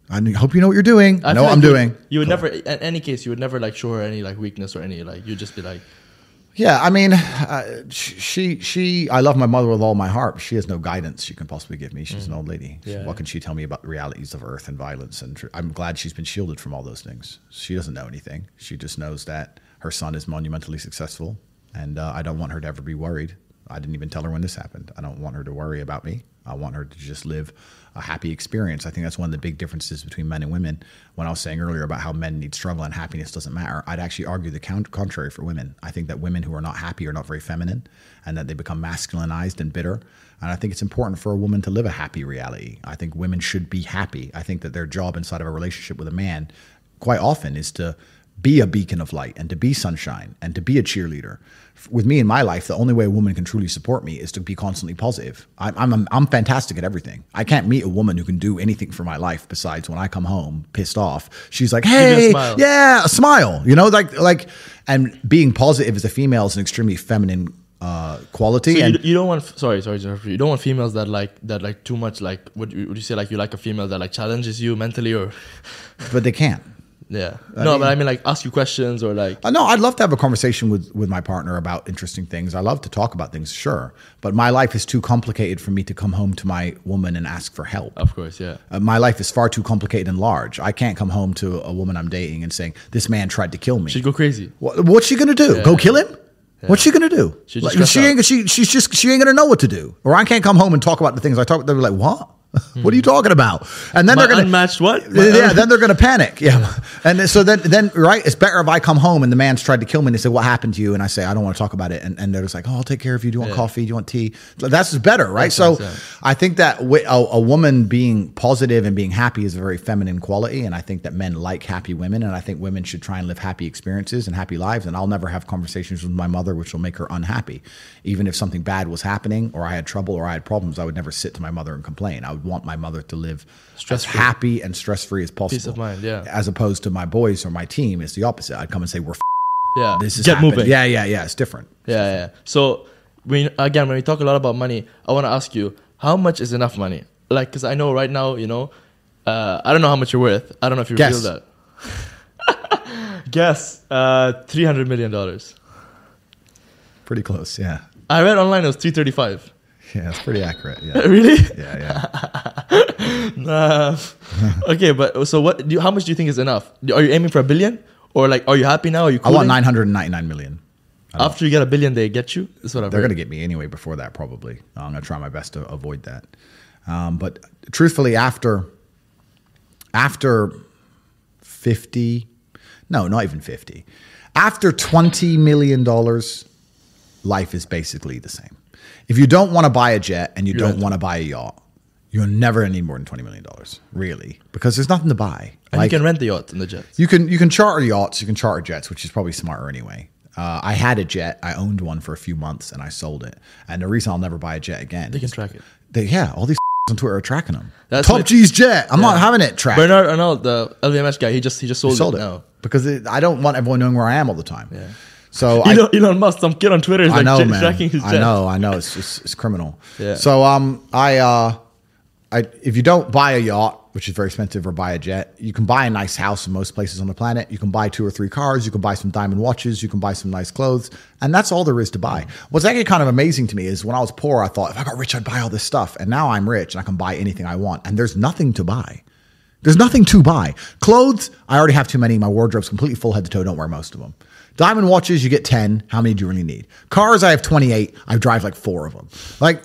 I hope you know what you're doing. I know what like I'm you doing. You would never, in any case, you would never like show her any like weakness or any like. You'd just be like, Yeah, I mean, uh, she she I love my mother with all my heart. She has no guidance she can possibly give me. She's an old lady. Yeah. What can she tell me about the realities of Earth and violence? And tr- I'm glad she's been shielded from all those things. She doesn't know anything. She just knows that her son is monumentally successful, and uh, I don't want her to ever be worried. I didn't even tell her when this happened. I don't want her to worry about me. I want her to just live a happy experience. I think that's one of the big differences between men and women. When I was saying earlier about how men need struggle and happiness doesn't matter, I'd actually argue the contrary for women. I think that women who are not happy are not very feminine and that they become masculinized and bitter. And I think it's important for a woman to live a happy reality. I think women should be happy. I think that their job inside of a relationship with a man quite often is to be a beacon of light and to be sunshine and to be a cheerleader. With me in my life, the only way a woman can truly support me is to be constantly positive. I'm, I'm, I'm fantastic at everything. I can't meet a woman who can do anything for my life besides when I come home pissed off. She's like, a hey, smile." yeah, a smile. You know, like, like, and being positive as a female is an extremely feminine uh, quality. so and you, you don't want. Sorry, sorry. You don't want females that like that like too much. Like, would you, would you say like you like a female that like challenges you mentally or? but they can't. Yeah. no, but I mean like ask you questions or like. Uh, no, I'd love to have a conversation with, with my partner about interesting things. I love to talk about things, sure. But my life is too complicated for me to come home to my woman and ask for help. Of course, yeah. Uh, my life is far too complicated and large. I can't come home to a woman I'm dating and saying, this man tried to kill me. She'd go crazy. What, what's she gonna do? Go kill him? What's she gonna do? Like, she ain't. She, she's just. She ain't gonna know what to do. Or I can't come home and talk about the things I talk. They'll be like, "What? (laughs) what are you talking about?" And then My they're gonna unmatched what? yeah, then they're gonna panic. Yeah, and so then, then right, it's better if I come home and the man's tried to kill me and they say, "What happened to you?" And I say, "I don't want to talk about it." And, and they're just like, "Oh, I'll take care of you. Do you want Yeah. coffee? Do you want tea?" That's better, right? Makes so. I think that a, a woman being positive and being happy is a very feminine quality, and I think that men like happy women, and I think women should try and live happy experiences and happy lives. And I'll never have conversations with my mother which will make her unhappy, even if something bad was happening or I had trouble or I had problems. I would never sit to my mother and complain. I would want my mother to live as Stress-free. happy and stress free as possible. of mind, yeah. As opposed to my boys or my team, it's the opposite. I'd come and say, "We're f- Yeah. this is Get happened." moving. Yeah, yeah, yeah. It's different. Yeah, yeah. So, when again, when we talk a lot about money, I want to ask you, how much is enough money? Like, because I know right now, you know, uh, I don't know how much you're worth. I don't know if you Guess. feel that. (laughs) Guess, uh, three hundred million dollars. Pretty close. Yeah, I read online it was three thirty-five. yeah. It's pretty accurate. Yeah, (laughs) really? yeah, yeah. Nah. okay, but so what? Do you, how much do you think is enough? Are you aiming for a billion, or like, are you happy now? Are you? I want nine hundred and ninety nine million. After you get a billion, they get you. That's what I've They're going to get me anyway before that, probably. I'm going to try my best to avoid that. Um, but truthfully, after after 50, no, not even 50, after $20 million, life is basically the same. If you don't want to buy a jet and you You're don't want to buy a yacht, you're never going to need more than $20 million, really, because there's nothing to buy. and Like- you can rent the yachts and the jets. you can you can charter yachts, you can charter jets, which is probably smarter anyway. Uh, I had a jet, I owned one for a few months, and I sold it. And the reason I'll never buy a jet again, They can track it. they, yeah, all these (laughs) on Twitter are tracking them. That's Top G's jet. I'm not having it tracked. Bernard Arnault, the LVMH guy, he just he just sold, sold it it now. because it, I don't want everyone knowing where I am all the time. Yeah. So I, (laughs) Elon, Elon Musk, some kid on Twitter is I like know, tracking his jet. I know, I know. It's just it's criminal. Yeah. So um, I uh, I if you don't buy a yacht, which is very expensive, or buy a jet. You can buy a nice house in most places on the planet. You can buy two or three cars. You can buy some diamond watches. You can buy some nice clothes. And that's all there is to buy. What's actually kind of amazing to me is when I was poor, I thought if I got rich, I'd buy all this stuff. And now I'm rich and I can buy anything I want. And there's nothing to buy. There's nothing to buy. Clothes, I already have too many. My wardrobe's completely full head to toe. Don't wear most of them. Diamond watches, you get 10. How many do you really need? Cars, I have 28. I drive like four of them. Like,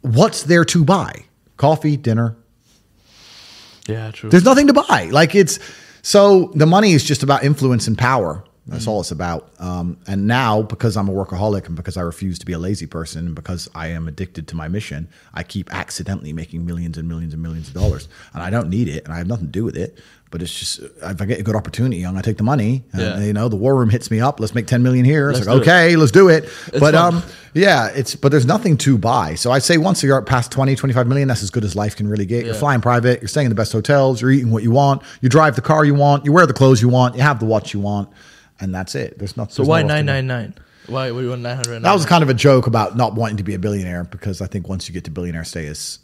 what's there to buy? Coffee, dinner, Yeah, true. there's nothing to buy. Like it's so the money is just about influence and power. That's all it's about. Um, and now, because I'm a workaholic and because I refuse to be a lazy person and because I am addicted to my mission, I keep accidentally making millions and millions and millions of dollars. And I don't need it and I have nothing to do with it. But it's just, if I get a good opportunity, I'm going to take the money. And, Yeah. you know, the war room hits me up. Let's make 10 million here. Let's like, do it. okay, let's do it. but, fun. um, yeah, it's, but there's nothing to buy. So I'd say once you're past 20, 25 million, that's as good as life can really get. You're flying private, you're staying in the best hotels, you're eating what you want, you drive the car you want, you wear the clothes you want, you have the watch you want, and that's it. There's not. so much. why nine nine nine? Why were you on nine hundred? That was kind of a joke about not wanting to be a billionaire because I think once you get to billionaire status,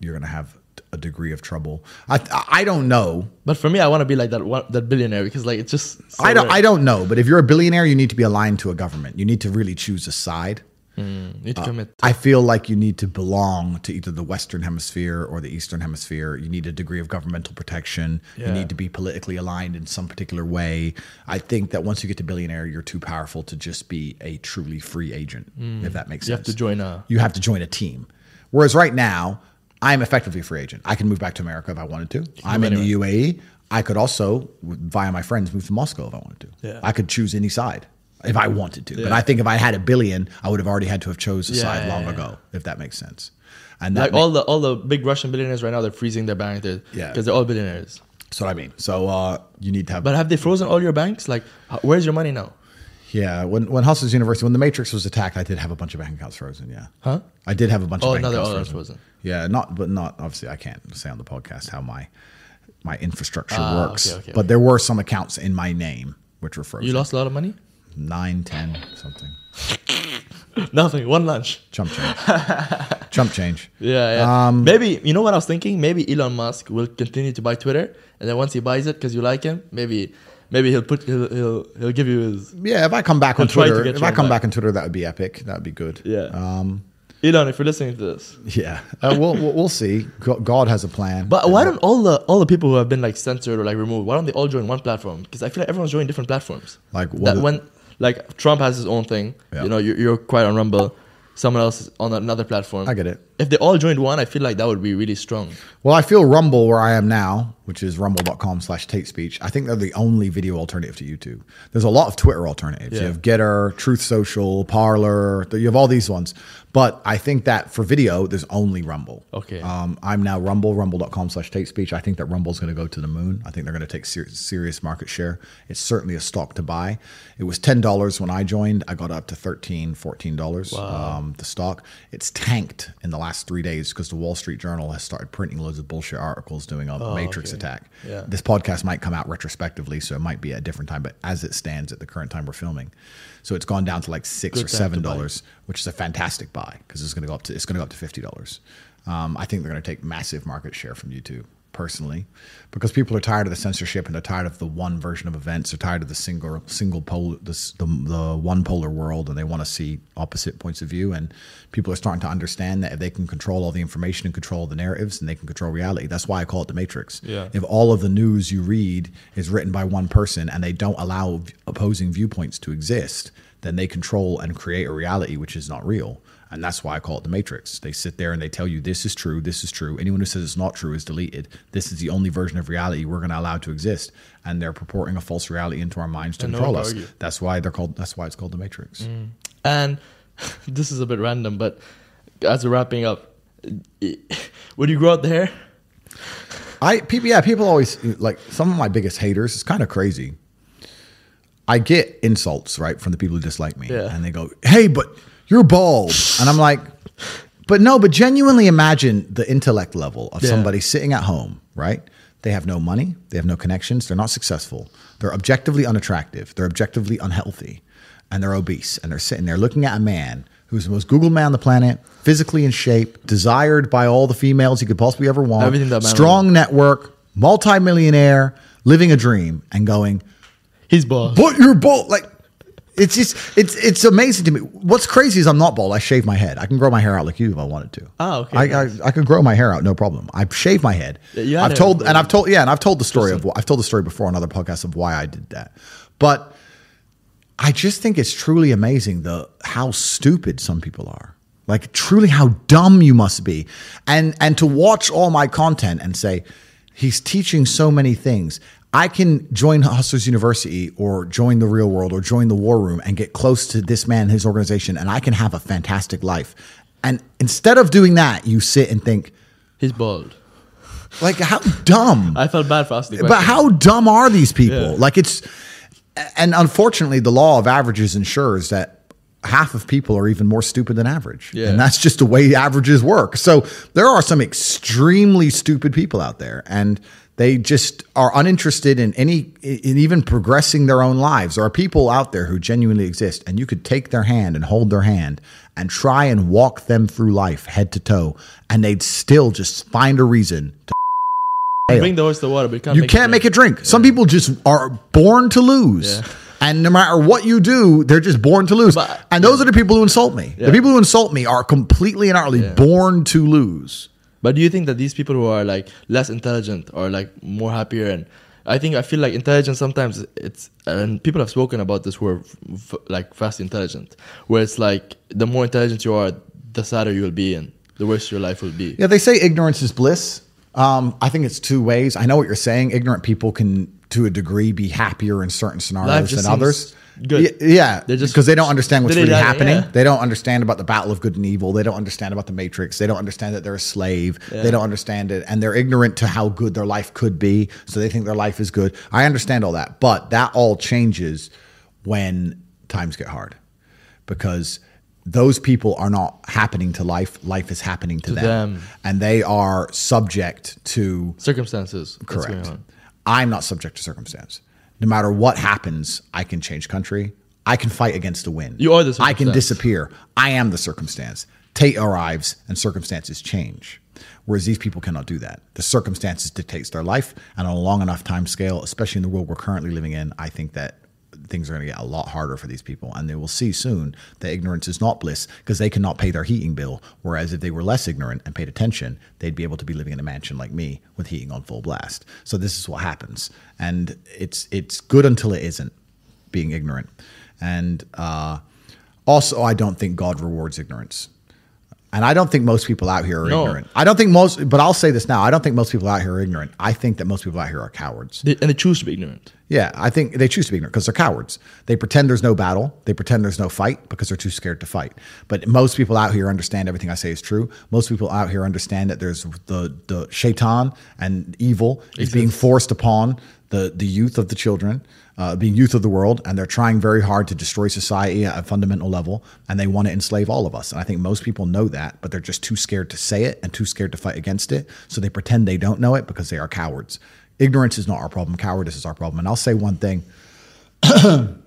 you're going to have a degree of trouble. I I don't know. But for me, I want to be like that one, that billionaire because like it's just. so I don't rare. I don't know, but if you're a billionaire, you need to be aligned to a government. You need to really choose a side. You need to Uh. I feel like you need to belong to either the Western Hemisphere or the Eastern Hemisphere. You need a degree of governmental protection. You need to be politically aligned in some particular way. I think that once you get to billionaire, you're too powerful to just be a truly free agent, if that makes Mm. You sense. have to join a. You have to join a team. Whereas right now, I'm effectively a free agent. I can move back to America if I wanted to. I'm in the UAE. I could also, via my friends, move to Moscow if I wanted to. Yeah. I could choose any side if I wanted to. But I think if I had a billion, I would have already had to have chose a Yeah, side long yeah. ago, if that makes sense. And that Like ma- all the all the big Russian billionaires right now, they're freezing their bank. They're, Yeah. because they're all billionaires. that's what I mean. So uh, you need to have. But have they frozen all your banks? Like, where's your money now? yeah, when when Hustlers University, when the Matrix was attacked, I did have a bunch of bank accounts frozen. Yeah, Huh? I did have a bunch Oh, of bank another accounts all frozen. frozen. Yeah, not but not obviously I can't say on the podcast how my my infrastructure Ah, works. okay, okay, but okay. there were some accounts in my name which were frozen. You lost a lot of money? Nine, ten, something. (laughs) Nothing. One lunch. Chump change. (laughs) Chump change. Yeah, yeah. Um, maybe you know what I was thinking. Maybe Elon Musk will continue to buy Twitter, and then once he buys it because you like him, maybe maybe he'll put he'll he'll, he'll give you his Yeah, if I come back on He'll try to Twitter, if I come back. back on Twitter, that would be epic. That would be good. yeah. Um, Elon, if you're listening to this, yeah. Uh, we'll, we'll we'll see. God has a plan. but why don't all the all the people who have been like censored or like removed, why don't they all join one platform? Because I feel like everyone's joining different platforms. Like, what that when like Trump has his own thing, Yeah. you know, you're, you're quite on Rumble, someone else is on another platform. I get it. If they all joined one, I feel like that would be really strong. Well, I feel Rumble where I am now, which is rumble.com slash Tate Speech. I think they're the only video alternative to YouTube. There's a lot of Twitter alternatives. Yeah. You have Gettr, Truth Social, Parler. You have all these ones. But I think that for video, there's only Rumble. Okay. Um, I'm now Rumble, rumble.com slash Tate Speech. I think that Rumble's going to go to the moon. I think they're going to take ser- serious market share. It's certainly a stock to buy. It was $10 when I joined. I got up to $13, $14 um, the stock. It's tanked in the last three days because the Wall Street Journal has started printing loads of bullshit articles doing a Matrix okay. attack. Yeah. This podcast might come out retrospectively, so it might be at a different time, but as it stands at the current time we're filming. So it's gone down to like six Good or seven dollars, which is a fantastic buy because it's going to go up to it's going to go up to fifty dollars. Um, I think they're going to take massive market share from YouTube personally because people are tired of the censorship and they're tired of the one version of events. They're tired of the single single pole the the, the one polar world, and they want to see opposite points of view. And people are starting to understand that if they can control all the information and control the narratives, and they can control reality. That's why I call it the Matrix. Yeah. If all of the news you read is written by one person and they don't allow opposing viewpoints to exist, then they control and create a reality which is not real. And that's why I call it the Matrix. They sit there and they tell you this is true, this is true. Anyone who says it's not true is deleted. This is the only version of reality we're going to allow to exist. And they're purporting a false reality into our minds to And control one us. argue. That's why they're called. That's why it's called the Matrix. Mm. And (laughs) this is a bit random, but as we're wrapping up, (laughs) would you grow out the hair? I people yeah people always like some of my biggest haters. It's kind of crazy. I get insults right from the people who dislike me, Yeah. and they go, "Hey, but you're bald," and I'm like, "But no, but genuinely imagine the intellect level of Yeah. somebody sitting at home, right? They have no money, they have no connections, they're not successful, they're objectively unattractive, they're objectively unhealthy, and they're obese, and they're sitting there looking at a man." Who's the most Googled man on the planet, physically in shape, desired by all the females he could possibly ever want, Everything that strong network, multimillionaire, living a dream, and going, He's bald. but you're bald. Like, it's just, it's it's amazing to me. What's crazy is I'm not bald. I shave my head. I can grow my hair out like you if I wanted to. Ah, okay, I. I, I could grow my hair out, no problem. I shave my head. Yeah, I've told, and I've told, yeah, and I've told the story of, I've told the story before on other podcasts of why I did that. But I just think it's truly amazing the how stupid some people are. Like truly how dumb you must be. And and to watch all my content and say he's teaching so many things. I can join Hustlers University or join the real world or join the war room and get close to this man, his organization, and I can have a fantastic life. And instead of doing that, you sit and think, He's bald. like, how dumb. I felt bad for asking But how dumb are these people? Yeah. Like it's, and unfortunately, the law of averages ensures that half of people are even more stupid than average, Yeah. and that's just the way averages work. So there are some extremely stupid people out there, and they just are uninterested in any in even progressing their own lives. There are people out there who genuinely exist, and you could take their hand and hold their hand and try and walk them through life head to toe, and they'd still just find a reason to. Bring the horse to water, but you can't You make can't make it drink. Some people just are born to lose. Yeah. And no matter what you do, they're just born to lose. But- and those are the people who insult me. Yeah. The people who insult me are completely and utterly Yeah. born to lose. But do you think that these people who are like less intelligent are like more happier? And I think I feel like intelligence sometimes it's and people have spoken about this who are like fast intelligent, where it's like the more intelligent you are, the sadder you will be and the worse your life will be. Yeah, they say ignorance is bliss. Um, I think it's two ways. I know what you're saying. Ignorant people can, to a degree, be happier in certain scenarios than others. Good. Yeah, They're just- because they don't understand what's really happening. yeah. They don't understand about the battle of good and evil. They don't understand about the matrix. They don't understand that they're a slave. Yeah. They don't understand it, and they're ignorant to how good their life could be. So they think their life is good. I understand all that, but that all changes when times get hard, because those people are not happening to life. Life is happening to, To them. them. and they are subject to Circumstances. Correct. I'm not subject to circumstance. No matter what happens, I can change country. I can fight against the wind. You are the I can disappear. I am the circumstance. Tate arrives and circumstances change. Whereas these people cannot do that. The circumstances dictates their life, and on a long enough time scale, especially in the world we're currently living in, I think that things are going to get a lot harder for these people, and they will see soon that ignorance is not bliss because they cannot pay their heating bill. Whereas if they were less ignorant and paid attention, they'd be able to be living in a mansion like me with heating on full blast. So this is what happens, and it's it's good until it isn't. Being ignorant, and uh, also I don't think God rewards ignorance. And I don't think most people out here are No. ignorant. I don't think most, but I'll say this now. I don't think most people out here are ignorant. I think that most people out here are cowards. They, and they choose to be ignorant. Yeah, I think they choose to be ignorant because they're cowards. They pretend there's no battle. They pretend there's no fight because they're too scared to fight. But most people out here understand everything I say is true. Most people out here understand that there's the the shaitan and evil is being forced upon the the youth of the children, uh, being youth of the world, and they're trying very hard to destroy society at a fundamental level, and they want to enslave all of us. And I think most people know that, but they're just too scared to say it and too scared to fight against it. So they pretend they don't know it because they are cowards. Ignorance is not our problem. Cowardice is our problem. And I'll say one thing (clears throat)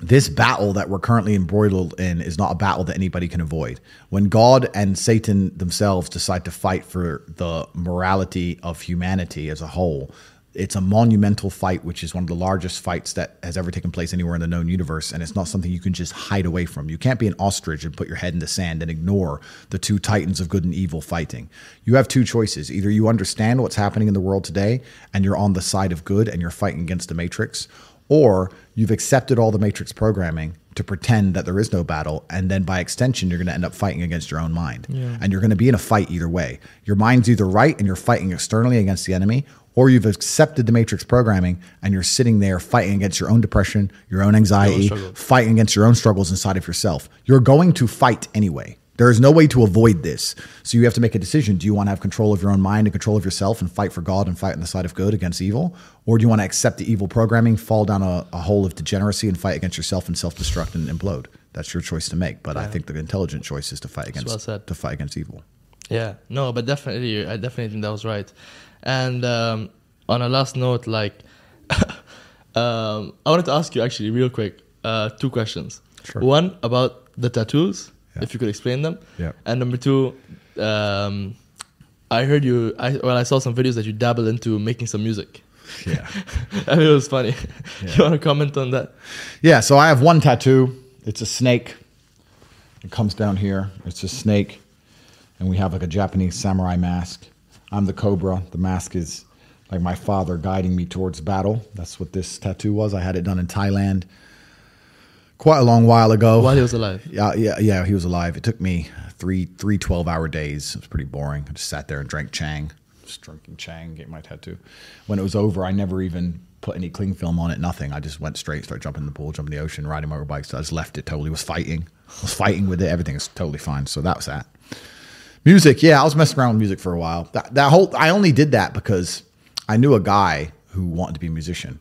this battle that we're currently embroiled in is not a battle that anybody can avoid. When God and Satan themselves decide to fight for the morality of humanity as a whole, it's a monumental fight, which is one of the largest fights that has ever taken place anywhere in the known universe. And it's not something you can just hide away from. You can't be an ostrich and put your head in the sand and ignore the two titans of good and evil fighting. You have two choices. Either you understand what's happening in the world today and you're on the side of good and you're fighting against the matrix, or you've accepted all the matrix programming to pretend that there is no battle and then by extension you're going to end up fighting against your own mind and you're going to be in a fight either way your mind's either right and you're fighting externally against the enemy or you've accepted the matrix programming and you're sitting there fighting against your own depression your own anxiety struggles. fighting against your own struggles inside of yourself you're going to fight anyway there is no way to avoid this. So you have to make a decision. Do you want to have control of your own mind and control of yourself and fight for God and fight on the side of good against evil? Or do you want to accept the evil programming, fall down a, a hole of degeneracy and fight against yourself and self destruct and implode? That's your choice to make. But I think the intelligent choice is to fight against well to fight against evil. Yeah, no, but definitely, I definitely think that was right. And um, on a last note, like, (laughs) um, I wanted to ask you actually, real quick, uh, two questions. Sure. One about the tattoos, Yeah. if you could explain them. Yeah. And number two, um, I heard you. I well, I saw some videos that you dabble into making some music. Yeah. I mean, it was funny. (laughs) You want to comment on that? Yeah, so I have one tattoo. It's a snake. It comes down here. It's a snake. And we have like a Japanese samurai mask. I'm the cobra. The mask is like my father guiding me towards battle. That's what this tattoo was. I had it done in Thailand quite a long while ago. While he was alive. Yeah, yeah, yeah, he was alive. It took me three three 12 hour days. It was pretty boring. I just sat there and drank Chang. Just drinking Chang, getting my tattoo. When it was over, I never even put any cling film on it, nothing. I just went straight, started jumping in the pool, jumping in the ocean, riding motorbikes. So I just left it totally, was fighting. I was fighting with it. Everything was totally fine. So that was that. Music, yeah, I was messing around with music for a while. That, that whole, I only did that because I knew a guy who wanted to be a musician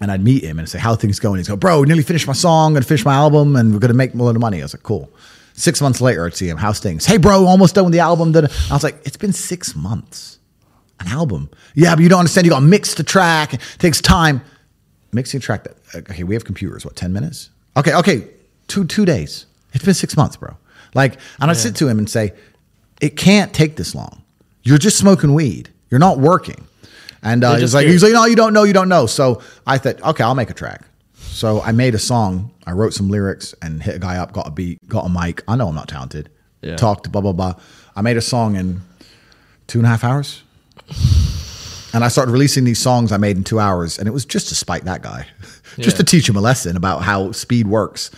and I'd meet him and say, "How are things going?" He'd go, "Bro, nearly finished my song, gonna finish my album, and we're gonna make a lot of money." I was like, "Cool." Six months later, I'd see him. How's things? Hey, bro, almost done with the album. I was like, "It's been six months, an album." Yeah, but you don't understand. You got to mix the track. It takes time. Mixing a track. That uh, okay, we have computers. What ten minutes? Okay, okay, two two days. It's been six months, bro. Like, and I'd sit to him and say, "It can't take this long. You're just smoking weed. You're not working." And uh, he's like, he's like, no, you don't know, you don't know. So I thought, okay, I'll make a track. So I made a song. I wrote some lyrics and hit a guy up, got a beat, got a mic. I know I'm not talented. Yeah. Talked, blah, blah, blah. I made a song in two and a half hours. And I started releasing these songs I made in two hours. And it was just to spite that guy, (laughs) just Yeah. to teach him a lesson about how speed works.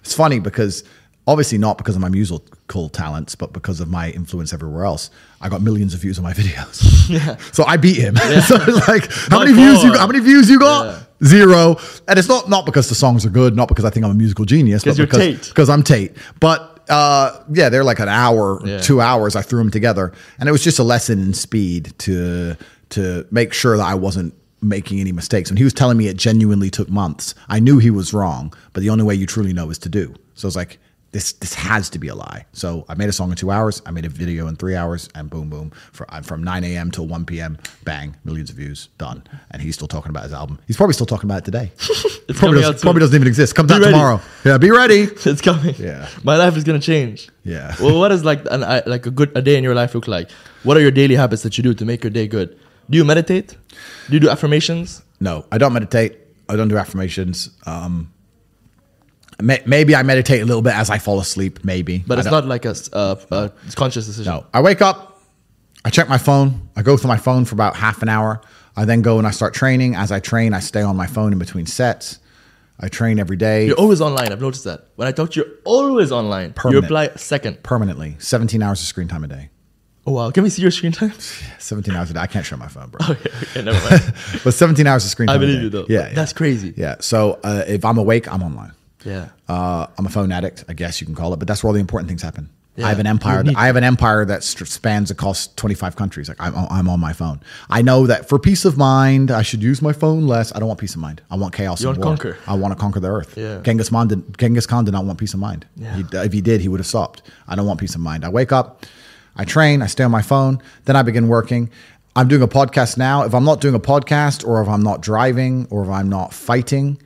It's funny because obviously not because of my musical talents, but because of my influence everywhere else. I got millions of views on my (laughs) videos. Yeah. So I beat him. (laughs) so it's like, how many views you got? How many views you got? Yeah. Zero. And it's not not because the songs are good, not because I think I'm a musical genius, but because Tate. because I'm Tate. But uh, yeah, they're like an hour, Yeah. two hours. I threw them together, and it was just a lesson in speed to to make sure that I wasn't making any mistakes. When he was telling me it genuinely took months, I knew he was wrong. But the only way you truly know is to do. So I was like. This, this has to be a lie. So I made a song in two hours. I made a video in three hours, and boom, boom. For, from 9 a.m. till 1 p.m. Bang, millions of views, done. And he's still talking about his album. He's probably still talking about it today. (laughs) It's probably, doesn't, probably doesn't even exist. Comes Be out ready. tomorrow. Yeah, be ready. (laughs) It's coming. Yeah. My life is gonna change. Yeah. Well, what is like an like a good a day in your life look like? What are your daily habits that you do to make your day good? Do you meditate? Do you do affirmations? No, I don't meditate. I don't do affirmations. Um, may, maybe I meditate a little bit as I fall asleep. Maybe, But I it's don't- not like a, s- uh, a conscious decision. No, I wake up, I check my phone. I go through my phone for about half an hour. I then go and I start training. As I train, I stay on my phone in between sets. I train every day You're always online. I've noticed that. When I talk to you, you're always online. Permanent. You reply second. permanently. 17 hours of screen time a day. Oh wow! Can we see your screen time? (laughs) 17 hours a day. I can't show my phone, bro. (laughs) okay, okay, never mind. (laughs) but 17 hours of screen time. I a believe day. you though. Yeah, yeah. that's crazy. Yeah. So uh, if I'm awake, I'm online. Yeah. Uh, I'm a phone addict, I guess you can call it, but that's where all the important things happen. Yeah. I have an empire. Need I have an empire that spans across 25 countries. Like I'm, I'm on my phone. I know that for peace of mind, I should use my phone less. I don't want peace of mind. I want chaos. You and want war. conquer. I want to conquer the earth. Yeah. Genghis Khan did. Genghis Khan did not want peace of mind. Yeah. He, if he did, he would have stopped. I don't want peace of mind. I wake up, I train, I stay on my phone, then I begin working. I'm doing a podcast now. If I'm not doing a podcast, or if I'm not driving, or if I'm not fighting,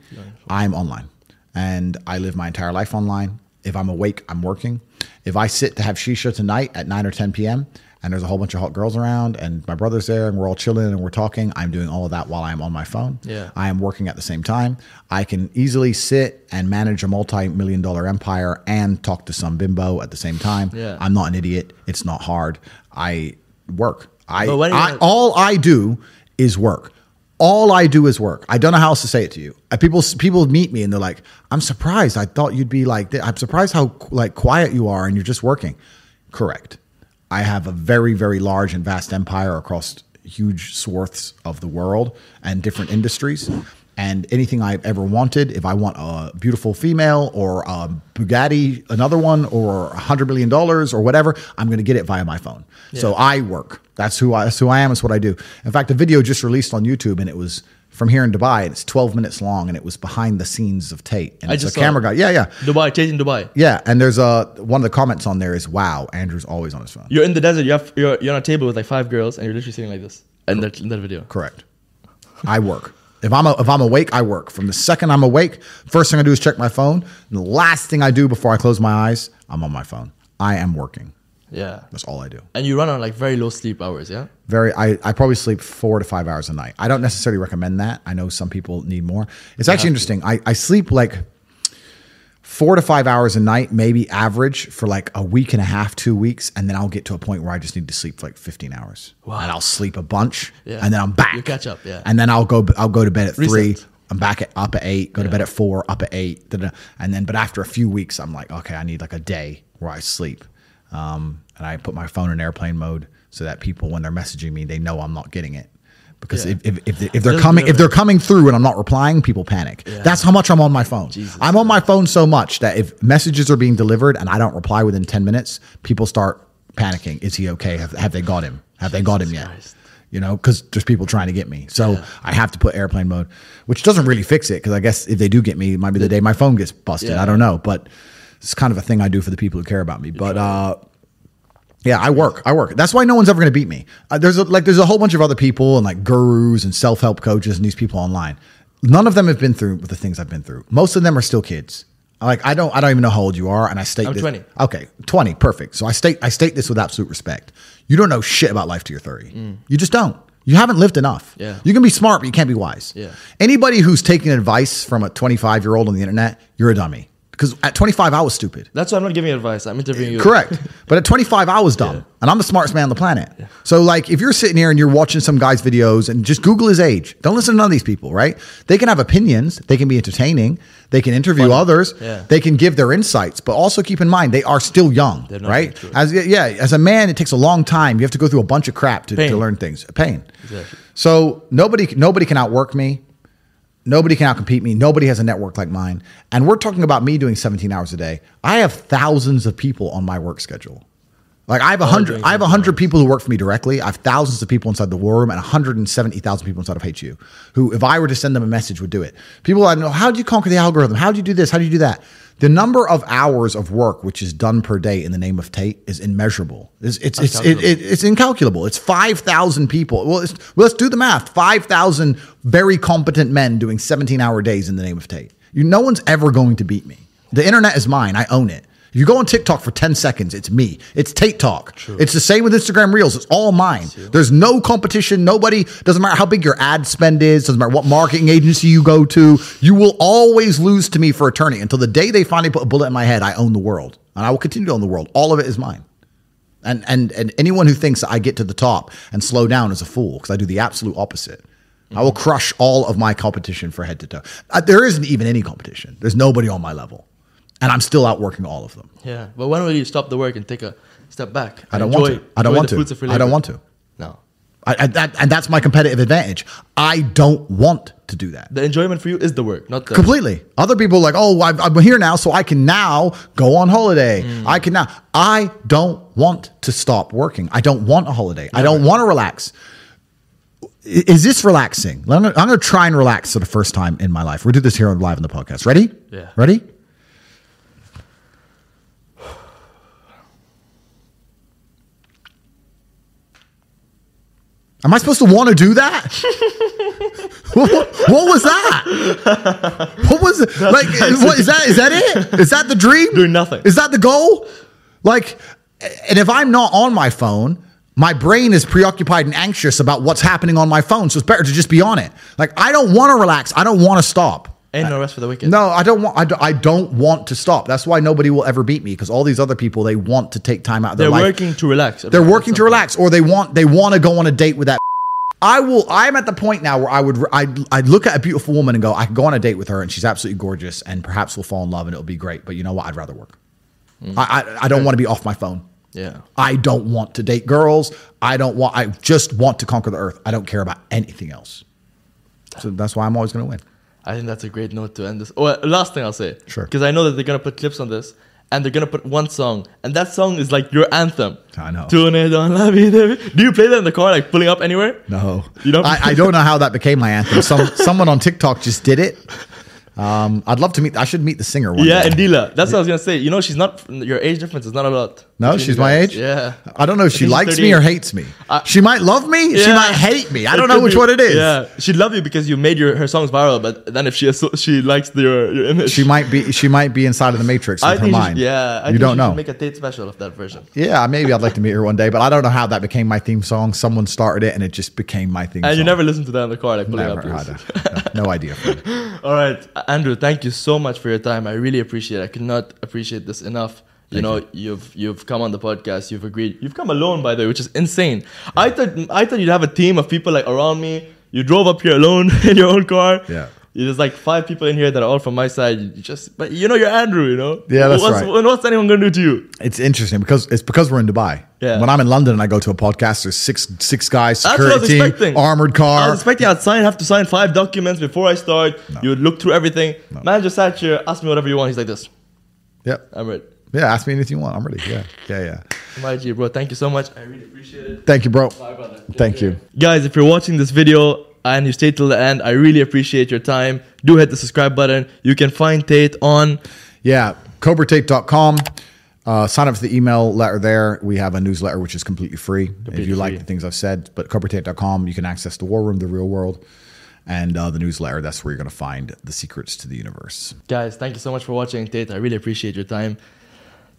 I'm online, and I live my entire life online. If I'm awake, I'm working. If I sit to have shisha tonight at 9 or 10 p.m., and there's a whole bunch of hot girls around, and my brother's there, and we're all chilling and we're talking, I'm doing all of that while I'm on my phone. Yeah. I am working at the same time. I can easily sit and manage a multi million dollar empire and talk to some bimbo at the same time. Yeah. I'm not an idiot. It's not hard. I work. I, But when are you I all I do is work. All I do is work. I don't know how else to say it to you. Uh, People people meet me and they're like, "I'm surprised. I thought you'd be like. I'm surprised how like quiet you are and you're just working." Correct. I have a very very large and vast empire across huge swaths of the world and different industries. And anything I've ever wanted, if I want a beautiful female or a Bugatti, another one, or a hundred million dollars or whatever, I'm going to get it via my phone. So I work. That's who I. That's who I am. It's what I do. In fact, a video just released on YouTube, and it was from here in Dubai. And it's 12 minutes long, and it was behind the scenes of Tate. And I it's just a camera it. guy. Yeah, yeah, Dubai, chasing Dubai. yeah. And there's a one of the comments on there is, "Wow, Andrew's always on his phone." You're in the desert. You have you're, you're on a table with like five girls, and you're literally sitting like this. And that, in that video. Correct. I work. If I'm a, if I'm awake, I work. From the second I'm awake, first thing I do is check my phone. And the last thing I do before I close my eyes, I'm on my phone. I am working. Yeah. That's all I do. And you run on like very low sleep hours, yeah? Very, I, I probably sleep four to five hours a night. I don't necessarily recommend that. I know some people need more. It's actually interesting. I, I sleep like four to five hours a night, maybe average for like a week and a half, two weeks, and then I'll get to a point where I just need to sleep for like 15 hours. Wow. And I'll sleep a bunch, Yeah. and then I'm back. You catch up, yeah. And then I'll go, I'll go to bed at three. I'm back at up at eight. Go to bed at four. Up at eight. da-da. And then, but after a few weeks, I'm like, okay, I need like a day where I sleep. Um, and I put my phone in airplane mode so that people, when they're messaging me, they know I'm not getting it. Because Yeah. if, if, if, they- if they're coming, if they're coming through and I'm not replying, people panic. Yeah. That's how much I'm on my phone. Jesus I'm on my phone so much that if messages are being delivered and I don't reply within 10 minutes, people start panicking. Is he okay? Have, have they got him? Have they got him yet? Christ. You know, because there's people trying to get me. So Yeah. I have to put airplane mode, which doesn't really fix it because I guess if they do get me, it might be the day my phone gets busted. I don't know. But it's kind of a thing I do for the people who care about me. But uh, yeah, I work. I work. That's why no one's ever going to beat me. Uh, there's a, like there's a whole bunch of other people and like gurus and self help coaches and these people online. None of them have been through the things I've been through. Most of them are still kids. Like I don't I don't even know how old you are, and I state I'm this- 20. Okay, twenty, perfect. So I state I state this with absolute respect. You don't know shit about life till you're thirty. You just don't. You haven't lived enough. Mm. Yeah. You can be smart, but you can't be wise. Yeah. Anybody who's taking advice from a 25 year old on the internet, you're a dummy. Because at 25, I was stupid. That's why I'm not giving you advice. I'm interviewing you. Correct. (laughs) But at 25, I was dumb. And I'm the smartest man on the planet. So, like, if you're sitting here and you're watching some guy's videos and just Google his age, don't listen to none of these people, right? They can have opinions, they can be entertaining, they can interview others, Yeah. they can give their insights, but also keep in mind they are still young, right? As yeah, as a man, it takes a long time. You have to go through a bunch of crap to, to learn things. Pain. Exactly. So nobody nobody can outwork me. Nobody can outcompete me. Nobody has a network like mine. And we're talking about me doing 17 hours a day. I have thousands of people on my work schedule. Like I have a hundred, I have a hundred people who work for me directly. I have thousands of people inside the war room and 170,000 people inside of HU who, if I were to send them a message, would do it. People I know, how do you conquer the algorithm? How do you do this? How do you do that? The number of hours of work which is done per day in the name of Tate is immeasurable. It's it's it's, it, it, it's incalculable. It's five thousand people. Well, it's, well, let's do the math. Five thousand very competent men doing seventeen hour days in the name of Tate. You, no one's ever going to beat me. The internet is mine. I own it. You go on TikTok for 10 seconds, it's me. It's Tate Talk. It's the same with Instagram Reels. It's all mine. There's no competition. Nobody, doesn't matter how big your ad spend is, doesn't matter what marketing agency you go to, you will always lose to me for eternity until the day they finally put a bullet in my head. I own the world. And I will continue to own the world. All of it is mine. And, and, and anyone who thinks that I get to the top and slow down is a fool because I do the absolute opposite. I will crush all of my competition for head to toe. Uh, there isn't even any competition. There's nobody on my level. And I'm still outworking all of them. Yeah. But when will you stop the work and take a step back? I don't Enjoy- want to. I don't want to. I don't want to. No. I, I, that, and that's my competitive advantage. I don't want to do that. The enjoyment for you is the work, not the. Completely. Other people are like, oh, I've, I'm here now, so I can now go on holiday. Mm. I can now. I don't want to stop working. I don't want a holiday. I don't want to relax. Is this relaxing? I'm I'm gonna try and relax for the first time in my life. We'll do this here on live on the podcast. Ready? Yeah. Ready? Am I supposed to want to do that? (laughs) what, what was that? What was it? Like, what, is that? Is that it? Is that the dream? Doing nothing. Is that the goal? Like, and if I'm not on my phone, my brain is preoccupied and anxious about what's happening on my phone. So it's better to just be on it. Like, I don't want to relax. I don't want to stop. Ain't no rest for the wicked. No, I don't want. I don't, I don't want to stop. That's why nobody will ever beat me because all these other people they want to take time out of their They're life. working to relax. They're working to relax, or they want they want to go on a date with that. (laughs) I will. I'm at the point now where I would. I I'd look at a beautiful woman and go, I could go on a date with her, and she's absolutely gorgeous, and perhaps we'll fall in love, and it'll be great. But you know what? I'd rather work. Mm-hmm. I, I I don't want to be off my phone. Yeah. I don't want to date girls. I don't want. I just want to conquer the earth. I don't care about anything else. So that's why I'm always going to win. I think that's a great note to end this. Oh, uh, last thing I'll say. Sure. Because I know that they're gonna put clips on this, and they're gonna put one song, and that song is like your anthem. I know. Tourne dans la vie de vie. Do you play that in the car, like pulling up anywhere? No, You don't- I, I don't know how that became my anthem. Some someone on TikTok just did it. Um, I'd love to meet. I should meet the singer one Yeah, day. Indila. That's what I was gonna say. You know, she's not your age difference is not a lot. No, she's my age. Yeah. I don't know. If she likes me or hates me. I- she might love me. She might hate me. I don't know which be- one it is. Yeah, she'd love you because you made your her songs viral. But then if she she likes your your image, She might be. She might be inside of the matrix with I her mind. should- yeah, I you don't know. Make a date special of that version. yeah, maybe I'd like to meet her one day, but I don't know how that became my theme song. Someone started it, and it just became my theme. And song. you never listen to that in the car, like pulling never up. a, no, no idea. (laughs) All right, Andrew, thank you so much for your time. I really appreciate it. I could not appreciate this enough. You Thank know, you. you. have you've come on the podcast. You've agreed. You've come alone, by the way, which is insane. I thought I thought you'd have a team of people like around me. You drove up here alone (laughs) in your own car. Yeah. There's like five people in here that are all from my side. You just, but you know, you're Andrew. You know. Yeah, that's what's, right. And what's anyone gonna do to you? It's interesting because it's because we're in Dubai. Yeah. When I'm in London and I go to a podcast, there's six six guys, That's what I was security team, expecting. armored I was expecting I'd sign, have to sign five documents before I start. You would look through everything. Man just sat here, asked me whatever you want. He's like this. Yep. I'm ready. Yeah. Ask me anything you want. I'm ready. Yeah. Yeah. Yeah. My G, bro. Thank you so much. I really appreciate it. Thank you, bro. Bye, brother. Thank you. Guys, if you're watching this video and you stay till the end, I really appreciate your time. Do hit the subscribe button. You can find Tate on. Yeah, cobratate.com. Uh, sign up for the email letter there. We have a newsletter which is completely free. if you like free. the things I've said, but cobratate.com, you can access the war room, the real world, and uh, the newsletter. That's where you're going to find the secrets to the universe. Guys, thank you so much for watching Tate. I really appreciate your time.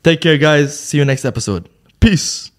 Take care, guys. See you next episode. Peace.